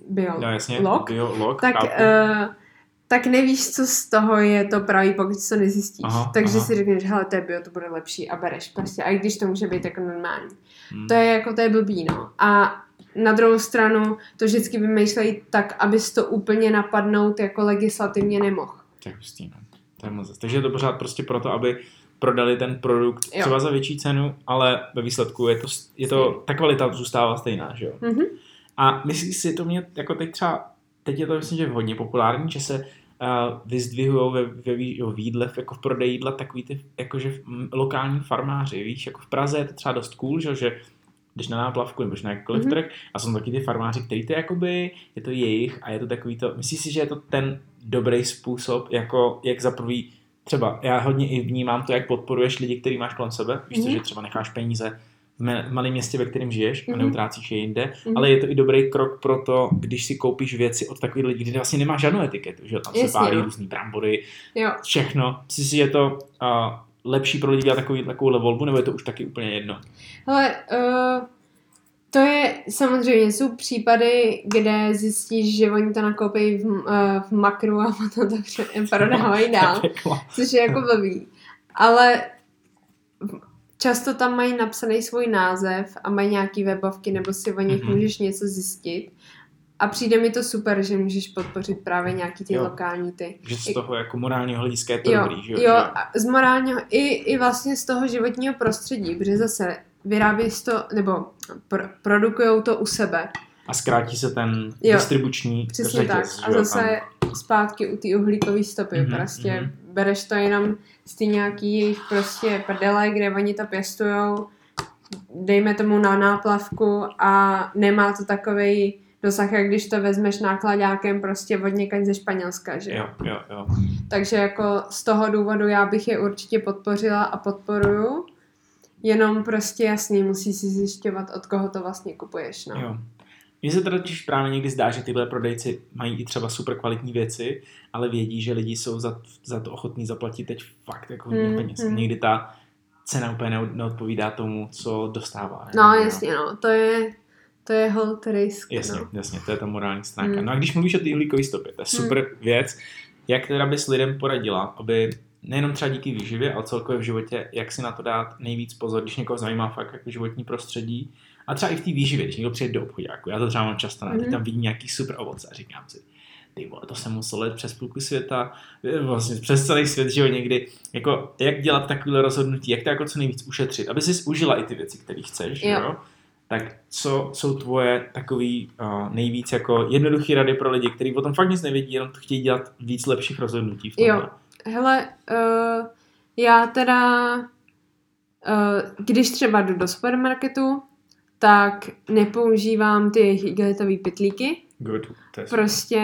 biolog, no jasně, log, bio, log, tak, chápu. uh, tak nevíš, co z toho je to pravý, pokud to nezjistíš. Aha, Takže aha. si řekneš, hele, to je bio, to bude lepší a bereš prostě. A i když to může být jako normální. Hmm. To je jako, to je blbý, no. A na druhou stranu to vždycky vymýšlejí tak, abys to úplně napadnout jako legislativně nemohl. To je hustý, no. To je moc. Takže je to pořád prostě proto, aby prodali ten produkt Jo. třeba za větší cenu, ale ve výsledku je to, je to ta kvalita zůstává stejná, že jo? Mhm. A myslíš si, to mě jako teď třeba, teď je to myslím, že hodně populární, že se uh, vyzdvihují ve, ve, vý- jo, v jídle, jako v prodeji jídla takový ty jakože lokální farmáři, víš, jako v Praze je to třeba dost cool, že, jo, že když na náplavku nebo na jakýkoliv Mhm. mm-hmm. trh a jsou taky ty farmáři, který to jakoby, je to jejich a je to takový to, myslíš si, že je to ten dobrý způsob, jako jak za prvý, třeba já hodně i vnímám to, jak podporuješ lidi, který máš kolem sebe, víš co, Mhm. že třeba necháš peníze v malém městě, ve kterém žiješ a Mhm. neutrácíš je jinde, Mhm. ale je to i dobrý krok pro to, když si koupíš věci od takových lidí, kde vlastně nemá žádnou etiketu, že tam se Jasně, pálí no. různý brambory, Jo. všechno. Myslíš si, že je to uh, lepší pro lidi dělat takový, takovouhle volbu, nebo je to už taky úplně jedno? Hele, uh, to je samozřejmě, jsou případy, kde zjistíš, že oni to nakoupí v, uh, v makru a potom to pře- prodávají dál, což je jako blbý. Ale často tam mají napsaný svůj název a mají nějaký webovky, nebo si o nich Mhm. můžeš něco zjistit. A přijde mi to super, že můžeš podpořit právě nějaký ty Jo. lokální ty. Že z toho jako morálního hlediska je to Jo, dobrý, že jo? jo, z morálního i, i vlastně z toho životního prostředí, protože zase vyrábí to, nebo pro, produkujou to u sebe. A zkrátí se ten Jo, distribuční Přesně řetěz, tak. A zase zpátky u té uhlíkové stopy. Mhm, prostě mhm. bereš to jenom z ty nějaký jejich prostě prdele, kde oni to pěstujou, dejme tomu na náplavku a nemá to takovej dosah, jak když to vezmeš nákladákem prostě od někať ze Španělska, že jo. Jo, jo, jo. Takže jako z toho důvodu já bych je určitě podpořila a podporuju. Jenom prostě jasný, musí si zjišťovat, od koho to vlastně kupuješ. No. jo. Mně se teda totiž právě někdy zdá, že tyhle prodejci mají i třeba super kvalitní věci, ale vědí, že lidi jsou za, za to ochotní zaplatit teď fakt jako hodně Hmm, peněz. hmm. Někdy ta cena úplně ne- neodpovídá tomu, co dostává. ne? No Jo. jasně, no, to je, to je hold risk, Jasně, no. jasně, to je ta morální stránka. Hmm. No a když mluvíš o té uhlíkové stopě, to je super věc, jak teda bys lidem poradila, aby nejenom třeba díky výživě, ale celkově v životě, jak si na to dát nejvíc pozor, když někoho zajímá fakt jako životní prostředí a třeba i v té výživě, když někdo přijde do obchodu, jako já to třeba mám často, mm-hmm. Mhm. tam vidím nějaký super ovoce a říkám si, ty vole, to jsem musel let přes půlku světa, eh, vlastně přes celý svět, že jo, někdy, jako jak dělat takovéhle rozhodnutí, jak to jako co nejvíc ušetřit, aby si užila i ty věci, které chceš, jo. Jo. Tak co jsou tvoje takový uh, nejvíc jako jednoduché rady pro lidi, kteří o tom fakt nic nevědí, jenom to chtějí dělat víc lepších rozhodnutí v tomhle. Jo. Hele, uh, já teda, uh, když třeba jdu do supermarketu, tak nepoužívám ty jejich igelitové pytlíky, Good. Prostě,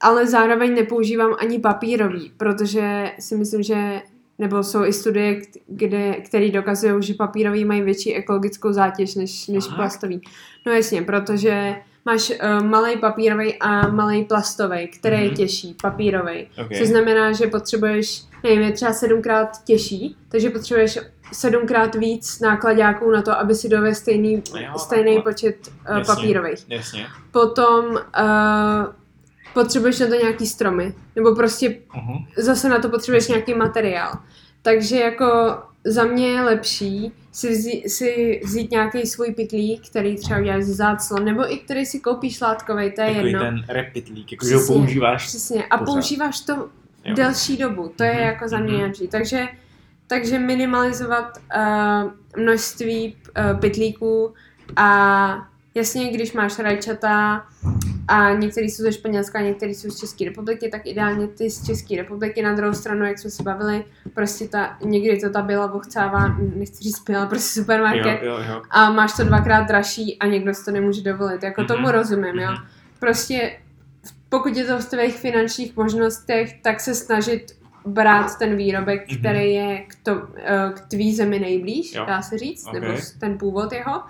ale zároveň nepoužívám ani papírový, protože si myslím, že nebo jsou i studie, kde, které dokazují, že papírový mají větší ekologickou zátěž než, než plastový. No jasně, protože máš uh, malý papírový a malý plastový, který je Mhm. těžší, papírový. Okay. Což znamená, že potřebuješ, nevím, je třeba sedmkrát těžší, takže potřebuješ sedmkrát víc nákladáků na to, aby si dovez stejný, Jo, stejný takhle. počet uh, Jasně. papírových. Jasně. Potom uh, potřebuješ na to nějaký stromy, nebo prostě Uh-huh. zase na to potřebuješ nějaký materiál. Takže jako za mě je lepší si vzít, si vzít nějaký svůj pitlík, který třeba uděláš z záclon, nebo i který si koupíš látkový, to je Takový jedno. ten repitlík, jako že ho používáš. Přesně. A pořád. používáš to Jo. delší dobu. To je Mhm, jako za mě mhm. nejlepší. Takže, takže minimalizovat uh, množství uh, pytlíků a jasně, když máš rajčata a některý jsou ze Španělska a některý jsou z České republiky, tak ideálně ty z České republiky. Na druhou stranu, jak jsme se bavili, prostě ta, někdy to ta byla vochcává, nechci říct byla, prostě supermarket Jo, jo, jo. a máš to dvakrát dražší a někdo si to nemůže dovolit. Jako Mhm. tomu rozumím, jo. Mhm. Prostě pokud je to v tvých finančních možnostech, tak se snažit brát ten výrobek, Mhm. který je k, to, eh, k tvý zemi nejblíž, Jo. dá se říct, Ok. nebo ten původ jeho.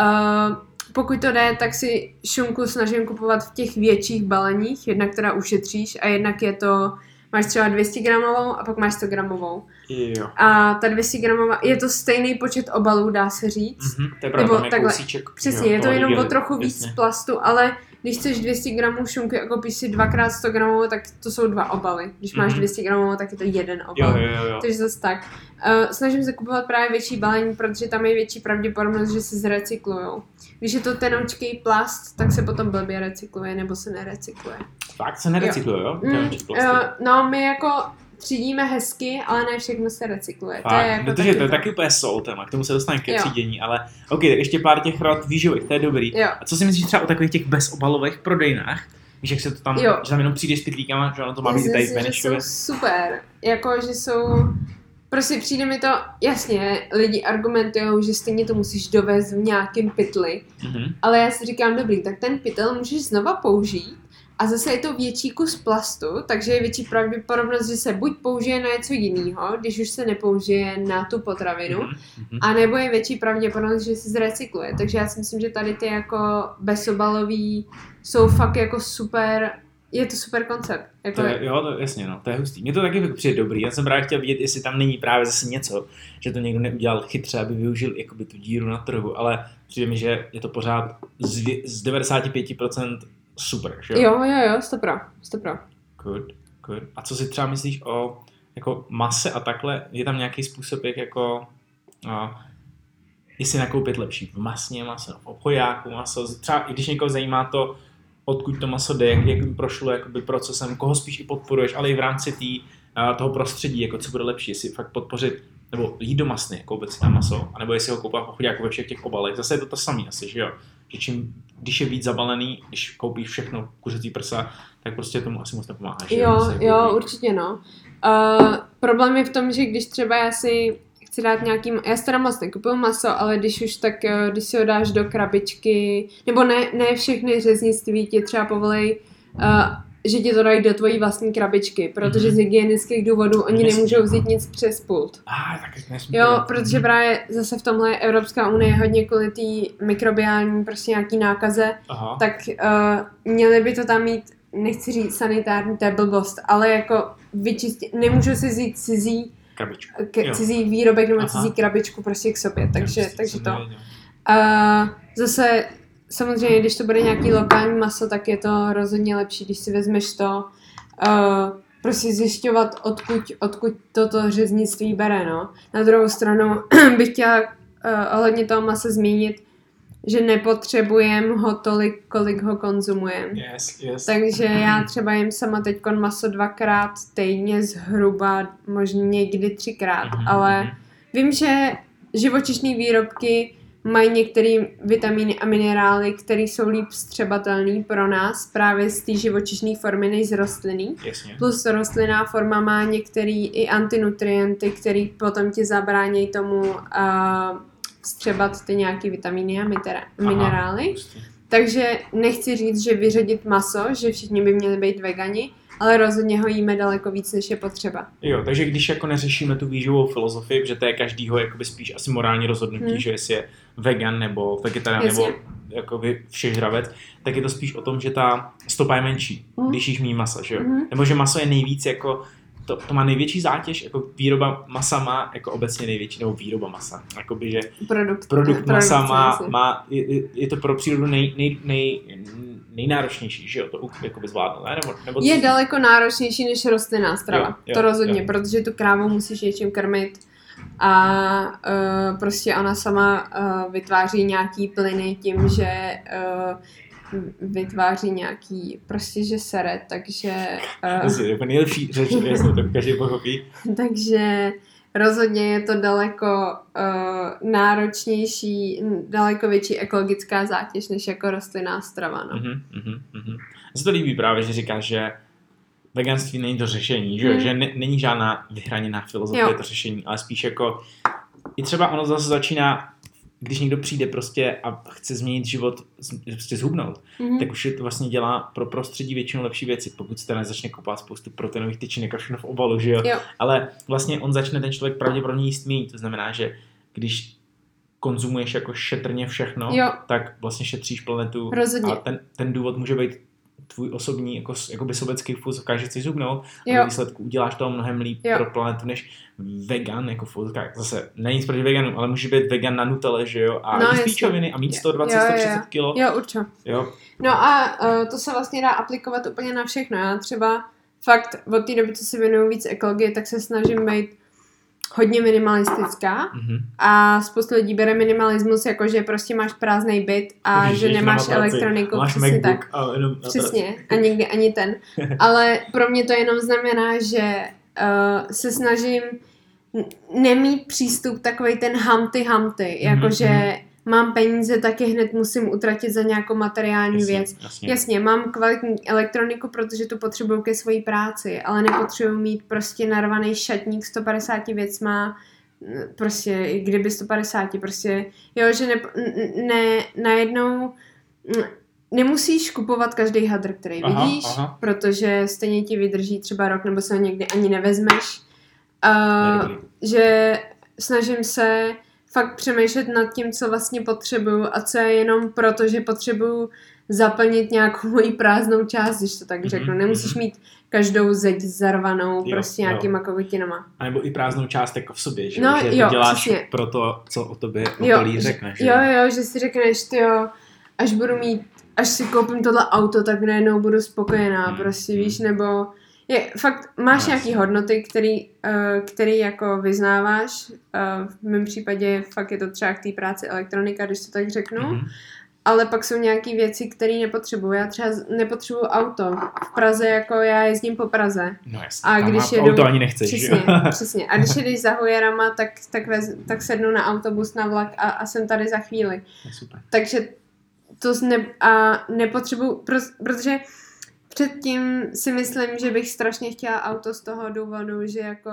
Uh, pokud to jde, tak si šunku snažím kupovat v těch větších baleních, jednak teda ušetříš a jednak je to, máš třeba 200 gramovou a pak máš 100 gramovou. Jo. A ta 200 gramová, je to stejný počet obalů, dá se říct. Mhm, to je pravda, Nebo takhle. kousíček. Přesně, jo, je to jenom o trochu víc jasně. plastu, ale když chceš 200 gramů šunky a koupíš si dvakrát 100 gramů, tak to jsou dva obaly. Když máš Mhm. 200 gramů, tak je to jeden Jo, obal. jo, jo, jo. Takže zase tak. Uh, snažím se kupovat právě větší balení, protože tam je větší pravděpodobnost, že se zrecyklujou. Když je to tenoučký plast, tak se potom blbě recykluje nebo se nerecykluje. Fakt se nerecykluje, jo? Mm, Ten plastik. uh, no, my jako třídíme hezky, ale ne všechno se recykluje. to je Fakt, jako protože to je taky úplně soul téma, k tomu se dostaneme ke Jo. třídění, ale ok, tak ještě pár těch rad výživových, to je dobrý. Jo. A co si myslíš třeba o takových těch bezobalových prodejnách? Víš, jak se to tam, Jo. že tam jenom přijdeš s pytlíkama, že ono to má být tady Beneškově. super. Jako, že jsou... Prostě přijde mi to, jasně, lidi argumentují, že stejně to musíš dovést v nějakém pytli, Mhm. ale já si říkám, dobrý, tak ten pytel můžeš znova použít a zase je to větší kus plastu, takže je větší pravděpodobnost, že se buď použije na něco jiného, když už se nepoužije na tu potravinu, Mhm. Mhm. a nebo je větší pravděpodobnost, že se zrecykluje. Takže já si myslím, že tady ty jako bezobalový jsou fakt jako super, je to super koncept. Jako, To je, jo, to, jasně, no, to je hustý. Mně to taky přijde dobrý. Já jsem právě chtěl vidět, jestli tam není právě zase něco, že to někdo neudělal chytře, aby využil jakoby tu díru na trhu, ale přijde mi, že je to pořád z, z 95% super, že jo, jo, jo, stopro, stopro. Good, good. A co si třeba myslíš o jako mase a takhle? Je tam nějaký způsob, jak jako no, jestli nakoupit lepší v masně maso, v obchodáku maso, třeba i když někoho zajímá to, odkud to maso jde, jak, jak prošlo jakoby procesem, koho spíš i podporuješ, ale i v rámci tý, a, toho prostředí, jako co bude lepší, jestli fakt podpořit nebo jít do masny, koupit si tam maso, anebo jestli ho koupit v obchodáku ve všech těch obalech. Zase je to to samé asi, že jo? Že čím, když je víc zabalený, když koupíš všechno kuřecí prsa, tak prostě tomu asi moc nepomáhá. že Jo, jo, určitě no. Uh, problém je v tom, že když třeba já si chci dát nějaký, já si teda moc nekupuju maso, ale když už tak, eh, když si ho dáš do krabičky, nebo ne, ne všechny řeznictví ti třeba povolej, uh, že ti to dají do tvojí vlastní krabičky, protože Mhm. z hygienických důvodů oni Nesmí. nemůžou vzít nic přes pult. Ah, tak nesmí Jo, to- protože Mhm. právě zase v tomhle Evropská unie hodně kvůli té mikrobiální prostě nějaký nákaze, Aha. tak uh, měli by to tam mít, nechci říct sanitární, to je blbost, ale jako vyčistit, nemůžu si vzít cizí, Krabičku. k, Jo. cizí výrobek nebo Aha. cizí krabičku prostě k sobě, takže, takže to. A zase samozřejmě, když to bude nějaký lokální maso, tak je to rozhodně lepší, když si vezmeš to, uh, prostě zjišťovat, odkud, odkud toto řeznictví bere, no. Na druhou stranu bych chtěla uh, ohledně toho masa zmínit, že nepotřebujeme ho tolik, kolik ho konzumujeme. Yes, yes. Takže já třeba jim sama teď maso dvakrát týdně zhruba, možná někdy třikrát, Mhm, ale mhm. vím, že živočišné výrobky mají některé vitamíny a minerály, které jsou líp střebatelné pro nás právě z té živočišné formy než z rostlinný. Jasně. Plus rostlinná forma má některé i antinutrienty, které potom ti zabrání tomu uh, střebat ty nějaké vitamíny a mitera- Aha. minerály. Hustý. Takže nechci říct, že vyředit maso, že všichni by měli být vegani, ale rozhodně ho jíme daleko víc, než je potřeba. Jo, takže když jako neřešíme tu výživovou filozofii, že to je každýho jakoby spíš asi morální rozhodnutí, Hmm. že jestli je vegan nebo vegetarián Jasně. nebo jakoby všežravec, tak je to spíš o tom, že ta stopa je menší, Hmm. když jíš méně masa, že jo? Mhm. Nebo že maso je nejvíc jako to, to má největší zátěž, jako výroba masa má jako obecně největší, nebo výroba masa, jakoby, že Produkt, produkt masa má, má je, je- je, to pro přírodu nej, nej, nej, nejnáročnější, že jo, to jakoby zvládnout, ne? Nebo, nebo Je daleko náročnější než rostlinná strava. Jo, jo, to rozhodně, jo. protože tu krávu musíš něčím krmit a uh, prostě ona sama uh, vytváří nějaký plyny tím, že uh, vytváří nějaký, prostě že sere, takže uh, To je nejlepší řeč, jasně, to každý pochopí. takže rozhodně je to daleko uh, náročnější, daleko větší ekologická zátěž než jako rostlinná strava. No. Mhm, mhm, mhm. Mně se to líbí právě, že říkáš, že veganství není to řešení, že? Hmm. že ne, není žádná vyhraněná filozofie Jo. to řešení, ale spíš jako i třeba ono zase začíná, když někdo přijde prostě a chce změnit život, prostě zhubnout, Mhm. tak už je to vlastně dělá pro prostředí většinou lepší věci, pokud se nezačne kupovat spoustu proteinových tyčinek a všechno v obalu, že jo? Jo. Ale vlastně on začne ten člověk pravděpodobně jíst méně, to znamená, že když konzumuješ jako šetrně všechno, Jo. tak vlastně šetříš planetu. Rozhodně. A ten, ten důvod může být tvůj osobní, jako, jakoby sobecký fuzovka, že chceš zubnout a ve výsledku uděláš toho mnohem líp Jo. pro planetu, než vegan, jako fuzovka. Zase není nic proti veganům, ale může být vegan na nutele, že jo, a No, píčoviny a mít Jo, 120, jo, jo. 130 kilo. Jo, určitě. Jo. No a uh, to se vlastně dá aplikovat úplně na všechno. Já třeba fakt od té doby, co se věnuju víc ekologie, tak se snažím být hodně minimalistická Mhm. a spoustu lidí bere minimalismus jako, že prostě máš prázdný byt a Můžeš že nemáš elektroniku. Máš přesně MacBook tak. a jenom na Přesně. A někdy ani ten. Ale pro mě to jenom znamená, že uh, se snažím nemít přístup takový ten hamty hamty, Mhm, jakože mám peníze, tak je hned musím utratit za nějakou materiální Jasně, věc. Jasně. Jasně, mám kvalitní elektroniku, protože tu potřebuju ke své práci, ale nepotřebuji mít prostě narvaný šatník 150 věcma, n- prostě i kdyby 150, prostě, jo, že ne, ne najednou n- nemusíš kupovat každý hadr, který Aha, vidíš, aha. protože stejně ti vydrží třeba rok, nebo se ho někdy ani nevezmeš. Uh, že snažím se fakt přemýšlet nad tím, co vlastně potřebuju a co je jenom proto, že potřebuju zaplnit nějakou moji prázdnou část, když to tak Mhm, řeknu. Nemusíš mhm. mít každou zeď zarvanou Jo, prostě jo. nějakýma kokotinama. A nebo i prázdnou část jako v sobě, že, No, že jo, to děláš přesně. pro to, co o tobě Jo, okolí že- řekne. Že? Jo, jo, že si řekneš, ty jo, až budu mít, až si koupím tohle auto, tak najednou budu spokojená, Hmm, prostě hmm. víš, nebo je, fakt máš No, nějaký jasně. hodnoty, který, uh, který jako vyznáváš, uh, v mém případě fakt je to třeba k té práci elektronika, když to tak řeknu, Mhm. ale pak jsou nějaké věci, které nepotřebuju. Já třeba nepotřebuju auto. V Praze, jako já jezdím po Praze. No jasně, A když jedu- auto ani nechceš, Přesně, přesně. A když jedeš za hujerama, tak, tak, vez, tak sednu na autobus, na vlak a, a jsem tady za chvíli. No, super. Takže to ne, a nepotřebuju, pro, protože předtím si myslím, že bych strašně chtěla auto z toho důvodu, že jako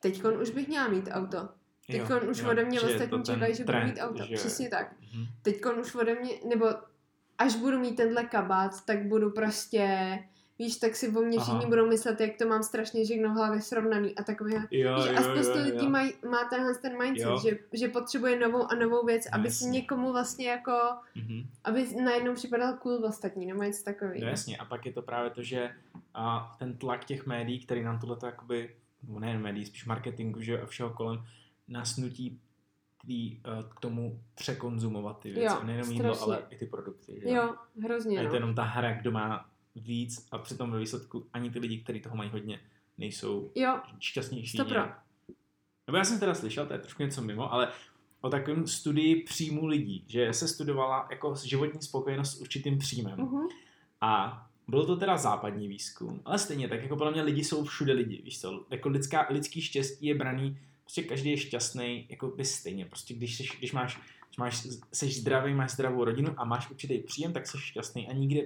teďkon už bych měla mít auto. Teďkon už ode mě ostatní ten čekají, že budu mít auto. že jo. Přesně tak. Mhm. Teďkon už ode mě, nebo až budu mít tenhle kabát, tak budu prostě, víš, tak si o mě Aha. všichni budou myslet, jak to mám strašně všechno v hlavě srovnaný a takové. Jo, Víš, jo, a spoustu jo, lidí jo. Maj, má tenhle ten mindset, Jo. že, že potřebuje novou a novou věc, No, aby si jasně. někomu vlastně jako, Mhm. aby najednou připadal cool ostatní, nebo něco takového. No jasně, a pak je to právě to, že a ten tlak těch médií, který nám tohleto jakoby, nebo nejen médií, spíš marketingu, že a všeho kolem, nás nutí tý, eh, k tomu překonzumovat ty věci. Jo, A nejenom jídlo, ale i ty produkty. Že? Jo, A hrozně, je to no. jenom ta hra, kdo má víc a přitom ve výsledku ani ty lidi, kteří toho mají hodně, nejsou Jo, šťastnější. Stopro. Nebo já jsem teda slyšel, to je trošku něco mimo, ale o takovém studii příjmu lidí, že se studovala jako životní spokojenost s určitým příjmem. uh-huh. A byl to teda západní výzkum, ale stejně tak, jako podle mě lidi jsou všude lidi, víš co, jako lidská, lidský štěstí je braný, prostě každý je šťastný, jako by stejně, prostě když, když máš, máš, seš zdravý, máš zdravou rodinu a máš určitý příjem, tak jsi šťastný. A nikde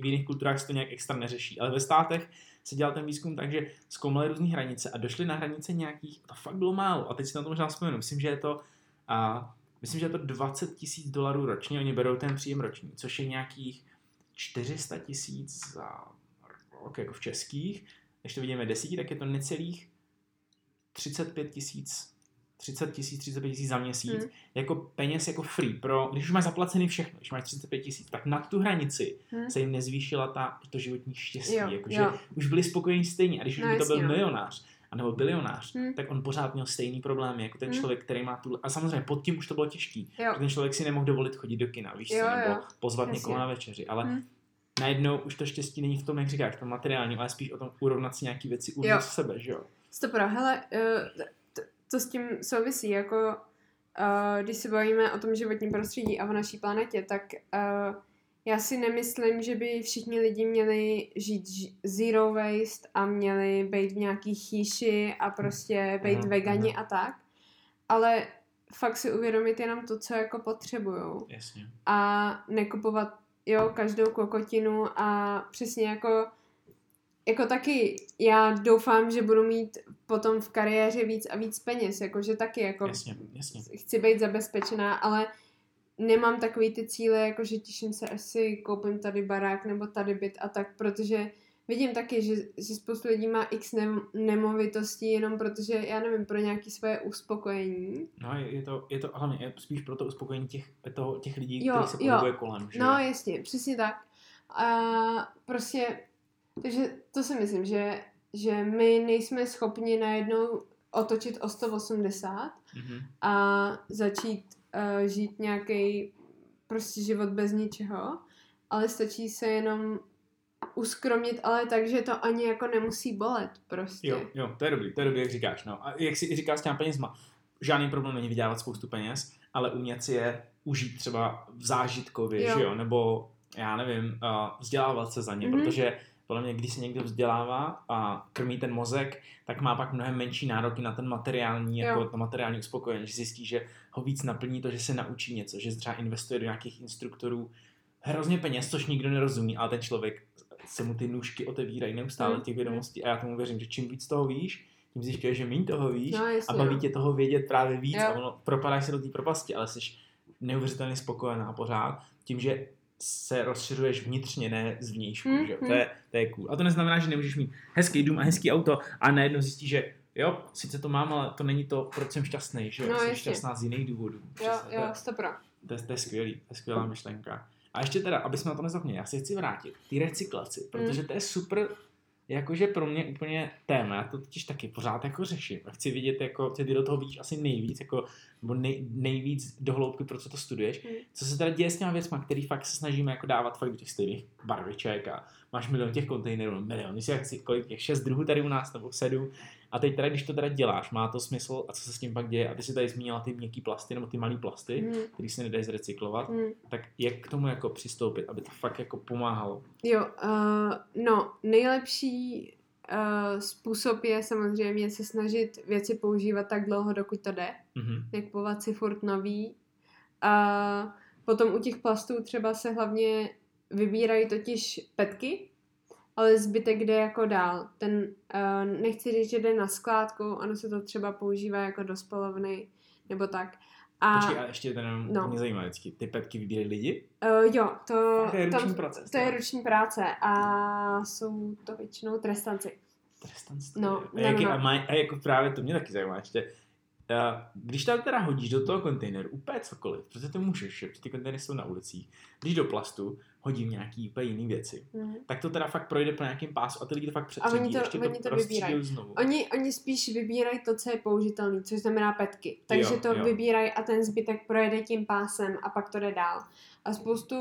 v jiných, kulturách se to nějak extra neřeší, ale ve státech se dělal ten výzkum tak, že zkoumali různé hranice a došli na hranice nějakých, to fakt bylo málo. A teď si na to možná vzpomenu, myslím, že je to a myslím, že je to 20 tisíc dolarů ročně, oni berou ten příjem roční, což je nějakých 400 tisíc za ok, jako v českých, když to vidíme desítí, tak je to necelých 35 tisíc 30 tisíc, 35 tisíc za měsíc, Hmm. jako peněz jako free, pro, když už máš zaplacený všechno, když máš 35 tisíc, tak nad tu hranici Hmm. se jim nezvýšila ta, to životní štěstí, Jo, jakože jo. už byli spokojení stejně a když už No by to byl no. milionář, anebo bilionář, Hmm. tak on pořád měl stejný problémy, jako ten Hmm. člověk, který má tu, a samozřejmě pod tím už to bylo těžký, Jo. že ten člověk si nemohl dovolit chodit do kina, víš Jo, co, nebo jo. pozvat Jasně. někoho na večeři, ale Hmm. najednou už to štěstí není v tom, jak říkáš, v tom materiálním, ale spíš o tom urovnat si nějaký věci Jo. uvnitř sebe, že jo? Stopro, hele, eh, to s tím souvisí, jako uh, když se bavíme o tom životním prostředí a o naší planetě, tak uh, já si nemyslím, že by všichni lidi měli žít zero waste a měli být v nějaký chýši a prostě být Mhm, vegani mhm. a tak, ale fakt si uvědomit jenom to, co jako potřebujou Jasně. a nekupovat jo, každou kokotinu a přesně jako jako taky já doufám, že budu mít potom v kariéře víc a víc peněz, jakože taky jako Jasně, jasně. chci být zabezpečená, ale nemám takový ty cíle, jako že těším se, až si koupím tady barák nebo tady byt a tak, protože vidím taky, že, že spoustu lidí má x nem, nemovitostí jenom protože, já nevím, pro nějaké svoje uspokojení. No je, je to, je to hlavně je spíš pro to uspokojení těch, toho, těch lidí, Jo, kteří se pohybuje kolem, že No jasně, přesně tak. A prostě, takže to si myslím, že, že my nejsme schopni najednou otočit o 180 Mhm. a začít uh, žít nějaký prostě život bez ničeho, ale stačí se jenom uskromnit, ale tak, že to ani jako nemusí bolet prostě. Jo, jo, to je dobrý, to je dobrý, jak říkáš, no. A jak si říkáš s těma penězma, žádný problém není vydělávat spoustu peněz, ale umět si je užít třeba v zážitkově, Jo. že jo, nebo já nevím, uh, vzdělávat se za ně, Mhm. protože podle mě, když se někdo vzdělává a krmí ten mozek, tak má pak mnohem menší nároky na ten materiální, Jo. jako to materiální uspokojení, že zjistí, že ho víc naplní to, že se naučí něco, že třeba investuje do nějakých instruktorů hrozně peněz, což nikdo nerozumí, ale ten člověk se mu ty nůžky otevírají neustále Mm. těch vědomostí a já tomu věřím, že čím víc toho víš, tím zjišťuješ, že méně toho víš No, a jasně, baví no. tě toho vědět právě víc Jo. a ono, propadáš se do té propasti, ale jsi neuvěřitelně spokojená pořád tím, že se rozšiřuješ vnitřně, ne zvnějšku, Hmm, že? To, je, to je cool. A to neznamená, že nemůžeš mít hezký dům a hezký auto a najednou zjistíš, že jo, sice to mám, ale to není to, proč jsem šťastný, že jo? No, jsem jasně. šťastná z jiných důvodů. Jo, Přesně, jo, to, je- stopro. to, je, to je skvělý, to je skvělá myšlenka. A ještě teda, aby jsme na to nezapomněli, já se chci vrátit k té recyklaci, protože to je super, jakože pro mě úplně téma, já to totiž taky pořád jako řeším a chci vidět, jako ty do toho víš asi nejvíc, jako, nebo nej, nejvíc do hloubky, pro co to studuješ. Hmm. Co se teda děje s těma věcma, který fakt se snažíme jako dávat fakt do těch stejných barviček a máš milion těch kontejnerů, milion, když jak si kolik těch šest druhů tady u nás nebo sedm. A teď teda, když to teda děláš, má to smysl a co se s tím pak děje? A ty si tady zmínila ty měkký plasty nebo ty malý plasty, Hmm. který se nedají zrecyklovat, Hmm. tak jak k tomu jako přistoupit, aby to fakt jako pomáhalo? Jo, uh, no, nejlepší uh, způsob je samozřejmě se snažit věci používat tak dlouho, dokud to jde. Mhm. Nekupovat si furt nový. A potom u těch plastů třeba se hlavně vybírají totiž petky, ale zbytek jde jako dál. Ten, uh, nechci říct, že jde na skládku, ono se to třeba používá jako do spalovny nebo tak. A Počkej, a ještě ten no. no. mě zajímá vždycky, ty petky vybírají lidi? uh, jo, to, To je ruční tam, proces. to je ruční práce a jsou to většinou trestanci. Trestanství. No, a, no, jak, no. a, maj, a jako právě to mě taky zajímá ještě. Uh, když tam teda hodíš do toho kontejneru úplně cokoliv, protože to můžeš, že? protože ty kontejnery jsou na ulicích, když do plastu hodím nějaký úplně jiný věci, Mhm. tak to teda fakt projde po nějakým pásu a ty lidi to fakt oni přetředí, to- ještě oni to, to vybírají. znovu. Oni, oni spíš vybírají to, co je použitelný, což znamená petky. Takže Jo, to jo. vybírají a ten zbytek projede tím pásem a pak to jde dál. A spoustu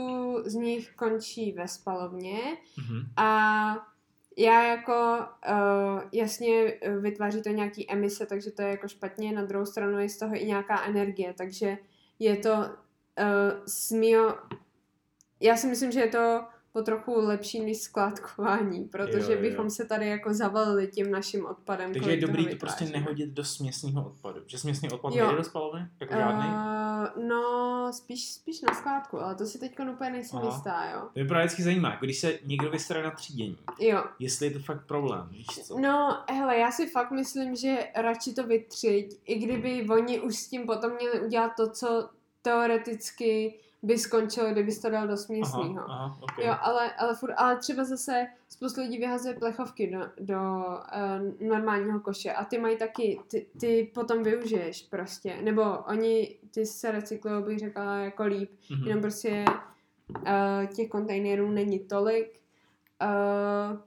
z nich končí ve spalovně Mhm. a já jako uh, jasně eh, vytváří to nějaký emise, takže to je jako špatně, na druhou stranu je z toho i nějaká energie, takže je to uh, z mýho, já si myslím, že je to po trochu lepší než skládkování, protože Jo, jo, bychom se tady jako zavalili tím naším odpadem. Takže je dobrý to prostě nehodit do směsného odpadu. Že směsný odpad Jo. nejde do spalovny? Jako žádný? Uh, no, spíš, spíš na skládku, ale to si teď úplně nejsem Aha. jistá, jo. To mě právě vždycky zajímá, jako když se někdo vystará na třídění, Jo, jestli je to fakt problém, víš co? No, hele, já si fakt myslím, že radši to vytřiď, i kdyby oni už s tím potom měli udělat to, co teoreticky by skončilo, kdyby to dal do směsného. Aha, aha, okay. Jo, ale, ale, furt, ale třeba zase spoustu lidí vyhazuje plechovky do, do uh, normálního koše a ty mají taky, ty, ty potom využiješ prostě, nebo oni, ty se recyklují, bych řekla, jako líp, Mhm. jenom prostě uh, těch kontejnerů není tolik. Uh,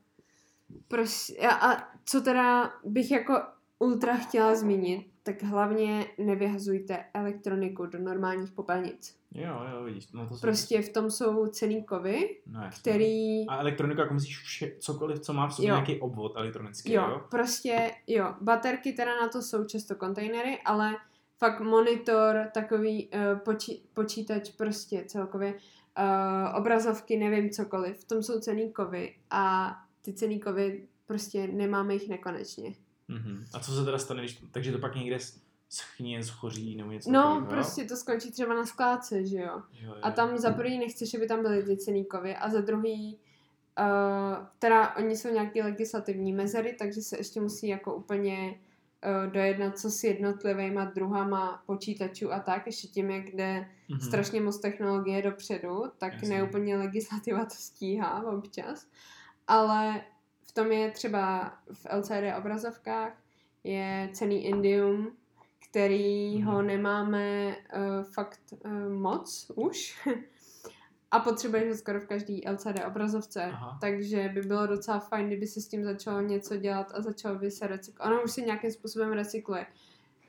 prostě, a, a co teda bych jako ultra chtěla zmínit, tak hlavně nevyhazujte elektroniku do normálních popelnic. Jo, jo, vidíš, no to. Prostě v tom jsou cený kovy, no, který... A elektronika, jako myslíš vše, cokoliv, co má v sobě Jo. nějaký obvod elektronický, Jo, jo? prostě jo. Baterky teda na to jsou často kontejnery, ale fakt monitor, takový uh, počí, počítač prostě celkově, uh, obrazovky, nevím cokoliv, v tom jsou cený kovy a ty cený kovy prostě nemáme jich nekonečně. Mhm. A co se teda stane, když, takže to pak někde schně, schoří nebo něco No, takového, jo? prostě to skončí třeba na skládce, že jo. Jo, jo. A tam za prvý nechceš, aby tam byly ty cený kovy a za druhý Uh, teda oni jsou nějaké legislativní mezery, takže se ještě musí jako úplně uh, dojednat, co s jednotlivýma druhama počítačů a tak, ještě tím, jak jde Mhm. strašně moc technologie dopředu, tak Jasně. neúplně legislativa to stíhá občas. Ale v tom je třeba v LCD obrazovkách je cený indium, kterýho Mhm. nemáme uh, fakt uh, moc už. A potřebuješ ho skoro v každý LCD obrazovce, Aha. takže by bylo docela fajn, kdyby se s tím začalo něco dělat a začalo by se recyklovat. Ono už se nějakým způsobem recykluje,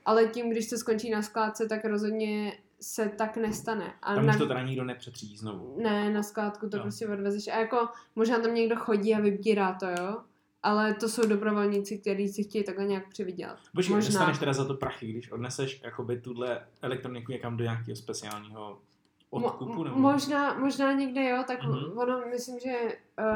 ale tím, když to skončí na skládce, tak rozhodně se tak nestane. A Tam na, už to teda nikdo nepřetřídí znovu. ne, na skládku to Jo. prostě odvezeš. A jako možná tam někdo chodí a vybírá to, jo? Ale to jsou dobrovolníci, kteří si chtějí takhle nějak přivydělat. Počkej, Možná. dostaneš teda za to prachy, když odneseš jakoby tuhle elektroniku někam do nějakého speciálního odkupu? Nebo... možná, možná někde jo, tak Mhm. mm-hmm. ono, myslím, že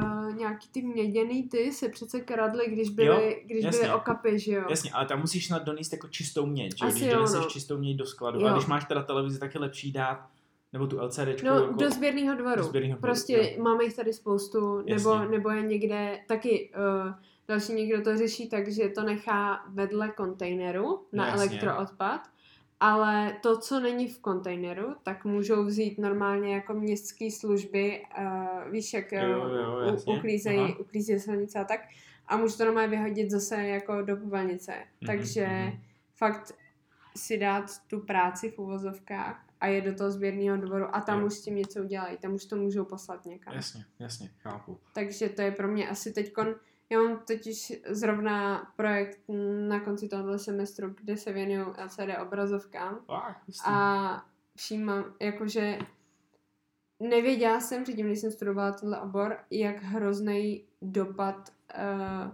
uh, nějaký ty měděný ty se přece kradly, když byly, Jo, když jasně. byly okapy, že jo. Jasně, ale tam musíš snad donést jako čistou měď, že? Asi Když jo, doneseš no. čistou měď do skladu. Jo. A když máš teda televizi, tak je lepší dát, nebo tu LCDčku No, jako... do sběrného dvoru. do sběrného dvoru, prostě máme jich tady spoustu, nebo, Jasně. nebo je někde taky uh, další někdo to řeší tak, že to nechá vedle kontejneru na No, jasně. elektroodpad, ale to, co není v kontejneru, tak můžou vzít normálně jako městské služby, uh, víš, jak Jo, jo, jo, jasně. uklízejí, Aha. uklízejí silnice a tak, a můžu to normálně vyhodit zase jako do povalnice. Mhm, Takže mhm. fakt si dát tu práci v uvozovkách a je do toho sběrného dvoru a tam Jo. už s tím něco udělají, tam už to můžou poslat někam. Jasně, jasně, chápu. Takže to je pro mě asi teďkon, já mám totiž zrovna projekt na konci tohoto semestru, kde se věnuju LCD obrazovkám Ah, hustý. a všímám, jakože nevěděla jsem předtím, když jsem studovala tenhle obor, jak hrozný dopad uh,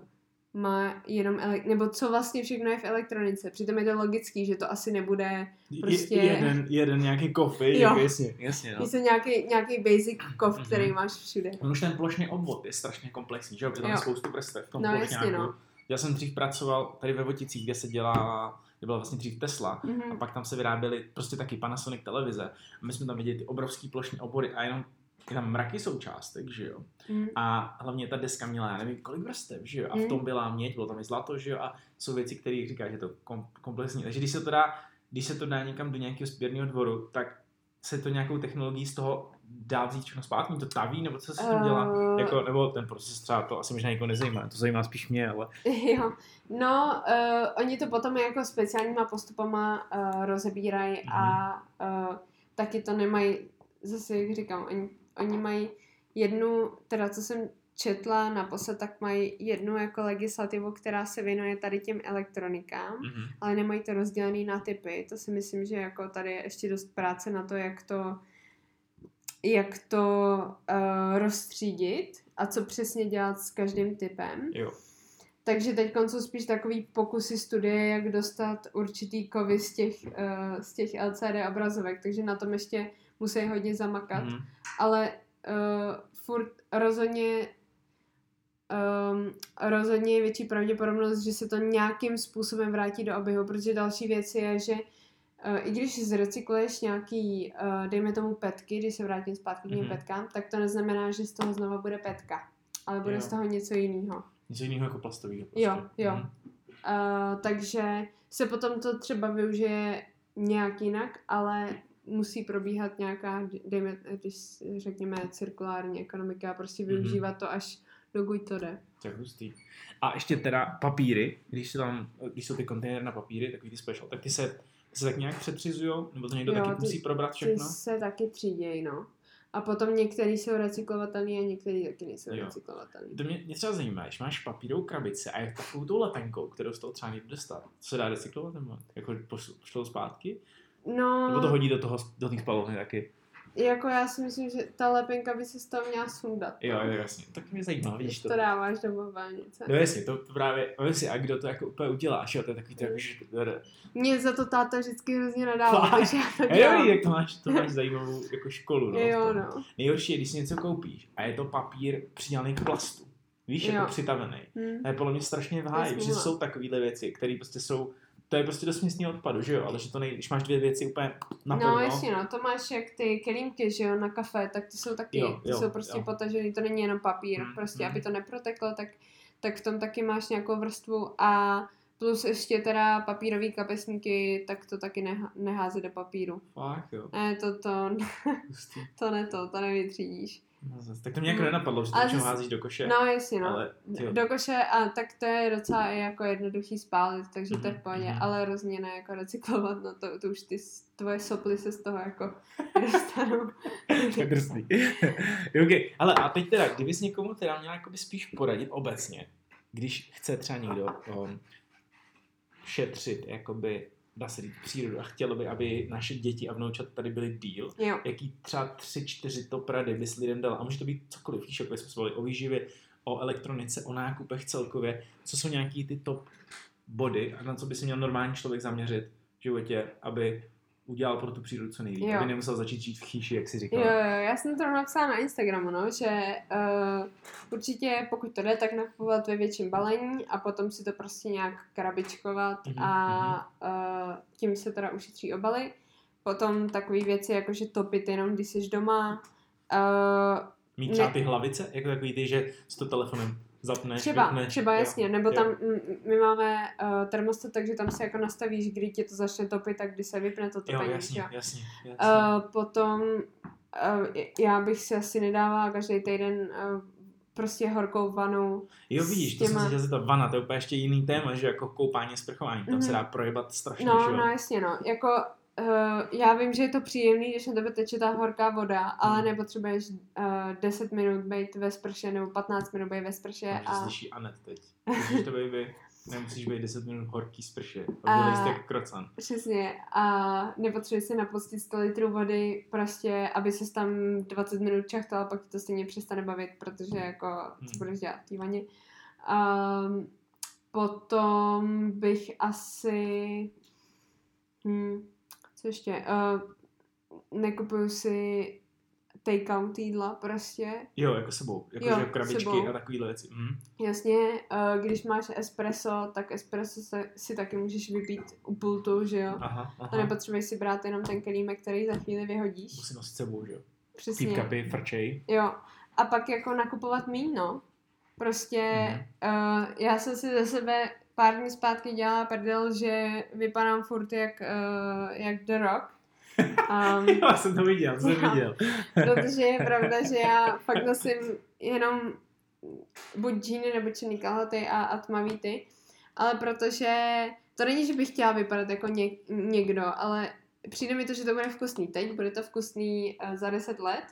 má jenom, ele- nebo co vlastně všechno je v elektronice. Přitom je to logický, že to asi nebude prostě- Je, jeden, jeden nějaký coffee, Jo. jako jasně, jasně, no. Je to nějaký, nějaký basic kov, Mhm. který máš všude. On už ten plošný obvod je strašně komplexní, že jo? Protože tam je Jo. spoustu vrstev v tom No, plošňáku. jasně, no. Já jsem dřív pracoval tady ve Voticích, kde se dělá, kde byla vlastně dřív Tesla, a Mhm. pak tam se vyráběly prostě taky Panasonic televize. A my jsme tam viděli ty obrovský plošní obory a jenom je tam mraky součástek, že jo. Mhm. A hlavně ta deska měla, já nevím, kolik vrstev, že jo. A v Mm. tom byla měď, bylo tam i zlato, že jo. A jsou věci, které říká, že je to kom- komplexní. Takže když se to dá, když se to dá někam do nějakého sběrného dvoru, tak se to nějakou technologií z toho dá vzít všechno zpátky, to taví, nebo co se s tím dělá? Eh, Jako, nebo ten proces třeba to asi možná nikoho nezajímá, to zajímá spíš mě, ale Jo, no, uh, oni to potom jako speciálníma postupama uh, rozebírají a uh, taky to nemají, zase jak říkám, oni, oni mají jednu, teda co jsem četla naposled, tak mají jednu jako legislativu, která se věnuje tady těm elektronikám, mhm. ale nemají to rozdělený na typy. To si myslím, že jako tady je ještě dost práce na to, jak to jak to uh, rozstřídit a co přesně dělat s každým typem. jo. Takže teď jsou spíš takový pokusy studie, jak dostat určitý kovy z těch, uh, z těch LCD obrazovek, takže na tom ještě musí hodně zamakat, Mhm. ale uh, furt rozhodně um, rozhodně je větší pravděpodobnost, že se to nějakým způsobem vrátí do oběhu, protože další věc je, že uh, i když zrecykluješ nějaký, uh, dejme tomu petky, když se vrátím zpátky k těm Mhm. petkám, tak to neznamená, že z toho znova bude petka, ale bude Jo. z toho něco jiného. Něco jiného jako plastový. Jo, jo. Mhm. Uh, takže se potom to třeba využije nějak jinak, ale musí probíhat nějaká, dejme, když řekněme cirkulární ekonomika a prostě Mhm. využívat to až dokud to jde. Tak hustý. A ještě teda papíry, když, jsou tam, když jsou ty kontejnery na papíry, takový ty special, tak ty se, ty se tak nějak přetřizují, nebo to někdo Jo, taky ty- musí probrat Ty všechno? se taky třídějí, no. A potom některý jsou recyklovatelný a některý taky nejsou Jo. recyklovatelný. To mě, mě třeba zajímá, když máš papírovou krabici a je takovou tou lepenkou, kterou z toho třeba někdo dostat, co se dá recyklovat nebo jako poš- pošlou zpátky? No, Nebo to hodí do toho, do té spalovny taky? jako já si myslím, že ta lepenka by se z toho měla sundat. Jo, jo, jasně. Tak mě zajímá, vidíš to. to dáváš do mobilnice. No jasně, to právě, no jasně, a kdo to jako úplně uděláš, jo, to je takový to, jako, že... Mě za to táta vždycky hrozně Fakt? takže já to Jo, dělám. jak to máš, to máš zajímavou jako školu, no. Jo, no. Nejhorší je, když si něco koupíš a je to papír přidělaný k plastu. Víš, Jo. jako přitavený. Hm. To je podle mě strašně v háji, že jsou takovéhle věci, které prostě jsou, to je prostě do směsného odpadu, že jo, ale že to nej, když máš dvě věci úplně napevno, No jasně, no, to máš jak ty kelímky, že jo, na kafe, tak ty jsou taky, Jo, ty jo, jsou prostě jo. potažený, to není jenom papír, Mm, prostě, mm. aby to neproteklo, tak, tak v tom taky máš nějakou vrstvu a plus ještě teda papírový kapesníky, tak to taky neha, neházet do papíru. Fakt, jo. Ne, to, to, to ne to, to nevytřídíš. No, zas- tak to mě jako Mm. nenapadlo, že to házíš do koše, No jasně, no. ale tyjo, Do koše a tak to je docela i jako jednoduchý spálit, takže to je v Mhm, pohodě, mhm. ale rozně ne jako recyklovat, no to, to už ty, tvoje soply se z toho jako dostanou. to je drsný. Okay. Ale a teď teda, kdybys někomu teda měl jakoby spíš poradit obecně, když chce třeba někdo um, šetřit, jakoby, dá se říct, přírodu a chtělo by, aby naše děti a vnoučata tady byly díl, Jo. jaký třeba tři, čtyři top rady bys lidem dal, a může to být cokoliv, víš, jako jsme se bavili o výživě, o elektronice, o nákupech celkově, co jsou nějaký ty top body a na co by se měl normální člověk zaměřit v životě, aby udělal pro tu přírodu co nejvíc, Jo. aby nemusel začít žít v chýši, jak si Jo, říkal. jo, já jsem to napsala na Instagramu, no, že uh, určitě pokud to jde, tak nakupovat ve větším balení a potom si to prostě nějak krabičkovat Mhm, a uh, tím se teda ušetří obaly. Potom takové věci, jako že topit jenom, když jsi doma. Uh, Mít třeba Ne- ty hlavice, jako takový ty, že s to telefonem zapneš, Třeba, vypneš, třeba jo. jasně, nebo jo. tam my máme uh, termostat, takže tam si jako nastavíš, kdy tě to začne topit, tak kdy se vypne to Jo, topení. jasně, že jo. jasně, jasně. Uh, potom uh, já bych si asi nedávala každý týden uh, prostě horkou vanu. Jo, vidíš, to jsem těma- se chtěl zeptat, vana, to je úplně ještě jiný téma, že jako koupání, sprchování, tam se Mhm. dá projebat strašně, že No, jo. no jasně no, jako uh, já vím, že je to příjemný, když na tebe teče ta horká voda, ale Hmm. nepotřebuješ uh, 10 minut být ve sprše nebo 15 minut být ve sprše A... a slyší Anet teď. Slyšíš to, baby? Nemusíš být 10 minut horký z prše. A- A bude jako krocan. Přesně. A nepotřebuješ si napustit 100 litrů vody, prostě, aby se tam 20 minut čachtal, pak ti to stejně přestane bavit, protože jako, co Hmm. budeš dělat v té vaně. Um, potom bych asi... Hmm, co ještě? Uh, nekupuju si take-out jídla prostě. Jo, jako sebou. Jako Jo, že krabičky sebou. a takovýhle věci. Mhm. Jasně, uh, když máš espresso, tak espresso se, si taky můžeš vypít u pultu, že jo? Aha, To aha. nepotřebuješ si brát jenom ten kelímek, který za chvíli vyhodíš. Musí nosit sebou, že jo. Přesně. Týpkapy, frčej. Jo. A pak jako nakupovat míň, no. Prostě Mhm. uh, já jsem si ze sebe pár dní zpátky dělala prdel, že vypadám furt jak, uh, jak The Rock. Um, Já jsem to viděl, jsem Jo. viděl. protože je pravda, že já fakt nosím jenom buď džíny nebo černý kalhoty a, a tmavý ty. Ale protože to není, že bych chtěla vypadat jako ně, někdo, ale přijde mi to, že to bude vkusný teď, bude to vkusný uh, za 10 let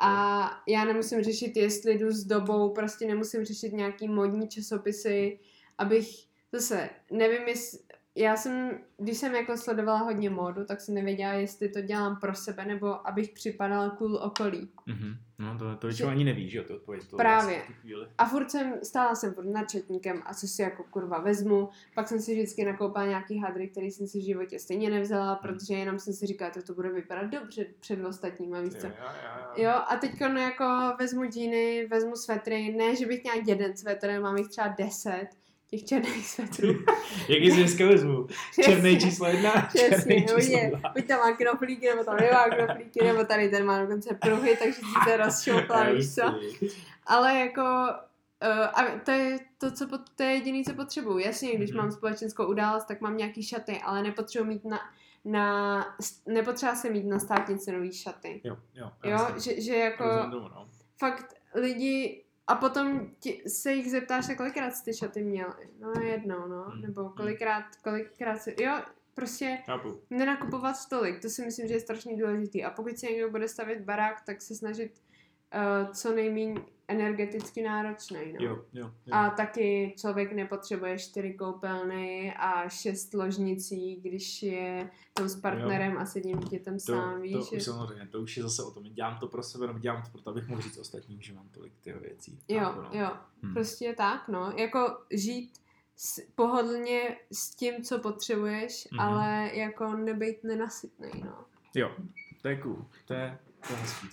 a já nemusím řešit, jestli jdu s dobou, prostě nemusím řešit nějaký modní časopisy, abych zase, nevím, jestli, já jsem, když jsem jako sledovala hodně módu, tak jsem nevěděla, jestli to dělám pro sebe, nebo abych připadala cool okolí. Mhm. No to, to většinou Že- ani nevíš, že jo, to odpověď. To Právě. A furt jsem, stála jsem furt nad četníkem a co si jako kurva vezmu. Pak jsem si vždycky nakoupila nějaký hadry, který jsem si v životě stejně nevzala, protože jenom jsem si říkala, že to bude vypadat dobře před ostatníma, víš co. Jo, jo, jo, jo. A teď no jako vezmu džíny, vezmu svetry, ne, že bych měla jeden svetr, mám jich třeba deset, těch černých svetrů. Jaký si dneska vezmu? Černý číslo jedna, černý číslo hodně. dva. Buď tam má knoflíky, nebo tam nemá knoflíky, nebo tady ten má dokonce pruhy, takže si se rozšoupla, víš co. Ale jako Uh, a to je to, co pot, to je jediné, co potřebuju. Jasně, když Mhm. mám společenskou událost, tak mám nějaký šaty, ale nepotřebuji mít na, na nepotřeba se mít na státnici nový šaty. Jo, jo. Jo, že, že jako Rozumím no. fakt lidi a potom ti, se jich zeptáš, a kolikrát jsi ty šaty měl. No jednou, no. Hmm. Nebo kolikrát, kolikrát si, jo, prostě Chápu. nenakupovat tolik, to si myslím, že je strašně důležitý. A pokud si někdo bude stavět barák, tak se snažit uh, co nejméně energeticky náročný. No. Jo, jo, jo. A taky člověk nepotřebuje čtyři koupelny a šest ložnicí, když je tam s partnerem a s jedním dítětem to, sám, víš. to že- už samozřejmě, to už je zase o tom. Dělám to pro sebe, nebo dělám to proto, abych mohl říct ostatním, že mám tolik těch věcí. Jo, Chápu, no. jo, Hm. prostě tak, no. Jako žít s, pohodlně s tím, co potřebuješ, Mhm. ale jako nebejt nenasytnej, no. jo, to je cool. To je, to je hezký,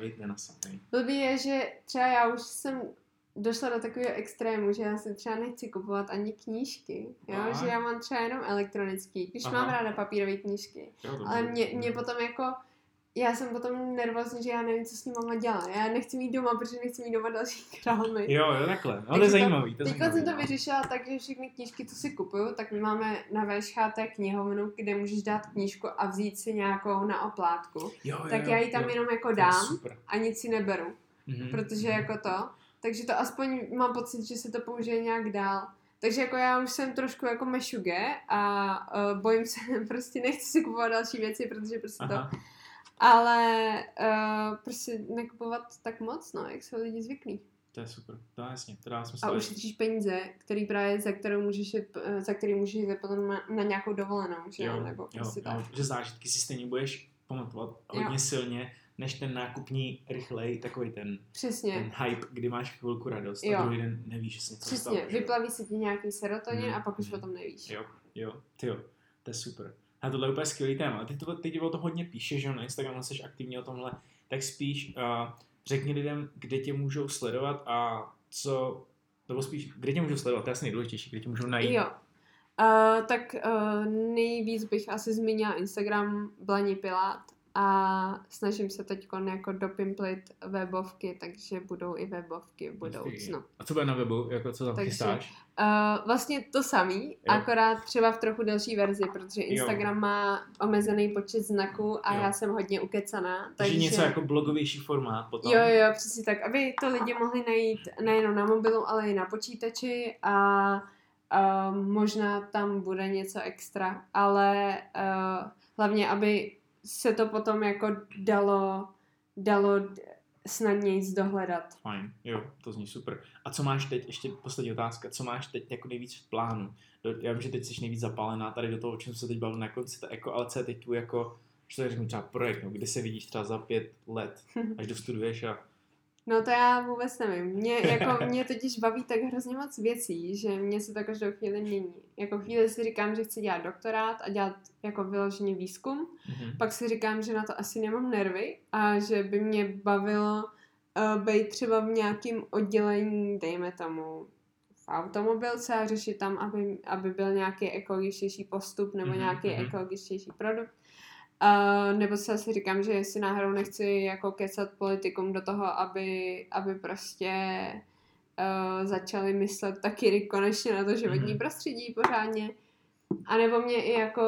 být nenasytný. Blbý je, že třeba já už jsem došla do takového extrému, že já si třeba nechci kupovat ani knížky, jo? Aha. že já mám třeba jenom elektronický, když Aha. mám ráda papírové knížky. Jo, Ale mě, mě potom jako, já jsem potom nervózní, že já nevím, co s ním mám dělat. Já nechci mít doma, protože nechci mít doma další krámy. Jo, jo, takhle. No, to je zajímavý. To je Teď zajímavý, jsem to no. vyřešila tak, že všechny knížky, co si kupuju, tak my máme na VŠHT knihovnu, kde můžeš dát knížku a vzít si nějakou na oplátku. Jo, jo, Tak já ji tam jo. jenom jako dám a nic si neberu, Mhm. protože jako to. Takže to aspoň mám pocit, že se to použije nějak dál. Takže jako já už jsem trošku jako mešuge a uh, bojím se, prostě nechci si kupovat další věci, protože prostě Aha. to. Ale uh, prostě nekupovat tak moc, no, jak jsou lidi zvyklí. To je super. To je jasně, to dá smysl. A ušetříš peníze, který právě, za kterou můžeš jít, eh, za který můžeš jít potom na, na nějakou dovolenou, že jo, nebo jo, prostě jo, tak. že zážitky si stejně budeš pamatovat hodně Jo. silně, než ten nákupní rychlej, takový ten, Přesně, ten hype, kdy máš chvilku radost Jo. a druhý den nevíš, že se něco přesně, stalo. jo? vyplaví se ti nějaký serotonin Hmm, a pak už hmm. o tom nevíš. Jo, jo, ty jo, to je super. A tohle je úplně skvělý téma. Ty, to, ty o to hodně píšeš, že na Instagramu jsi aktivní o tomhle, tak spíš uh, řekni lidem, kde tě můžou sledovat a co, nebo spíš, kde tě můžou sledovat, to je asi nejdůležitější, kde tě můžou najít. Jo. Uh, tak uh, nejvíc bych asi zmínila Instagram Blaní Pilát a snažím se teď jako dopimplit webovky, takže budou i webovky v budoucnu. A co bude na webu, jako co tam Takže- chystáš? Uh, vlastně to samý, akorát třeba v trochu delší verzi, protože Instagram má omezený počet znaků a Jo. já jsem hodně ukecaná. Takže Takže něco jako blogovější formát potom. Jo, jo, přesně tak, aby to lidi mohli najít nejenom na mobilu, ale i na počítači a uh, možná tam bude něco extra, ale uh, hlavně, aby se to potom jako dalo, dalo snadněji dohledat. Fajn, jo, to zní super. A co máš teď, ještě poslední otázka, co máš teď jako nejvíc v plánu? Do, já vím, že teď jsi nejvíc zapálená tady do toho, o čem se teď bavil na konci, to jako, ale co je teď tu jako, že to řeknu třeba projekt, no, kdy se vidíš třeba za pět let, až dostuduješ a No to já vůbec nevím. Mě, jako, mě totiž baví tak hrozně moc věcí, že mě se to každou chvíli mění. Jako chvíli si říkám, že chci dělat doktorát a dělat jako vyloženě výzkum. mhm. Pak si říkám, že na to asi nemám nervy a že by mě bavilo uh, být třeba v nějakém oddělení, dejme tomu, v automobilce a řešit tam, aby, aby byl nějaký ekologičtější postup nebo Mhm, nějaký mhm. ekologičtější produkt. Uh, nebo se asi říkám, že si náhodou nechci jako kecat politikům do toho, aby, aby prostě uh, začali myslet taky konečně na to životní Mhm. prostředí pořádně. A nebo mě i jako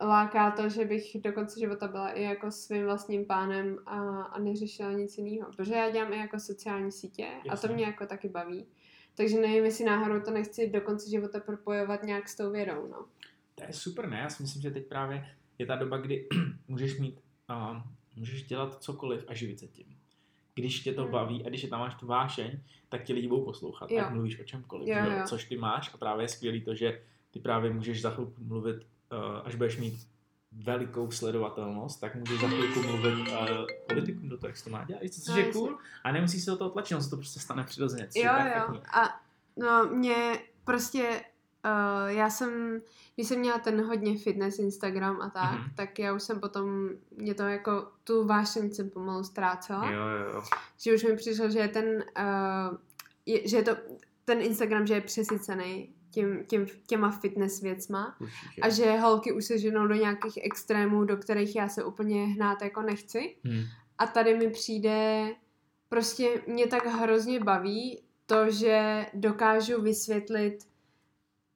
láká to, že bych do konce života byla i jako svým vlastním pánem a, a neřešila nic jiného. Protože já dělám i jako sociální sítě a Jasně. to mě jako taky baví. Takže nevím, jestli náhodou to nechci do konce života propojovat nějak s tou vědou, no. To je super, ne? Já si myslím, že teď právě je ta doba, kdy můžeš mít, uh, můžeš dělat cokoliv a živit se tím. Když tě to Hmm. baví a když je tam máš tu vášeň, tak ti lidi budou poslouchat, Jo. ať mluvíš o čemkoliv, Jo, jo? což ty máš a právě je skvělý to, že ty právě můžeš za chvilku mluvit, uh, až budeš mít velikou sledovatelnost, tak můžeš za chvilku mluvit uh, politikům do toho, jak se to má dělat, což No, je cool a nemusí se do toho tlačit, on se to prostě stane přirozeně. Jo, perfektní. jo. A no, mě prostě, uh, já jsem, když jsem měla ten hodně fitness Instagram a tak, Mhm. tak já už jsem potom, mě to jako, tu vášeň jsem pomalu ztrácela. Jo, jo, jo. Že už mi přišlo, že je ten, uh, je, že je to, ten Instagram, že je přesycený tím, tím, těma fitness věcma. Určitě. A že holky už se ženou do nějakých extrémů, do kterých já se úplně hnát jako nechci. Hmm. A tady mi přijde, prostě mě tak hrozně baví to, že dokážu vysvětlit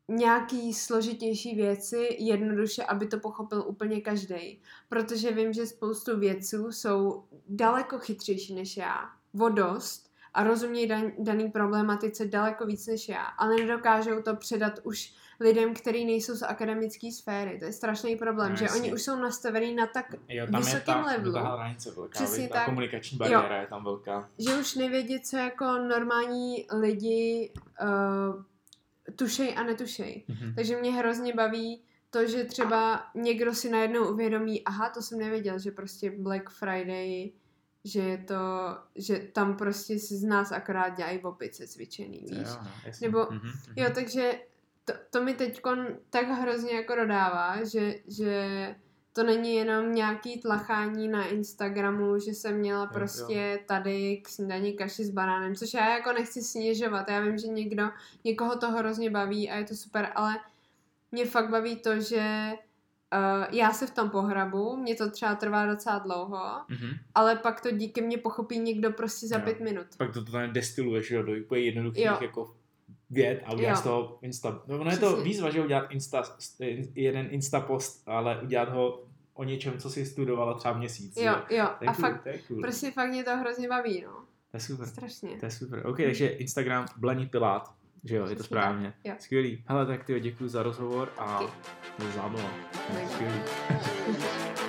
nějaký složitější věci jednoduše, aby to pochopil úplně každý. Protože vím, že spoustu věců jsou daleko chytřejší než já. Vodost a rozumějí dan, daný problematice daleko víc než já, ale nedokážou to předat už lidem, kteří nejsou z akademické sféry. To je strašný problém, No, že oni už jsou nastavení na tak Jo, tam je vysokém ta, levelu. ta hranice velká, Přesně ta tak. komunikační bariéra je tam velká. že už nevědí, co jako normální lidi uh, tušej a netušej. Mhm. Takže mě hrozně baví to, že třeba někdo si najednou uvědomí, aha, to jsem nevěděl, že prostě Black Friday, že je to, že tam prostě si z nás akorát dělají opice cvičený, víš? Jo, no. Nebo- Mhm, mhm. Jo, takže to, to mi teď tak hrozně jako dodává, že, že to není jenom nějaký tlachání na Instagramu, že jsem měla Jo, prostě tady k snídani kaši s banánem, což já jako nechci snižovat. Já vím, že někdo, někoho to hrozně baví a je to super, ale mě fakt baví to, že uh, já se v tom pohrabu, mě to třeba trvá docela dlouho, Mhm. ale pak to díky mně pochopí někdo prostě za Jo. pět minut. Pak to tam destiluješ jo, do úplně jednoduchých Jo. jako věd a uděláš Jo. z toho Insta. No, ono je to výzva, že udělat Insta, jeden Insta post, ale udělat ho o něčem, co si studovala třeba měsíc. Jo, jo, To a cool, fakt, to cool. prostě fakt mě to hrozně baví, no. To je super. Strašně. To je super. OK, takže Instagram Blani Pilát. Že jo, je to správně. jo. Skvělý. Hele, tak ty děkuji za rozhovor a byl zábava. Skvělý.